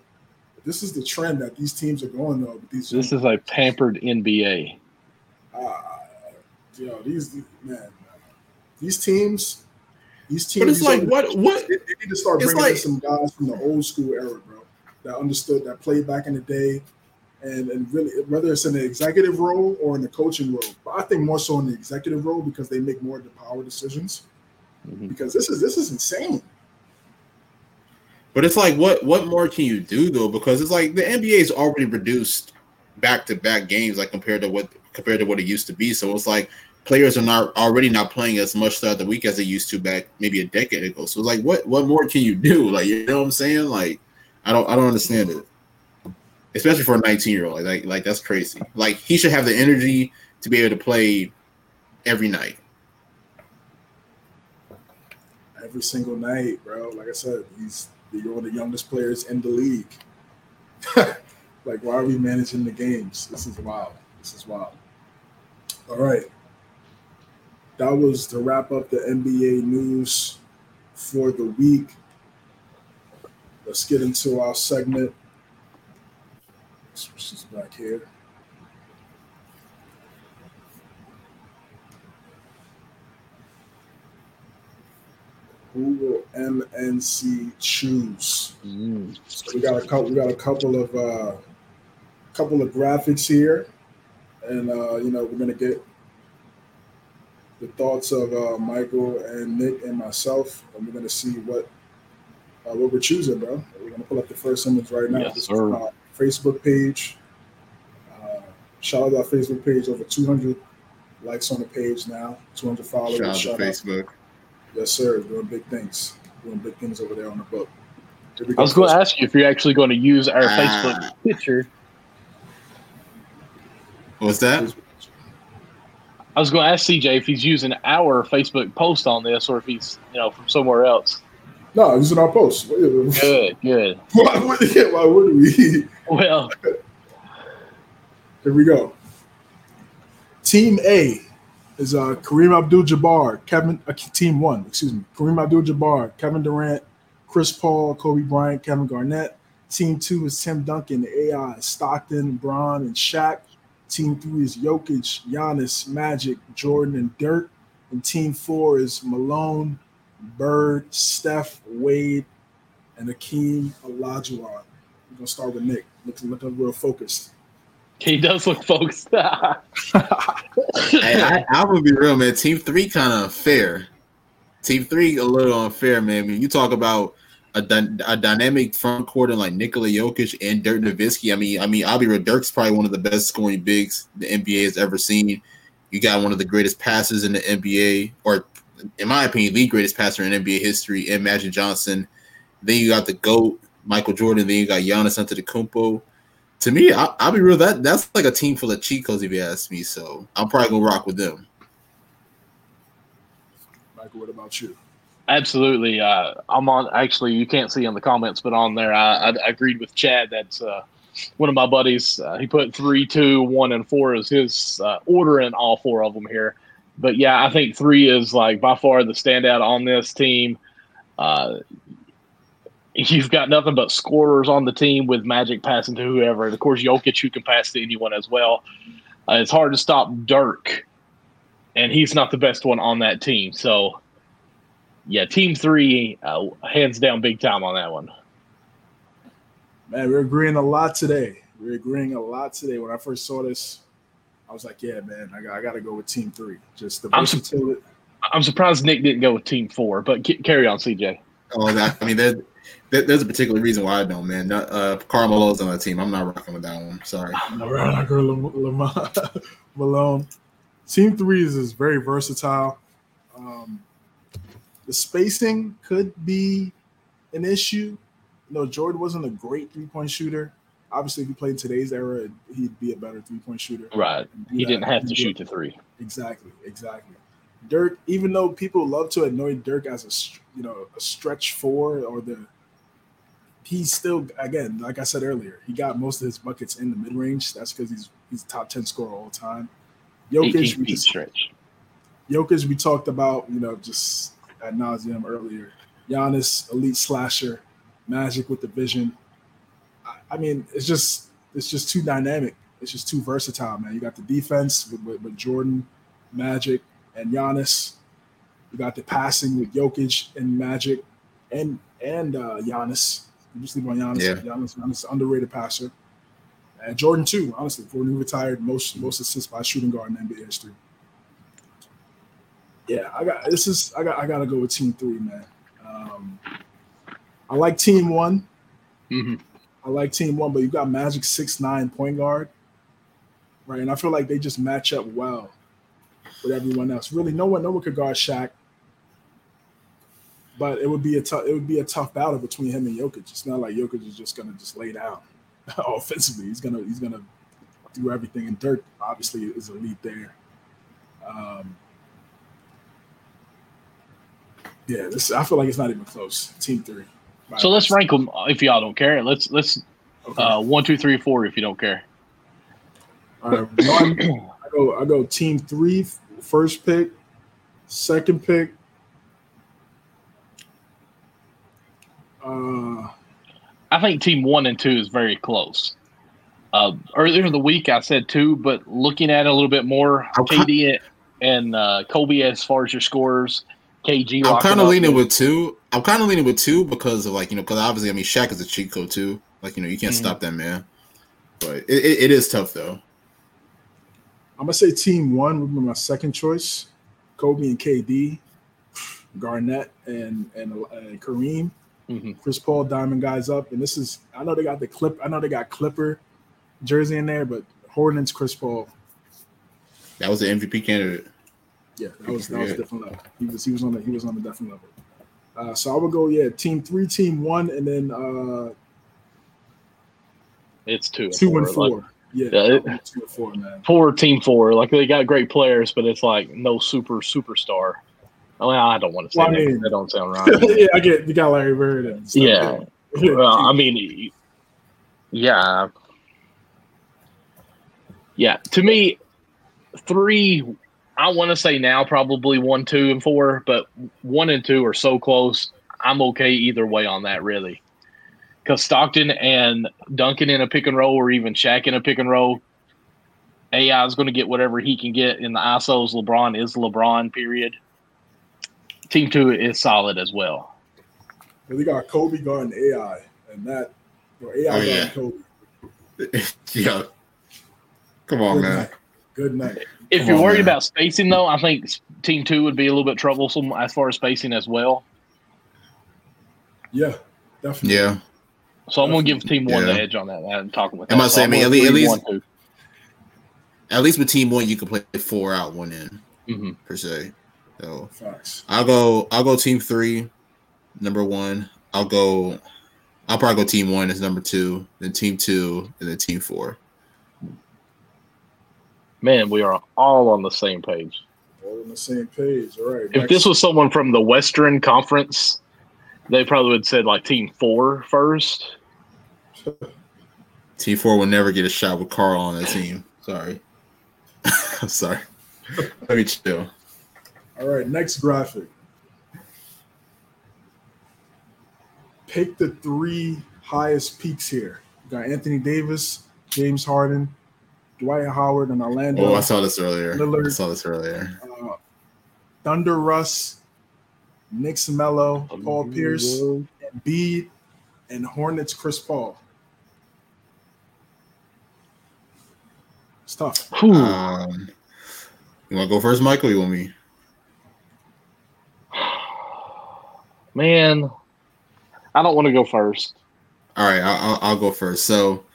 this is the trend that these teams are going though. These this is a pampered NBA. Uh, you know these man, these teams, these teams. But it's like what what they, they, need to start bringing like, in some guys from the old school era, bro, that understood that played back in the day, and and really whether it's in the executive role or in the coaching role. But I think more so in the executive role because they make more of the power decisions. Mm-hmm. Because this is this is insane. But it's like, what what more can you do though? Because it's like the NBA is already reduced back to back games, like compared to what compared to what it used to be. So it's like players are not already not playing as much throughout the week as they used to back maybe a decade ago. So like, what what more can you do? Like, you know what I'm saying? Like, I don't I don't understand it, especially for a 19 year old. Like, like that's crazy. Like he should have the energy to be able to play every night. Every single night, bro. Like I said, he's you're one of the youngest players in the league. like, why are we managing the games? This is wild. This is wild. All right. That was to wrap up the NBA news for the week. Let's get into our segment. This back here. who will MNC choose? Mm. So we got a couple. We got a couple of uh, couple of graphics here, and uh, you know we're gonna get the thoughts of uh, Michael and Nick and myself, and we're gonna see what uh, what we're choosing, bro. We're gonna pull up the first image right now. Yes, this sir. is Facebook page. Uh, shout out our Facebook page. Over 200 likes on the page now. 200 followers. Shout out shout to Facebook. Yes, sir. Doing big things. Doing big things over there on the book. I was going to ask you if you're actually going to use our Facebook picture. What's that? I was going to ask CJ if he's using our Facebook post on this or if he's, you know, from somewhere else. No, using our post. Good, good. Why would, why would we? Well, here we go. Team A is uh, Kareem Abdul-Jabbar, Kevin uh, Team One, excuse me, Kareem Abdul-Jabbar, Kevin Durant, Chris Paul, Kobe Bryant, Kevin Garnett. Team Two is Tim Duncan, AI, Stockton, Bron, and Shaq. Team Three is Jokic, Giannis, Magic, Jordan, and Dirk. And Team Four is Malone, Bird, Steph, Wade, and Akeem Olajuwon. We're gonna start with Nick. Looking, looking real focused. He does look focused. hey, I, I would be real, man. Team three kind of unfair. Team three a little unfair, man. I mean, you talk about a, a dynamic front court and like Nikola Jokic and Dirk Nowitzki. I mean, I mean, real. Dirk's probably one of the best scoring bigs the NBA has ever seen. You got one of the greatest passes in the NBA, or in my opinion, the greatest passer in NBA history, and Magic Johnson. Then you got the GOAT, Michael Jordan. Then you got Giannis Antetokounmpo to me, I, will be real. That that's like a team full of chicos, if you ask me. So I'm probably gonna rock with them. Michael, what about you? Absolutely. Uh, I'm on. Actually, you can't see in the comments, but on there, I, I, I agreed with Chad. That's uh, one of my buddies. Uh, he put three, two, one, and four as his uh, order in all four of them here. But yeah, I think three is like by far the standout on this team. Uh, you've got nothing but scorers on the team with Magic passing to whoever. And of course, Jokic, who can pass to anyone as well. Uh, it's hard to stop Dirk, and he's not the best one on that team. So, yeah, team three, uh, hands down, big time on that one. Man, we're agreeing a lot today. We're agreeing a lot today. When I first saw this, I was like, yeah, man, I got, I got to go with team three. Just the I'm, su- versatility. I'm surprised Nick didn't go with team four, but c- carry on, CJ. Oh, that I mean, there, there- there's a particular reason why I don't, man. Not, uh, Karl Malone's on the team. I'm not rocking with that one. Sorry. No, we're not going Lam- Lam- Malone. Team three is, is very versatile. Um, the spacing could be an issue. You know, Jordan wasn't a great three point shooter. Obviously, if he played in today's era, he'd be a better three point shooter. Right. He that. didn't have to shoot the three. Exactly, exactly. Dirk, even though people love to annoy Dirk as a you know a stretch four or the, he's still again like I said earlier, he got most of his buckets in the mid range. That's because he's he's top ten scorer all time. Jokic, we just, stretch. Jokic, we talked about you know just ad nauseum earlier. Giannis, elite slasher, Magic with the vision. I, I mean, it's just it's just too dynamic. It's just too versatile, man. You got the defense with, with, with Jordan, Magic, and Giannis. You got the passing with Jokic and Magic, and and uh, Giannis. You just leave on Giannis. Yeah. Giannis, Giannis, underrated passer. And Jordan too, honestly, before he retired, most most assists by shooting guard in NBA history. Yeah, I got this is I got I gotta go with team three, man. Um, I like team one. hmm I like team one, but you got Magic six nine point guard, right? And I feel like they just match up well with everyone else. Really, no one no one could guard Shaq, but it would be a tough it would be a tough battle between him and Jokic. It's not like Jokic is just gonna just lay down offensively. He's gonna he's gonna do everything. And Dirk obviously is elite there. Um, yeah, this I feel like it's not even close. Team three. So let's rank them if y'all don't care. Let's let's Okay. uh, one, two, three, four if you don't care. All right, one, I go. I go team three first pick, second pick. Uh, I think team one and two is very close. Uh, earlier in the week, I said two, but looking at it a little bit more, I'm KD and uh, Kobe as far as your scorers, KG. I'm kind of leaning with two. I'm kind of leaning with two because of like you know because obviously I mean Shaq is a cheat code too. Like you know you can't Mhm. stop that man. But it, it, it is tough though. I'm gonna say team one would be my second choice. Kobe and KD, Garnett and and, and Kareem, Mhm. Chris Paul, Diamond guys up. And this is I know they got the clip. I know they got Clipper jersey in there, but Hornets, Chris Paul, That was the MVP candidate. Yeah, that was that was Yeah. different level. He was he was on the he was on a different level. Uh, so I would go yeah, team three, team one, and then uh, It's two, and two and Like, four. Yeah, Yeah, I it- two and four, man. four, team four. Like they got great players, but it's like no super superstar. Well, I don't want to say Well, I mean- that don't sound right. yeah, I get you got Larry Bird and stuff. Yeah. Yeah. Well, I mean, yeah, yeah. To me, three. I want to say now probably one, two, and four, but one and two are so close. I'm okay either way on that, really. Because Stockton and Duncan in a pick and roll, or even Shaq in a pick and roll, AI is going to get whatever he can get in the ISOs. LeBron is LeBron. Period. Team two is solid as well. And we got Kobe guarding AI, and that or AI Oh, guarding yeah. Kobe. yeah. Come on, man. Night. Good night. If Come you're on, worried man. about spacing, though, I think team two would be a little bit troublesome as far as spacing as well. Yeah, definitely. Yeah. So I'm going to give team one Yeah. the edge on that. I'm talking with. Am. I So saying, I'm I mean, going at least- at least- one. At least with team one, you can play four out, one in Mhm. per se. So Facts. I'll go. I'll go team three, number one. I'll go. I'll probably go team one as number two, then team two, and then team four. Man, we are all on the same page. All on the same page. All right. If this was someone from the Western Conference, they probably would have said like team four first. T4 will never get a shot with Karl on that team. Sorry. I'm sorry. Let me chill. All right, next graphic. Pick the three highest peaks here. You got Anthony Davis, James Harden, Dwight Howard, and Orlando. Oh, I saw this earlier. Lillard, I saw this earlier. Uh, Thunder Russ, Knicks Melo, Paul Pierce, Embiid, and Hornets Chris Paul. It's tough. Um, you want to go first, Michael? You want me? Man, I don't want to go first. All right, I'll, I'll go first. So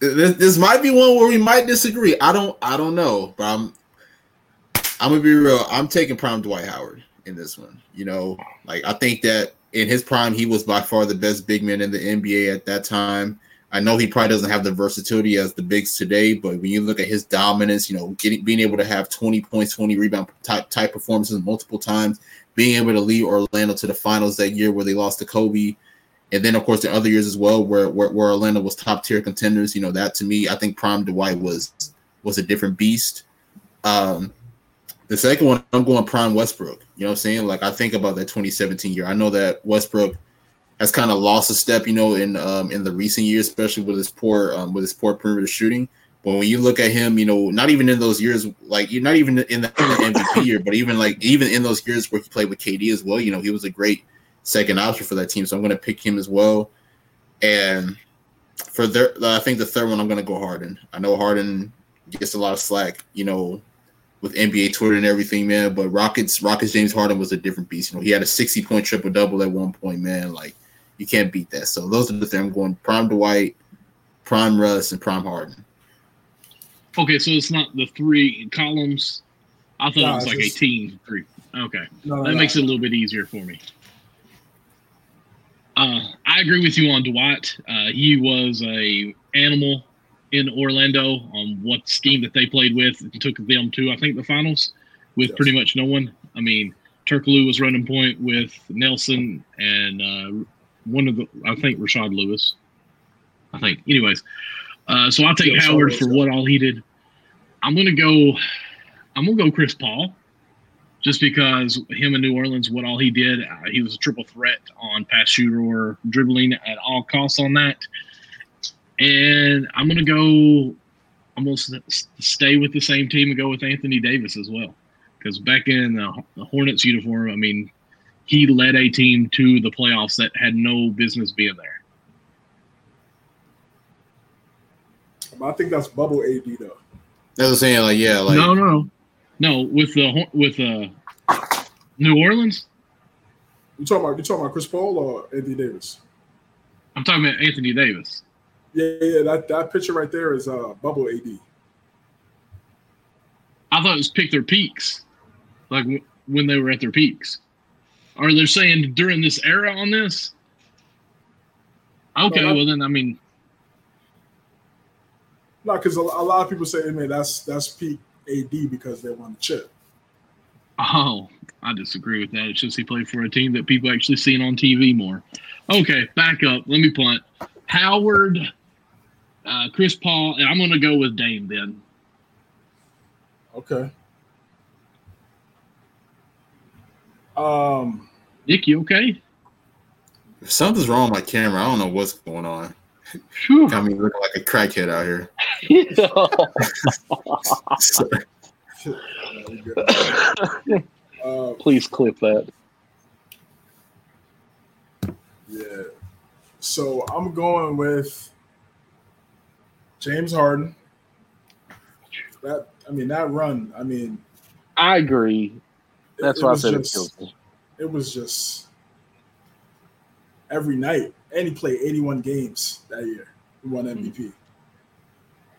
this, this might be one where we might disagree. I don't I don't know, but I'm I'm gonna be real. I'm taking prime Dwight Howard in this one. You know, like I think that in his prime, he was by far the best big man in the NBA at that time. I know he probably doesn't have the versatility as the bigs today, but when you look at his dominance, you know, getting being able to have 20 points, 20 rebound type type performances multiple times, being able to lead Orlando to the finals that year where they lost to Kobe, and then of course the other years as well where where, where Orlando was top tier contenders. You know, that to me, I think Prime Dwight was was a different beast. Um, the second one, I'm going Prime Westbrook. You know what I'm saying? Like I think about that 2017 year. I know that Westbrook has kind of lost a step, you know, in um, in the recent years, especially with his poor um, with his poor perimeter shooting. But when you look at him, you know, not even in those years, like you're not even in the, in the MVP year, but even like even in those years where he played with KD as well, you know, he was a great second option for that team. So I'm going to pick him as well. And for their, I think the third one, I'm going to go Harden. I know Harden gets a lot of slack, you know, with NBA Twitter and everything, man. But Rockets, Rockets, James Harden was a different beast. You know, he had a 60 point triple double at one point, man. Like you can't beat that. So those are the things I'm going prime Dwight, prime Russ, and prime Harden. Okay, so it's not the three columns. I thought no, it was like just, a team three. Okay, no, that no, makes it a little bit easier for me. Uh, I agree with you on Dwight. Uh, he was a animal in Orlando on what scheme that they played with and took them to I think the finals with yes. pretty much no one. I mean, Turkoglu was running point with Nelson and uh, one of the I think Rashard Lewis. I think. Anyways, uh, so I'll take yeah, Howard for what all he did. I'm gonna go. I'm gonna go Chris Paul, just because him in New Orleans, what all he did, uh, he was a triple threat on pass shooter or dribbling at all costs on that. And I'm gonna go. I'm gonna stay with the same team and go with Anthony Davis as well, because back in the, the Hornets uniform, I mean, he led a team to the playoffs that had no business being there. I think that's bubble AD though. That's what I'm saying, like yeah, like no, no, no. With the with uh, New Orleans. You talking about you talking about Chris Paul or Anthony Davis? I'm talking about Anthony Davis. Yeah, yeah. That that picture right there is uh bubble AD. I thought it was pick their peaks, like w- when they were at their peaks. Are they saying during this era on this? Okay, well then I mean, no, because a, a, lot of people say, "Man, that's that's peak AD because they won the chip." Oh, I disagree with that. It's just he played for a team that people actually seen on TV more. Okay, back up. Let me punt. Howard, uh, Chris Paul, and I'm going to go with Dame then. Okay. Um, Nick, you okay? Something's wrong with my camera. I don't know what's going on. Whew. Got me looking like a crackhead out here. uh, Please clip that. Yeah. So I'm going with James Harden. That I mean that run. I mean, I agree. That's it, why it I said just, it kills me it was just every night. And he played 81 games that year. He won MVP. Mm-hmm.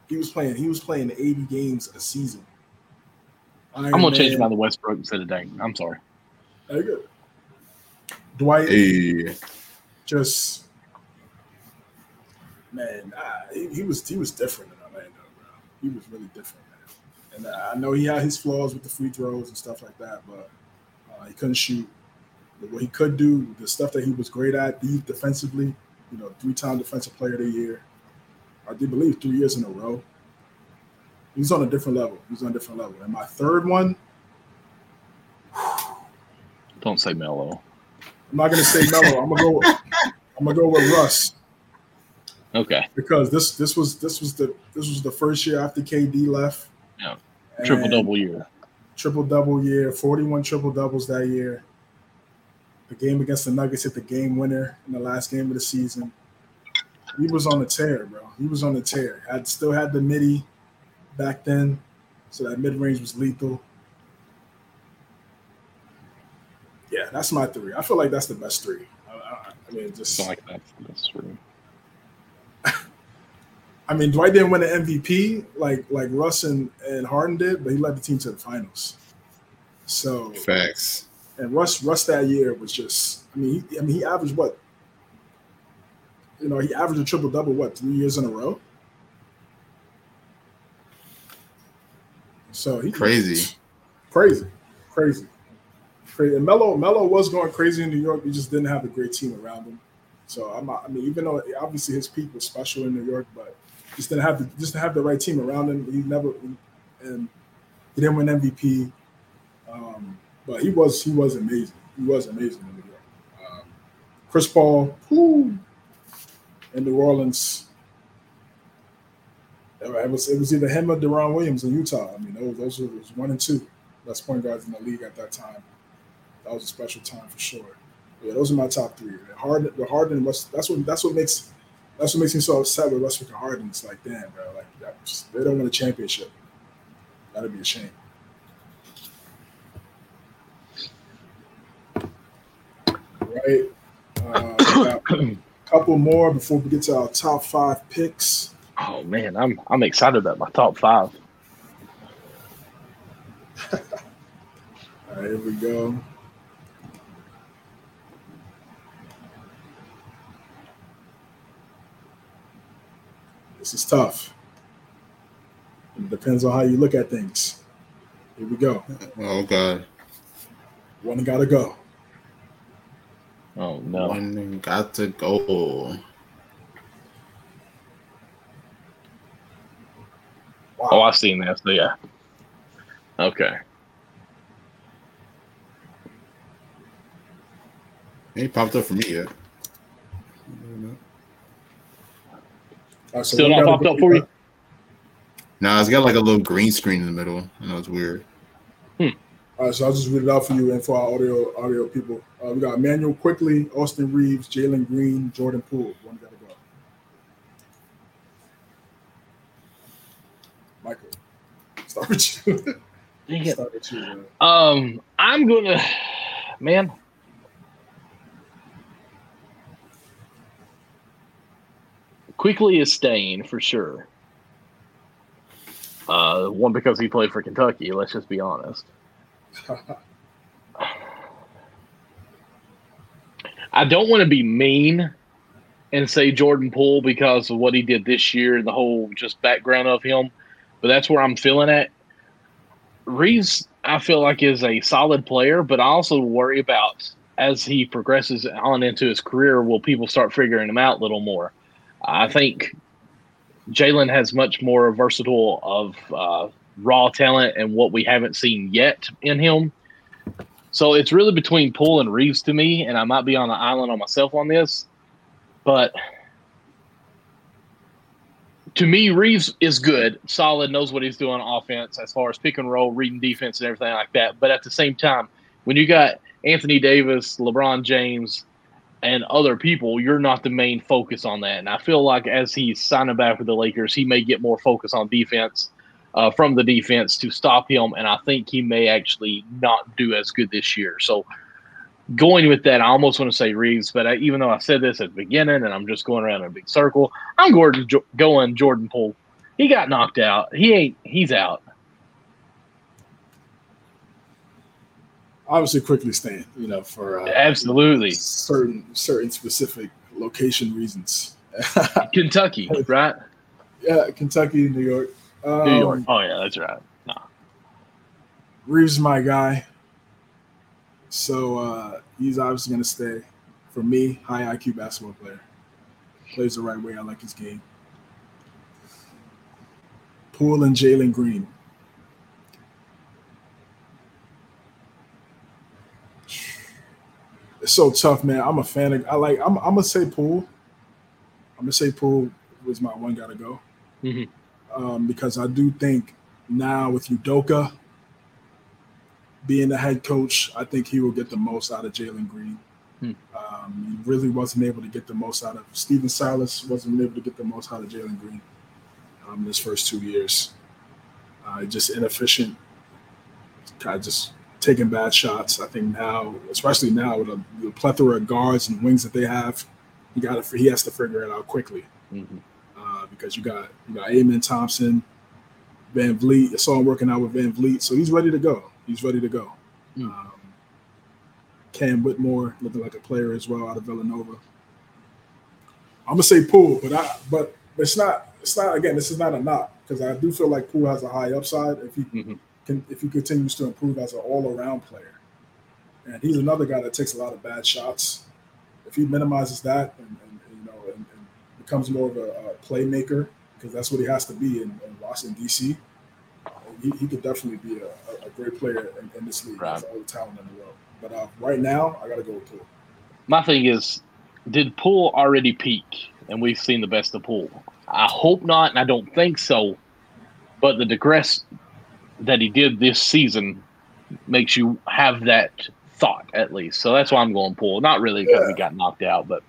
He was playing. He was playing 80 games a season. Iron I'm gonna Man, change my the Westbrook instead of Dame. I'm sorry. Very good. Dwight, hey. just man, uh, he, he, was he was different in Orlando, bro. He was really different, man. And uh, I know he had his flaws with the free throws and stuff like that, but uh, he couldn't shoot what he could do, the stuff that he was great at, defensively, you know, three-time defensive player of the year. I do believe three years in a row. He's on a different level. He's on a different level. And my third one, Don't say Melo. I'm not gonna say Melo. I'm gonna go. I'm gonna go with Russ Okay. because this this was this was the this was the first year after KD left. Yeah. Triple double year. triple double year, 41 triple doubles that year. The game against the Nuggets hit the game winner in the last game of the season. He was on the tear, bro. He was on the tear. Had still had the midi back then, so that mid range was lethal. Yeah, that's my three. I feel like that's the best three. I, I, I mean, just Something like that. That's true. I mean, Dwight didn't win an MVP like like Russ and, and Harden did, but he led the team to the finals. So Facts. And Russ, Russ that year was just. I mean, he, I mean, he averaged what? You know, he averaged a triple double what three years in a row. So he Crazy. crazy, crazy, crazy. And Melo, Melo was going crazy in New York. He just didn't have a great team around him. So I'm, not- I mean, even though obviously his peak was special in New York, but just didn't have the just didn't have the right team around him. He never, and he didn't win MVP. Um, but he was he was amazing. He was amazing in New York. Um, Chris Paul, whoo, in New Orleans. It was it was either him or Deron Williams in Utah. I mean, those those were was one and two best point guards in the league at that time. That was a special time for sure. Yeah, those are my top three. The Harden, the Harden, that's what that's what makes that's what makes me so upset with Westbrook and Harden. It's like, damn, bro, like they don't win a championship. That'd be a shame. Right. Uh, a couple more before we get to our top five picks. Oh man, I'm I'm excited about my top five. All right, here we go. This is tough. It depends on how you look at things. Here we go. Oh god. One gotta go. Oh no. One got to go. Oh, I've seen that. So yeah. Okay. Ain't popped up for me yet. All right, so Still not popped up for you? Nah, it's got like a little green screen in the middle. I know it's weird. Hmm. All right, so I'll just read it out for you and for our audio audio people. Uh, we got Immanuel Quickley, Austin Reaves, Jalen Green, Jordan Poole. One gotta go. Michael, start with you. Dang start with you. Um, I'm gonna, man. Quickly is staying for sure. Uh, one because he played for Kentucky. Let's just be honest. I don't want to be mean and say Jordan Poole because of what he did this year and the whole just background of him, but that's where I'm feeling at. Reaves, I feel like is a solid player, but I also worry about as he progresses on into his career, will people start figuring him out a little more? I think Jalen has much more versatile of uh, raw talent and what we haven't seen yet in him. So it's really between Poole and Reaves to me, and I might be on the island on myself on this, but to me, Reaves is good, solid, knows what he's doing on offense as far as pick and roll, reading defense, and everything like that. But at the same time, when you got Anthony Davis, LeBron James, and other people, you're not the main focus on that. And I feel like as he's signing back with the Lakers, he may get more focus on defense uh, from the defense to stop him. And I think he may actually not do as good this year. So going with that, I almost want to say Reaves, but I, even though I said this at the beginning and I'm just going around in a big circle, I'm going, going Jordan Poole. He got knocked out. He ain't. He's out. Obviously, Quickley stand. you know, for uh, Absolutely, certain certain specific location reasons. Kentucky, right? yeah, Kentucky, New York. Um, New York. Oh yeah, that's right. No. Reaves is my guy. So uh, he's obviously going to stay. For me, high IQ basketball player. Plays the right way. I like his game. Poole and Jalen Green. It's so tough, man. I'm a fan of. I like. I'm. I'm gonna say Poole. I'm gonna say Poole was my one. Gotta go. Mm-hmm. Um, because I do think now with Udoka being the head coach, I think he will get the most out of Jalen Green. Hmm. Um, he really wasn't able to get the most out of Stephen Silas. wasn't able to get the most out of Jalen Green um, in his first two years. Uh, just inefficient, kind of just taking bad shots. I think now, especially now with a, the plethora of guards and wings that they have, he got to, he has to figure it out quickly Mm-hmm. Because you got you got Amen Thompson, VanVleet. It's all working out with VanVleet, so he's ready to go. He's ready to go. Mm. Um, Cam Whitmore looking like a player as well out of Villanova. I'm gonna say Poole, but I but it's not it's not again. This is not a knock because I do feel like Poole has a high upside if he Mhm. can if he continues to improve as an all around player. And he's another guy that takes a lot of bad shots. If he minimizes that and, and you know and, and becomes more of a, a playmaker because that's what he has to be in, in Washington D.C. He, he could definitely be a, a- great player in, in this league. Has all the talent in the world. But uh, right now, I got to go with Poole. My thing is, did Poole already peak, and we've seen the best of Poole? I hope not, and I don't think so. But the digress that he did this season makes you have that thought at least. So that's why I'm going Poole. Not really because he got knocked out, but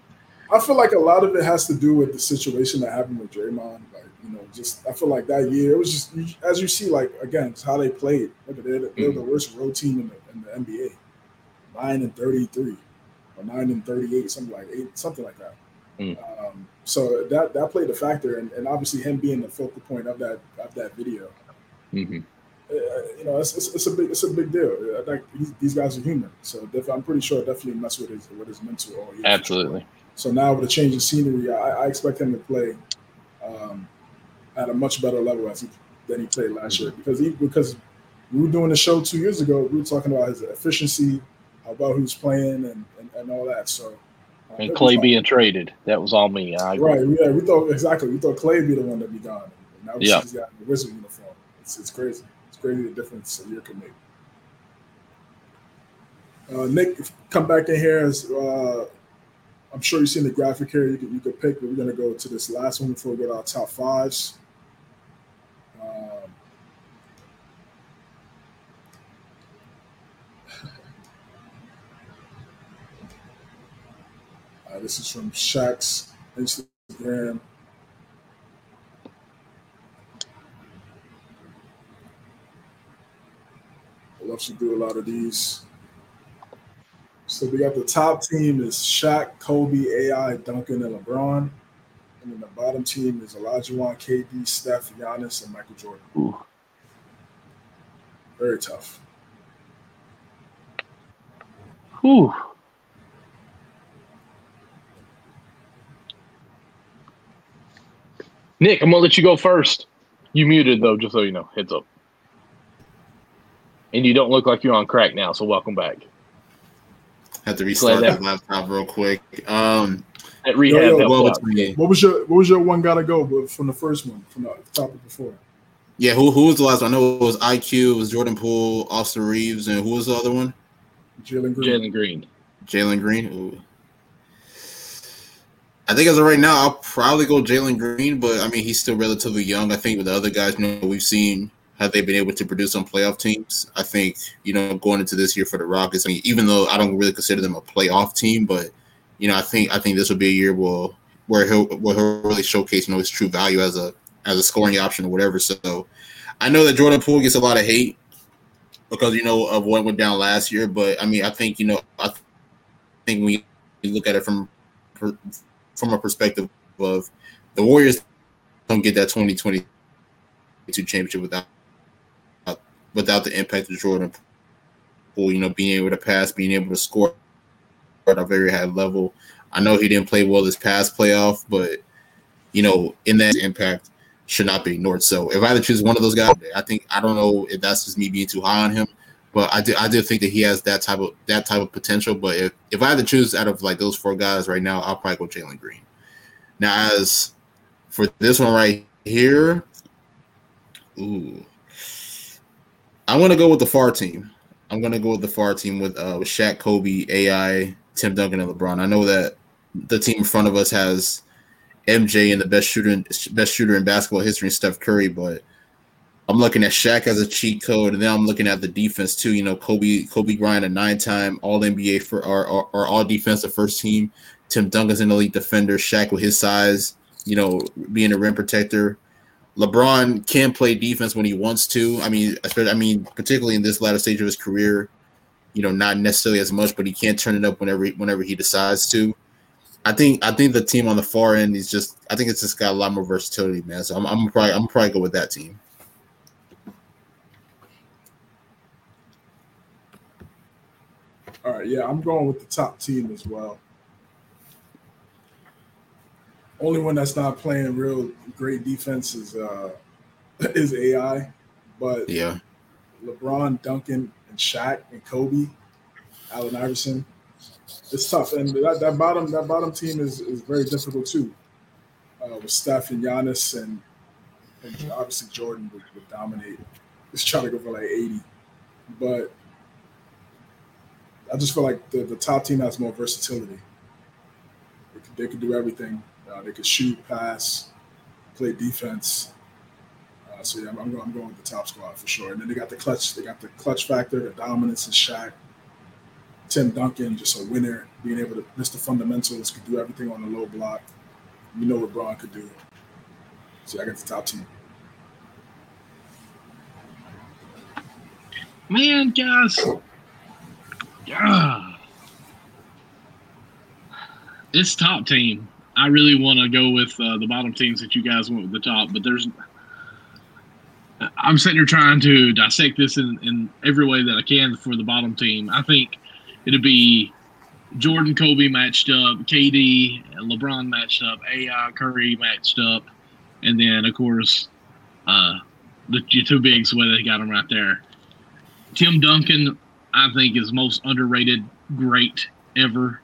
I feel like a lot of it has to do with the situation that happened with Draymond. Like, you know, just I feel like that year it was just as you see, like again, it's how they played. Look it, they're the worst road team in the, in the NBA, nine and thirty-three, or nine and thirty-eight, something like eight, something like that. Mm. Um, so that that played a factor, and, and obviously him being the focal point of that of that video. mhm. uh, you know, it's, it's, it's a big it's a big deal. Think these, these guys are human, so def- I'm pretty sure it definitely messed with his with his mental all year. absolutely. So now with a change in scenery, I, I expect him to play um, at a much better level as he than he played last year because he because we were doing the show two years ago. We were talking about his efficiency, well he playing, and, and, and all that. So uh, And Klay being traded, that was all me. I agree. right, yeah, we thought exactly. We thought Klay would be the one to be gone. And now Yeah. he's got the Wizard uniform. It's it's crazy. It's crazy the difference a year can make. Uh, Nick, come back in here. As, uh, I'm sure you've seen the graphic here. You could, you could pick, but we're going to go to this last one before we go to our top fives. Um, uh, this is from Shaq's Instagram. I love to do a lot of these. So we got the top team is Shaq, Kobe, AI, Duncan, and LeBron. And then the bottom team is Olajuwon, KD, Steph, Giannis, and Michael Jordan. Ooh. Very tough. Whew. Nick, I'm gonna let you go first. You muted though, just so you know. Heads up. And you don't look like you're on crack now, so welcome back. Had to restart Glad the laptop real quick. Um, That rehab Yo, yo, well, What was your What was your one gotta go with- from the first one from the topic before? yeah, who who was the last one? I know it was IQ, it was Jordan Poole, Austin Reaves, and who was the other one? Jalen Green. Jalen Green. Jalen Green. Ooh. I think as of right now, I'll probably go Jalen Green, but I mean he's still relatively young. I think with the other guys, you know, we've seen how they've been able to produce on playoff teams. I think you know going into this year for the Rockets, I mean, even though I don't really consider them a playoff team, but you know, I think I think this will be a year where where he'll where he'll really showcase you know his true value as a as a scoring option or whatever. So I know that Jordan Poole gets a lot of hate because you know of what went down last year, but I mean I think you know I think we look at it from from a perspective of the Warriors don't get that 2022 championship without without the impact of Jordan Poole, you know, being able to pass, being able to score at a very high level. I know he didn't play well this past playoff, but you know, in that impact should not be ignored. So if I had to choose one of those guys, I think I don't know if that's just me being too high on him, but I do I do think that he has that type of that type of potential. But if, if I had to choose out of like those four guys right now, I'll probably go Jalen Green. Now, as for this one right here, Ooh. I want to go with the far team. I'm gonna go with the far team with uh with Shaq, Kobe, AI, Tim Duncan, and LeBron. I know that the team in front of us has MJ and the best shooter in, best shooter in basketball history, Steph Curry, but I'm looking at Shaq as a cheat code, and then I'm looking at the defense too. You know, Kobe Kobe Bryant, a nine-time All NBA for our All Defensive First Team. Tim Duncan's an elite defender. Shaq with his size, you know, being a rim protector. LeBron can play defense when he wants to. I mean, I mean, particularly in this latter stage of his career, you know, not necessarily as much, but he can't turn it up whenever whenever he decides to. I think I think the team on the far end is just I think it's just got a lot more versatility, man. So I'm, I'm probably I'm probably go with that team. All right, yeah, I'm going with the top team as well. Only one that's not playing real great defense is uh is AI, but yeah, LeBron, Duncan, and Shaq and Kobe, Allen Iverson. It's tough, and that, that bottom that bottom team is, is very difficult too. Uh, with Steph and Giannis, and, and obviously Jordan would, would dominate. He's trying to go for like eighty, but I just feel like the, the top team has more versatility. They could, they could do everything. Uh, they could shoot, pass, play defense. Uh, so yeah, I'm, I'm, going, I'm going with the top squad for sure. And then they got the clutch. They got the clutch factor, the dominance of Shaq. Tim Duncan, just a winner, being able to miss the fundamentals, could do everything on the low block. You know what Bron could do. So I got the top team. Man, guys, yeah, this top team. I really want to go with uh, the bottom teams that you guys went with the top, but there's. I'm sitting here trying to dissect this in, in every way that I can for the bottom team. I think it'd be Jordan, Kobe matched up, KD, LeBron matched up, AI, Curry matched up, and then of course uh, the, two bigs way they got them right there. Tim Duncan, I think, is most underrated great ever.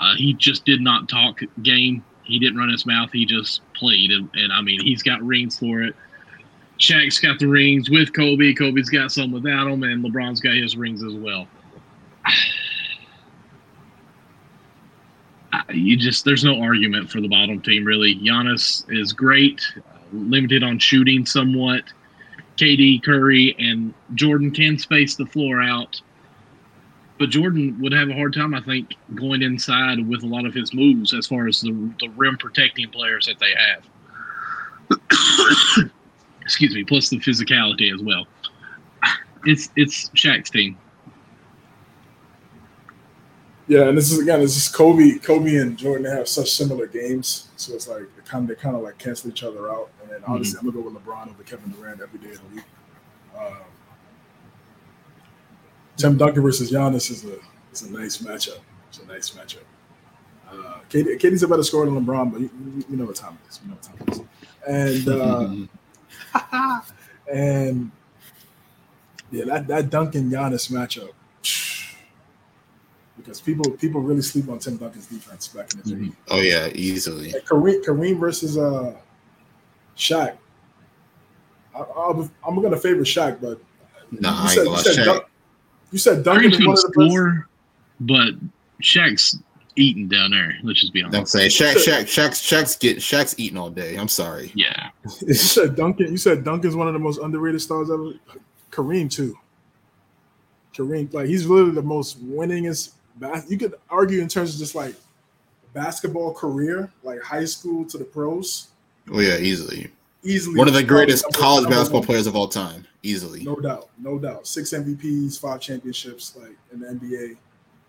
Uh, he just did not talk game. He didn't run his mouth. He just played, and, and I mean, he's got rings for it. Shaq's got the rings with Kobe. Kobe's got some without him, and LeBron's got his rings as well. You just there's no argument for the bottom team really. Giannis is great, limited on shooting somewhat. KD, Curry, and Jordan can space the floor out, but Jordan would have a hard time, I think, going inside with a lot of his moves as far as the, the rim protecting players that they have. Excuse me, plus the physicality as well. It's it's Shaq's team. Yeah, and this is again, this is Kobe, Kobe and Jordan have such similar games, so it's like they kind of they kind of like cancel each other out. And then obviously, mm-hmm. I'm gonna go with LeBron over Kevin Durant every day of the week. Um, Tim Duncan versus Giannis is a is a nice matchup. It's a nice matchup. Uh, KD, KD's a better scorer than LeBron, but you, you, know what time it is. You know what time it is. And uh, and yeah, that that Duncan Giannis matchup because people people really sleep on Tim Duncan's defense back in the day. Mm-hmm. Oh yeah, easily. Like Kareem, Kareem versus uh, Shaq. I, am going to favor Shaq, but nah, you said, you said, Dun- you said Duncan is one of the score, but Shaq's eating down there. Let's just be honest. I'm saying Shaq, Shaq, Shaq's, Shaq's get Shaq's eating all day. I'm sorry. Yeah. you said Duncan. You said Duncan's one of the most underrated stars ever. Kareem too. Kareem, like he's literally the most winningest you could argue in terms of just like basketball career, like high school to the pros. Oh yeah, easily. Easily one of the greatest college basketball players of all time. Easily. No doubt. No doubt. Six MVPs, five championships, like in the NBA.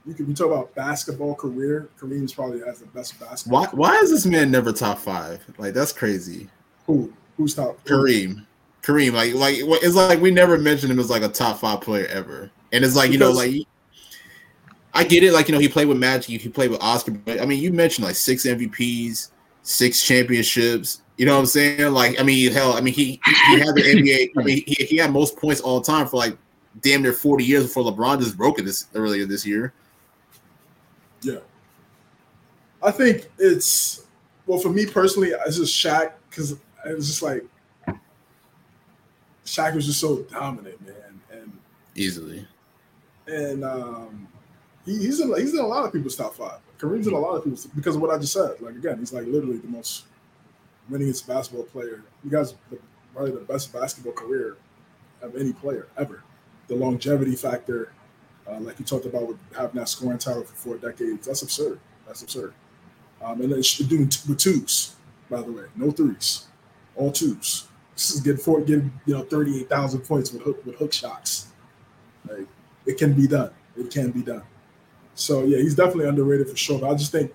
You can we talk about basketball career. Kareem's probably has the best basketball. Why why is this man never top five? Like that's crazy. Who? Who's top? Kareem. Kareem, like, like it's like we never mentioned him as like a top five player ever, and it's like because, you know, like I get it. Like you know, he played with Magic, he played with Oscar. But I mean, you mentioned like six MVPs, six championships. You know what I'm saying? Like, I mean, hell, I mean, he he, had the NBA. I mean, he, he had most points all time for like damn near 40 years before LeBron just broke it this earlier this year. Yeah, I think it's well for me personally. It's just Shaq because it's just like Shaq was just so dominant, man, and easily. And um, he, he's in he's in a lot of people's top five. Kareem's in a lot of people's because of what I just said. Like again, he's like literally the most winningest basketball player. You guys probably the best basketball career of any player ever. The longevity factor, uh, like you talked about with having that scoring title for four decades, that's absurd. That's absurd. Um, and then doing t- with twos, by the way, no threes, all twos. This is good for getting you know thirty eight thousand points with hook with hook shots. Like it can be done. It can be done. So yeah, he's definitely underrated for sure. But I just think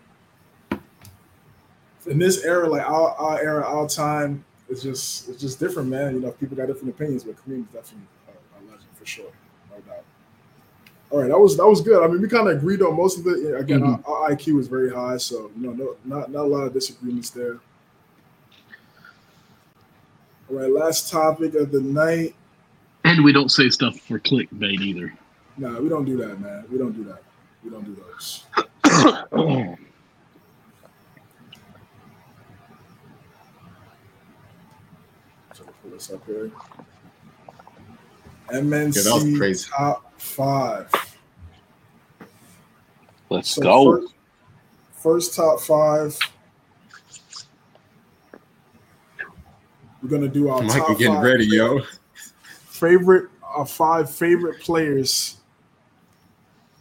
in this era, like our, our era, our time, it's just it's just different, man. You know, people got different opinions, but Kareem is definitely a, a legend for sure, no doubt. All right, that was that was good. I mean, we kind of agreed on most of it. Again, mm-hmm. our, our, IQ is very high, so you know, no, not not a lot of disagreements there. All right, last topic of the night. And we don't say stuff for clickbait either. No, nah, we don't do that, man. We don't do that. We don't do those. this up here. MNC yeah, top five. Let's so go. First, first, top five. We're gonna do our Mike, top getting five ready, yo. Favorite, our five favorite players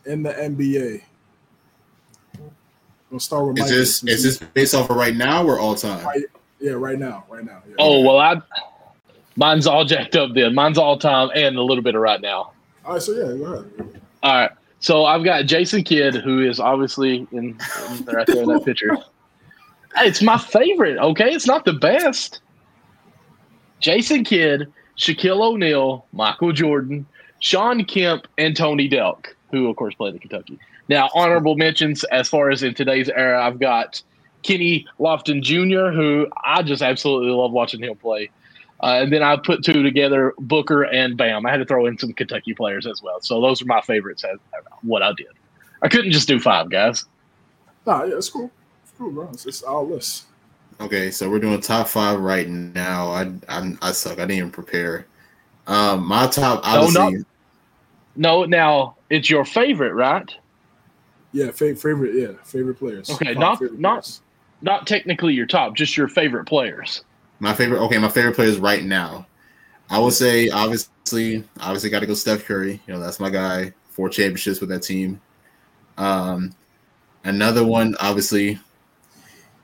in the NBA. We'll start with. Is this is this based off of right now or all time? Right, yeah, right now, right now. Yeah. Oh well, I Mine's all jacked up then. Mine's all time and a little bit of right now. All right, so yeah, go ahead. All right. So I've got Jason Kidd, who is obviously in, in right there in that picture. It's my favorite, okay? It's not the best. Jason Kidd, Shaquille O'Neal, Michael Jordan, Shawn Kemp, and Tony Delk, who of course played in Kentucky. Now, honorable mentions as far as in today's era, I've got Kenny Lofton Jr., who I just absolutely love watching him play. Uh, and then I put two together, Booker and Bam. I had to throw in some Kentucky players as well. So those are my favorites. As, what I did. I couldn't just do five guys. Nah, yeah, it's cool. It's cool, bro. It's, it's our list. Okay, so we're doing top five right now. I I, I suck. I didn't even prepare. Um, my top. Obviously, no, no, no. Now it's your favorite, right? Yeah, fa- favorite. Yeah, favorite players. Okay, not not players. not technically your top, just your favorite players. My favorite, okay, my favorite players right now. I would say obviously, obviously got to go Steph Curry. You know, that's my guy. Four championships with that team. Um, another one, obviously,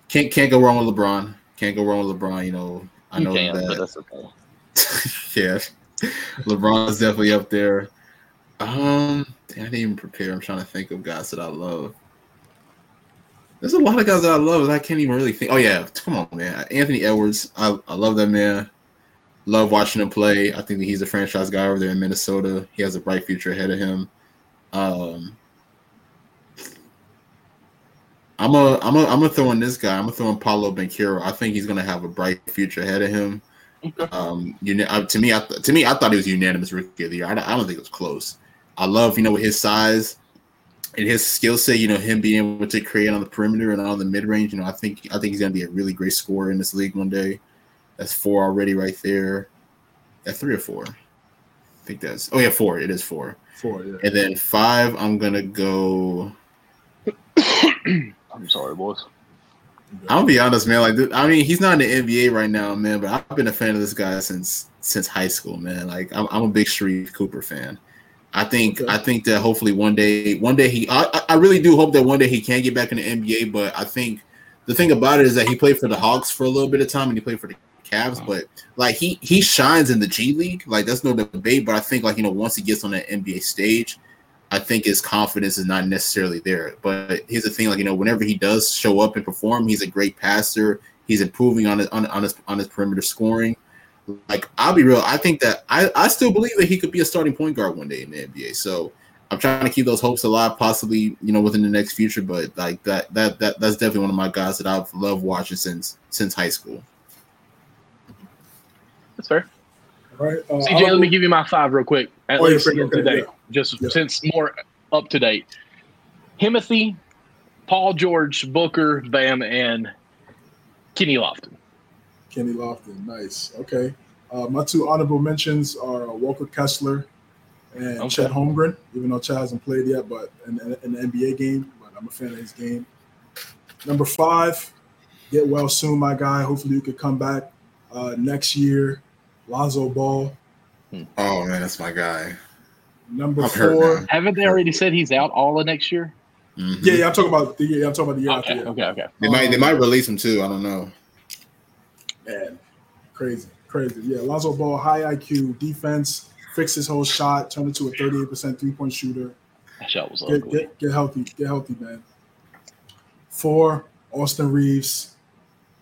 can't can't go wrong with LeBron. Can't go wrong with LeBron. You know, I know can, that. that's okay. yeah, LeBron is definitely up there. Um, I didn't even prepare. I'm trying to think of guys that I love. There's a lot of guys that I love. That I can't even really think. Oh yeah, come on, man. Anthony Edwards. I, I love that man. Love watching him play. I think that he's a franchise guy over there in Minnesota. He has a bright future ahead of him. Um, I'm a I'm a I'm gonna throw in this guy. I'm gonna throw in Paolo Banchero. I think he's gonna have a bright future ahead of him. Um, you know, to me, I to me, I thought he was unanimous rookie of the year. I, I don't think it was close. I love you know with his size and his skill set, you know, him being able to create on the perimeter and on the mid range, you know, I think I think he's gonna be a really great scorer in this league one day. That's four already right there. At three or four. I think that's oh yeah, four. It is four. Four, yeah. And then five, I'm gonna go. I'm sorry, boys. I'll be honest, man. Like, I mean, he's not in the NBA right now, man. But I've been a fan of this guy since since high school, man. Like, I'm, I'm a big Sharife Cooper fan. I think okay. I think that hopefully one day one day he I, I really do hope that one day he can get back in the NBA. But I think the thing about it is that he played for the Hawks for a little bit of time and he played for the Cavs. But like he he shines in the G League, like that's no debate. But I think like you know once he gets on that NBA stage, I think his confidence is not necessarily there. But here's the thing, like you know whenever he does show up and perform, he's a great passer. He's improving on his on, on his on his perimeter scoring. Like I'll be real, I think that I, I still believe that he could be a starting point guard one day in the NBA. So I'm trying to keep those hopes alive, possibly you know within the next future. But like that that that that's definitely one of my guys that I've loved watching since since high school. That's fair. All right, uh, CJ, let me give you my five real quick. At oh, least okay, today, yeah. just yeah. since more up to date. Timothy, Paul George, Booker, Bam, and Kenny Lofton. Kenny Lofton. Nice. Okay. Uh, my two honorable mentions are Walker Kessler and Okay. Chet Holmgren, even though Chet hasn't played yet, but in, in, in the NBA game, but I'm a fan of his game. Number five, get well soon, my guy. Hopefully you could come back uh, next year. Lonzo Ball. Oh man, that's my guy. Number I'm four. now. Haven't they already said he's out all of next year? Mhm. Yeah, yeah, I'm talking about the year. I'm talking about the year Okay, after. okay, okay. They might they might release him too. I don't know. Man, crazy, crazy. Yeah, Lonzo Ball, high IQ, defense, fix his whole shot, turn into a 38% three point shooter. That shot was Get, ugly. get, get healthy, get healthy, man. Four, Austin Reaves.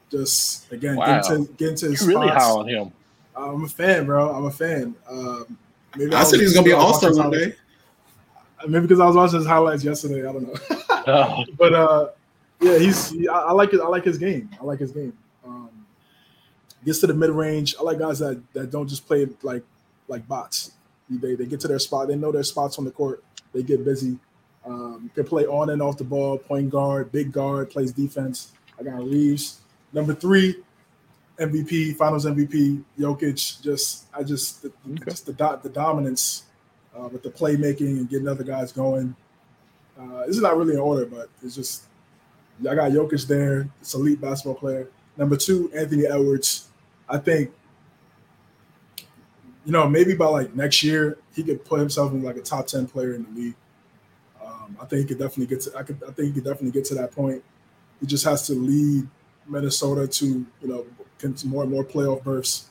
Just again, Wow. get into get into his You're really high on him. I'm a fan, bro. I'm a fan. Um, maybe I was- said he was gonna be an all star one day. Maybe because I was watching his highlights yesterday. I don't know. Oh, but uh, yeah, he's. He, I, I like it. I like his game. I like his game. Gets to the mid range. I like guys that that don't just play like like bots. They they get to their spot. They know their spots on the court. They get busy. Um, can play on and off the ball. Point guard, big guard, plays defense. I got Reaves. Number three, MVP, Finals MVP, Jokic. Just I just the, Okay. just the do- the dominance uh, with the playmaking and getting other guys going. Uh, this is not really in order, but it's just I got Jokic there. It's elite basketball player. Number two, Anthony Edwards. I think you know maybe by like next year he could put himself in like a top ten player in the league. Um, I think he could definitely get to. I could. I think he could definitely get to that point. He just has to lead Minnesota to you know more and more playoff berths,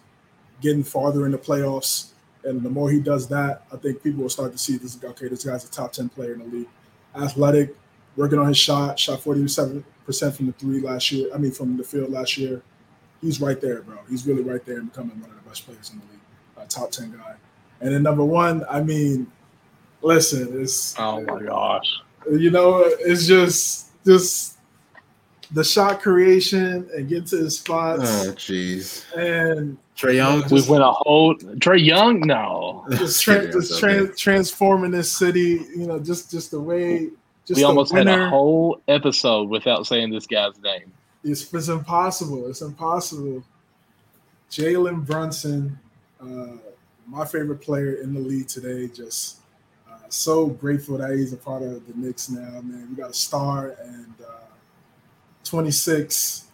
getting farther in the playoffs. And the more he does that, I think people will start to see this. Okay, this guy's a top ten player in the league. Athletic, working on his shot. Shot forty seven percent from the three last year. I mean, from the field last year. He's right there, bro. He's really right there and becoming one of the best players in the league. A top ten guy. And then number one, I mean, listen, it's oh my gosh. you know, it's just just the shot creation and get to his spots Oh jeez. and Trae Young. We went a whole Trae Young. No, just, tra- just tra- transforming this city. You know, just just the way. Just we the almost had a whole episode without saying this guy's name. It's, it's impossible. It's impossible. Jalen Brunson, uh, my favorite player in the league today. Just uh, so grateful that he's a part of the Knicks now, man. We got a star and uh, 26.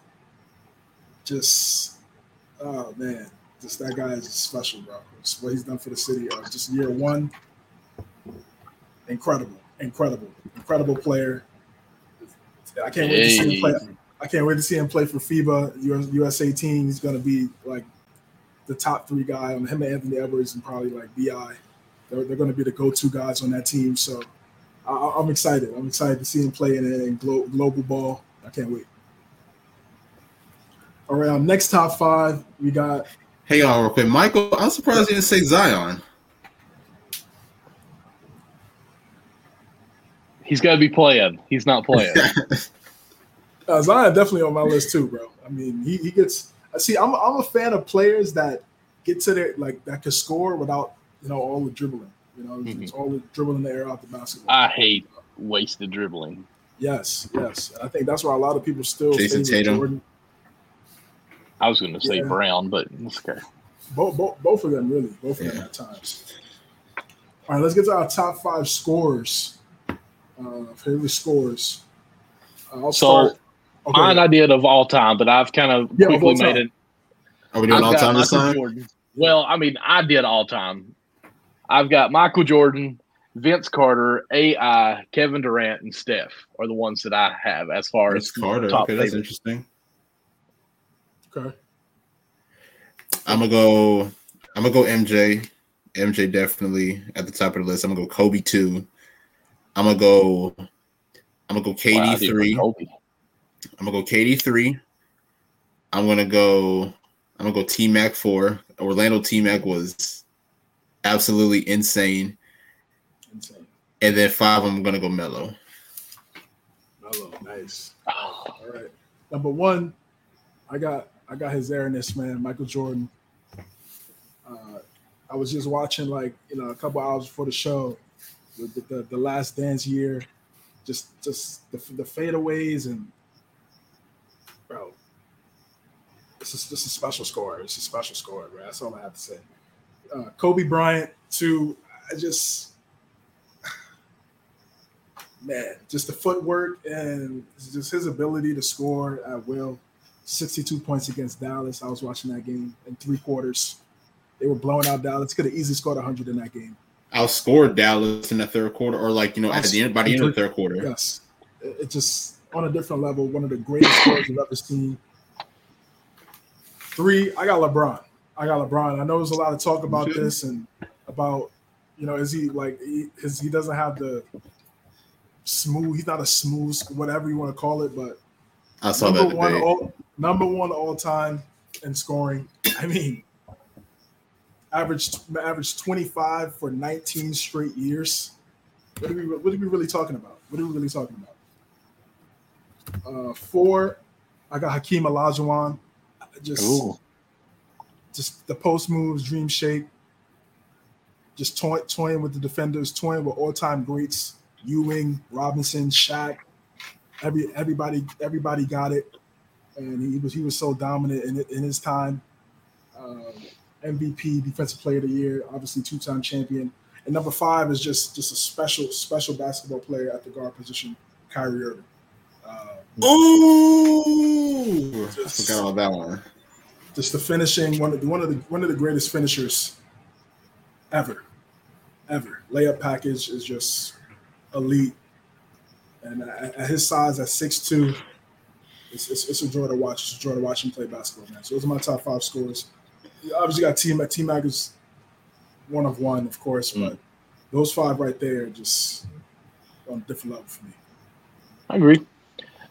Just, oh man, just that guy is special, bro. Just what he's done for the city. Uh, just year one, incredible, incredible, incredible player. I can't wait to see him play. I can't wait to see him play for FIBA US, USA team. He's going to be like the top three guy on him and Anthony Edwards and probably like Bi. They're, they're going to be the go-to guys on that team. So I, I'm excited. I'm excited to see him play in, in glo- global ball. I can't wait. All right, our next top five, we got Hang on real quick, Michael. I'm surprised you didn't say Zion. He's got to be playing. He's not playing. uh, Zion definitely on my list too, bro. I mean, he, he gets. I see. I'm I'm a fan of players that get to their like that can score without you know all the dribbling. You know, Mhm. it's all the dribbling the air out the basketball. I hate wasted dribbling. Yes, yes. I think that's why a lot of people still Jayson Tatum. Jordan. I was going to say Yeah. Brown, but it's okay. Both, both, both of them really, both of them at times. All right, let's get to our top five scores. Uh, favorite scores. Uh, I'll So, start. Okay. Mine I did of all time, but I've kind of Yeah, quickly all time. made it. Are we doing I've all got time this time? Jordan. Well, I mean, I did all time. I've got Michael Jordan, Vince Carter, AI, Kevin Durant, and Steph are the ones that I have as far Vince as Carter. top Okay, that's favorites. interesting. okay. I'm gonna go. I'm gonna go MJ. MJ definitely at the top of the list. I'm gonna go Kobe two. I'm gonna go. I'm gonna go KD Wow, I did three. I'm gonna go KD three. I'm gonna go. I'm gonna go T Mac four. Orlando T Mac was absolutely insane. Insane. And then five, I'm gonna go Melo. Melo, nice. All right. Number one, I got I got his airness, man. Michael Jordan. Uh, I was just watching like you know a couple hours before the show, the, the, the, the Last Dance year, just just the the fadeaways and bro, this is just a special score. It's a special score, bro. That's all I have to say. Uh, Kobe Bryant, too. I just man, just the footwork and just his ability to score at will. 62 points against Dallas. I was watching that game in three quarters. They were blowing out Dallas. Could have easily scored 100 in that game. Outscored Dallas in the third quarter, or like you know, at the end by the end of the third quarter. Yes, it, it just on a different level. One of the greatest scores I've ever seen. Three, I got LeBron. I got LeBron. I know there's a lot of talk about this and about, you know, is he like he, his, he doesn't have the smooth. He's not a smooth, whatever you want to call it, but I saw number that one, debate. all, number one all time in scoring. I mean, average average 25 for 19 straight years. What are we what are we really talking about? What are we really talking about? Uh, four, I got Hakeem Olajuwon. Just Ooh. just the post moves, dream shake. Just toy, toying with the defenders, toying with all time greats, Ewing, Robinson, Shaq. Every everybody everybody got it, and he was he was so dominant in in his time. Um, MVP, Defensive Player of the Year, obviously two time champion. And number five is just just a special special basketball player at the guard position, Kyrie Irving. Uh, Ooh, I forgot about that one. just the finishing one of the one of the one of the greatest finishers ever, ever. Layup package is just elite, and at, at his size, at six two, it's, it's, it's a joy to watch. It's a joy to watch him play basketball, man. So those are my top five scores. You obviously got T Mac. T Mac is one of one, of course, mm. but those five right there just on a different level for me. I agree.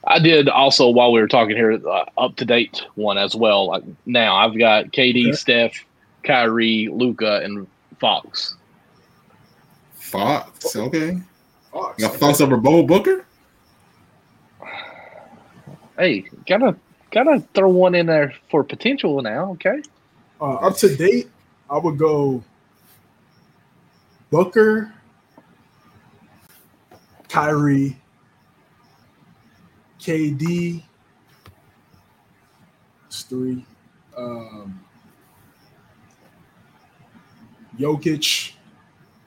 I did also while we were talking here, uh, up to date one as well. Like now, I've got KD, Okay. Steph, Kyrie, Luka, and Fox. Fox, okay. Fox. You got Fox over Bo Booker. Hey, gotta gotta throw one in there for potential now. Okay. Uh, up to date, I would go Booker, Kyrie, KD. It's three. Um, Jokic,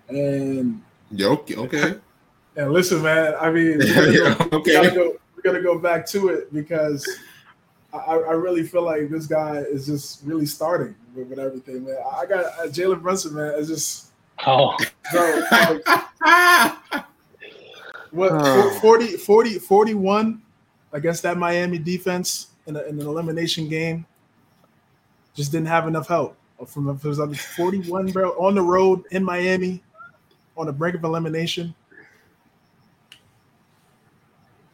and Yoke, okay. and listen, man. I mean, we gotta go, we gotta go. We gotta go back to it because I, I really feel like this guy is just really starting with, with everything, man. I got uh, Jalen Brunson, man. It's just Oh, bro, like, what Oh. 40, 40, 41 against that Miami defense in, a, in an elimination game. Just didn't have enough help from was under 41, bro, on the road in Miami, on the brink of elimination.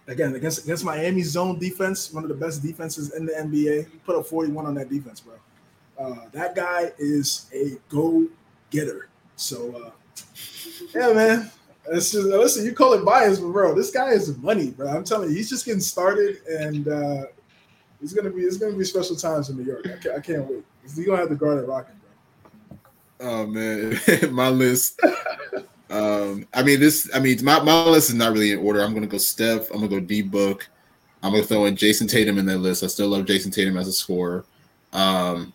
Again, against against Miami's zone defense, one of the best defenses in the NBA. He put up 41 on that defense, bro. Uh, that guy is a go getter. So, uh, yeah, man. It's just, listen, you call it bias, but bro, this guy is money, bro. I'm telling you, he's just getting started, and uh, it's gonna be it's gonna be special times in New York. I can't, I can't wait. He's gonna have the Garden rocking, bro. Oh man, my list. Um, I mean this. I mean my, my list is not really in order. I'm gonna go Steph. I'm gonna go D Book. I'm gonna throw in Jayson Tatum in that list. I still love Jayson Tatum as a scorer. Um,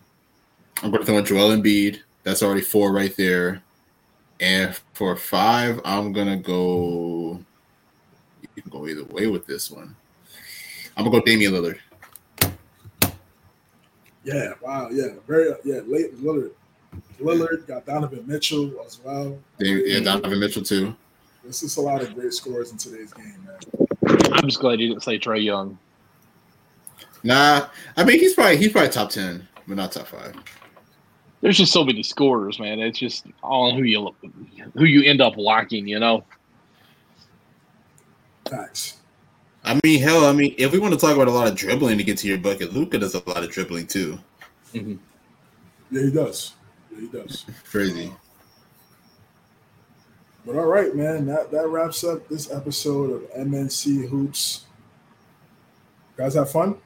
I'm gonna throw in Joel Embiid. That's already four right there. And for five, I'm gonna go. You can go either way with this one. I'm gonna go Damian Lillard. Yeah, wow, yeah, very yeah. Late Lillard, Lillard got Donovan Mitchell as well. Dam- Yeah, Donovan Mitchell too. This is a lot of great scores in today's game, man. I'm just glad you didn't say Trae Young. Nah, I mean he's probably he's probably top ten, but not top five. There's just so many scorers, man. It's just on who you who you end up liking, you know. Facts. I mean, hell, I mean, if we want to talk about a lot of dribbling to get to your bucket, Luka does a lot of dribbling too. Mm-hmm. Yeah, he does. Yeah, he does. Crazy. But all right, man. That that wraps up this episode of MNC Hoops. Guys, have fun.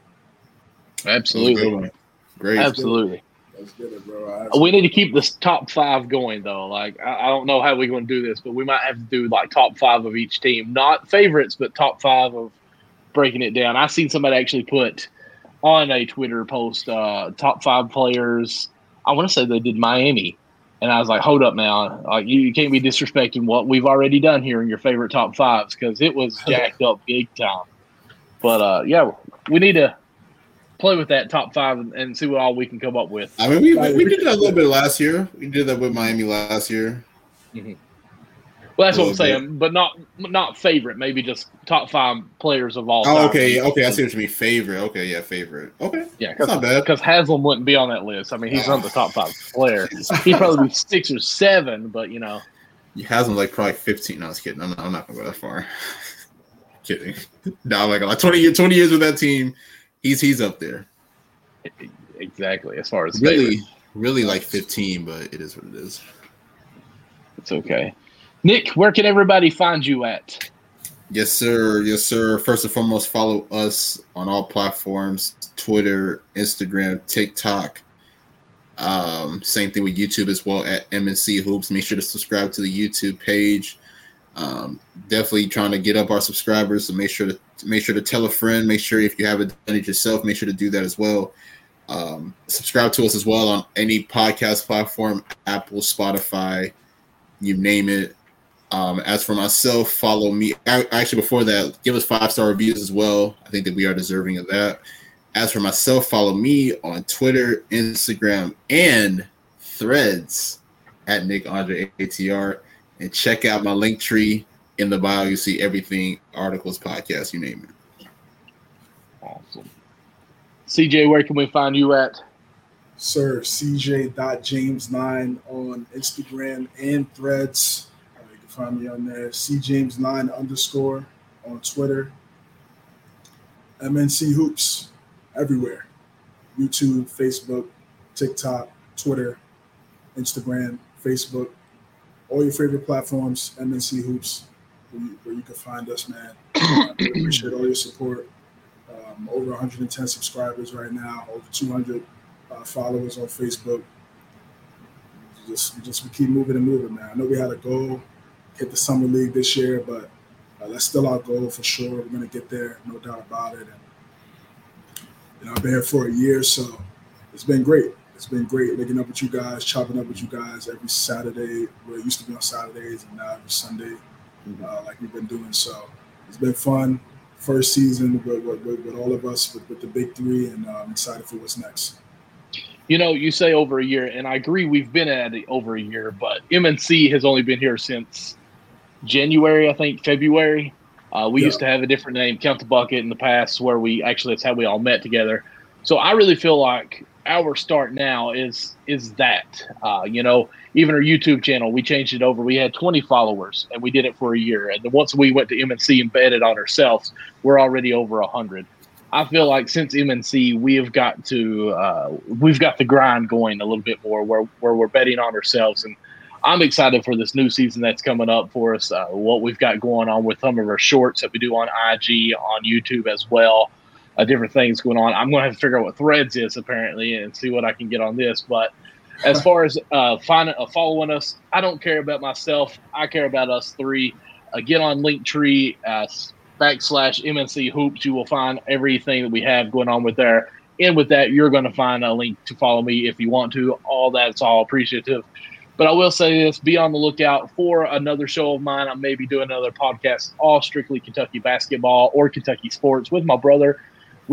Absolutely, Great. absolutely. Let's get it, bro. I- We need to keep this top five going though. Like I, I don't know how we're going to do this, but we might have to do like top five of each team, not favorites, but top five of breaking it down. I seen somebody actually put on a Twitter post, uh, top five players. I want to say they did Miami, and I was like, hold up now, like you, you can't be disrespecting what we've already done here in your favorite top fives because it was jacked up big time. But uh, yeah, we need to play with that top five and, and see what all we can come up with. I mean, we, we, we did that a little bit last year. We did that with Miami last year. Mm-hmm. Well, that's what I'm saying, bit. but not not favorite. Maybe just top five players of all. Oh, okay, okay. I see what you mean. Favorite. Okay, yeah, favorite. Okay, yeah, that's not bad. Because Haslem wouldn't be on that list. I mean, he's on the top five player. He'd probably be six or seven, but you know, Haslem like probably fifteen. No, I was kidding. I'm not, I'm not gonna go that far. kidding. No, like like 20 years, 20 years with that team. He's he's up there. Exactly. As far as really, favorite. really like 15, but it is what it is. It's okay. Nick, where can everybody find you at? Yes, sir. Yes, sir. First and foremost, follow us on all platforms Twitter, Instagram, TikTok. Um, same thing with YouTube as well at MNC Hoops. Make sure to subscribe to the YouTube page. Um, definitely trying to get up our subscribers, so make sure to make sure to tell a friend. Make sure if you haven't done it yourself, make sure to do that as well. Um, subscribe to us as well on any podcast platform, Apple, Spotify, you name it. Um, as for myself, follow me. Actually, before that, give us five star reviews as well. I think that we are deserving of that. As for myself, follow me on Twitter, Instagram, and Threads at Nick Andre ATR, and check out my link tree in the bio. You see everything, articles, podcasts, you name it. Awesome. CJ, where can we find you at? Sir, CJ.James9 on Instagram and threads. You can find me on there. CJames9 underscore on Twitter. MNC Hoops everywhere YouTube, Facebook, TikTok, Twitter, Instagram, Facebook, all your favorite platforms, MNC Hoops, where you, where you can find us, man. Uh, appreciate all your support. Um, over 110 subscribers right now, over 200 uh, followers on Facebook. Just, just we keep moving and moving, man. I know we had a goal, hit the summer league this year, but uh, that's still our goal for sure. We're gonna get there, no doubt about it. And you know, I've been here for a year, so it's been great. It's been great linking up with you guys, chopping up with you guys every Saturday. Where it used to be on Saturdays, and now every Sunday, mm-hmm. uh, like we've been doing. So it's been fun first season with, with, with, all of us with, with the big three, and uh, I'm excited for what's next. You know, you say over a year, and I agree we've been at it over a year, but MNC has only been here since January, I think, February. Uh, we yeah. used to have a different name, Count the Bucket, in the past, where we actually that's how we all met together. So I really feel like our start now is is that. Uh, you know, even our YouTube channel, we changed it over. We had 20 followers, and we did it for a year. And then once we went to MNC and betted on ourselves, we're already over 100. I feel like since MNC, we have got to uh, we've got the grind going a little bit more, where where we're betting on ourselves, and I'm excited for this new season that's coming up for us. Uh, what we've got going on with some of our shorts that we do on IG, on YouTube as well, uh, different things going on. I'm going to have to figure out what Threads is apparently and see what I can get on this, but as far as uh, finding, uh, following us, I don't care about myself. I care about us three. Uh, get on Linktree, uh, backslash MNC Hoops. You will find everything that we have going on with there. And with that, you're going to find a link to follow me if you want to. All that's all appreciative. But I will say this be on the lookout for another show of mine. I may be doing another podcast, all strictly Kentucky basketball or Kentucky sports with my brother.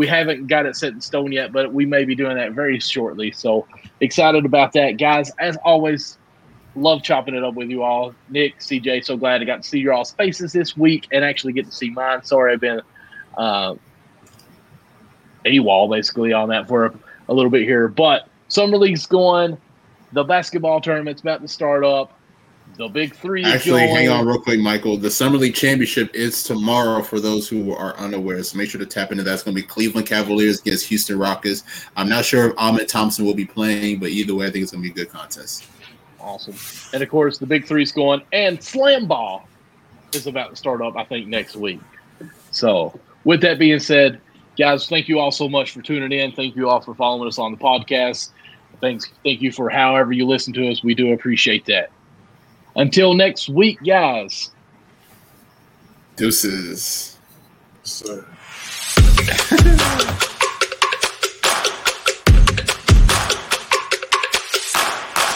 We haven't got it set in stone yet, but we may be doing that very shortly. So excited about that. Guys, as always, love chopping it up with you all. Nick, CJ, so glad I got to see your all's faces this week and actually get to see mine. Sorry, I've been uh, AWOL basically on that for a, a little bit here. But Summer League's going. The basketball tournament's about to start up. The big three. Actually, hang on real quick, Michael. The Summer League Championship is tomorrow for those who are unaware. So make sure to tap into that. It's going to be Cleveland Cavaliers against Houston Rockets. I'm not sure if Amen Thompson will be playing, but either way, I think it's going to be a good contest. Awesome. And of course, the big three's going, and Slam Ball is about to start up, I think, next week. So, with that being said, guys, thank you all so much for tuning in. Thank you all for following us on the podcast. Thanks, thank you for however you listen to us. We do appreciate that. Until next week, guys. Deuces. Sir.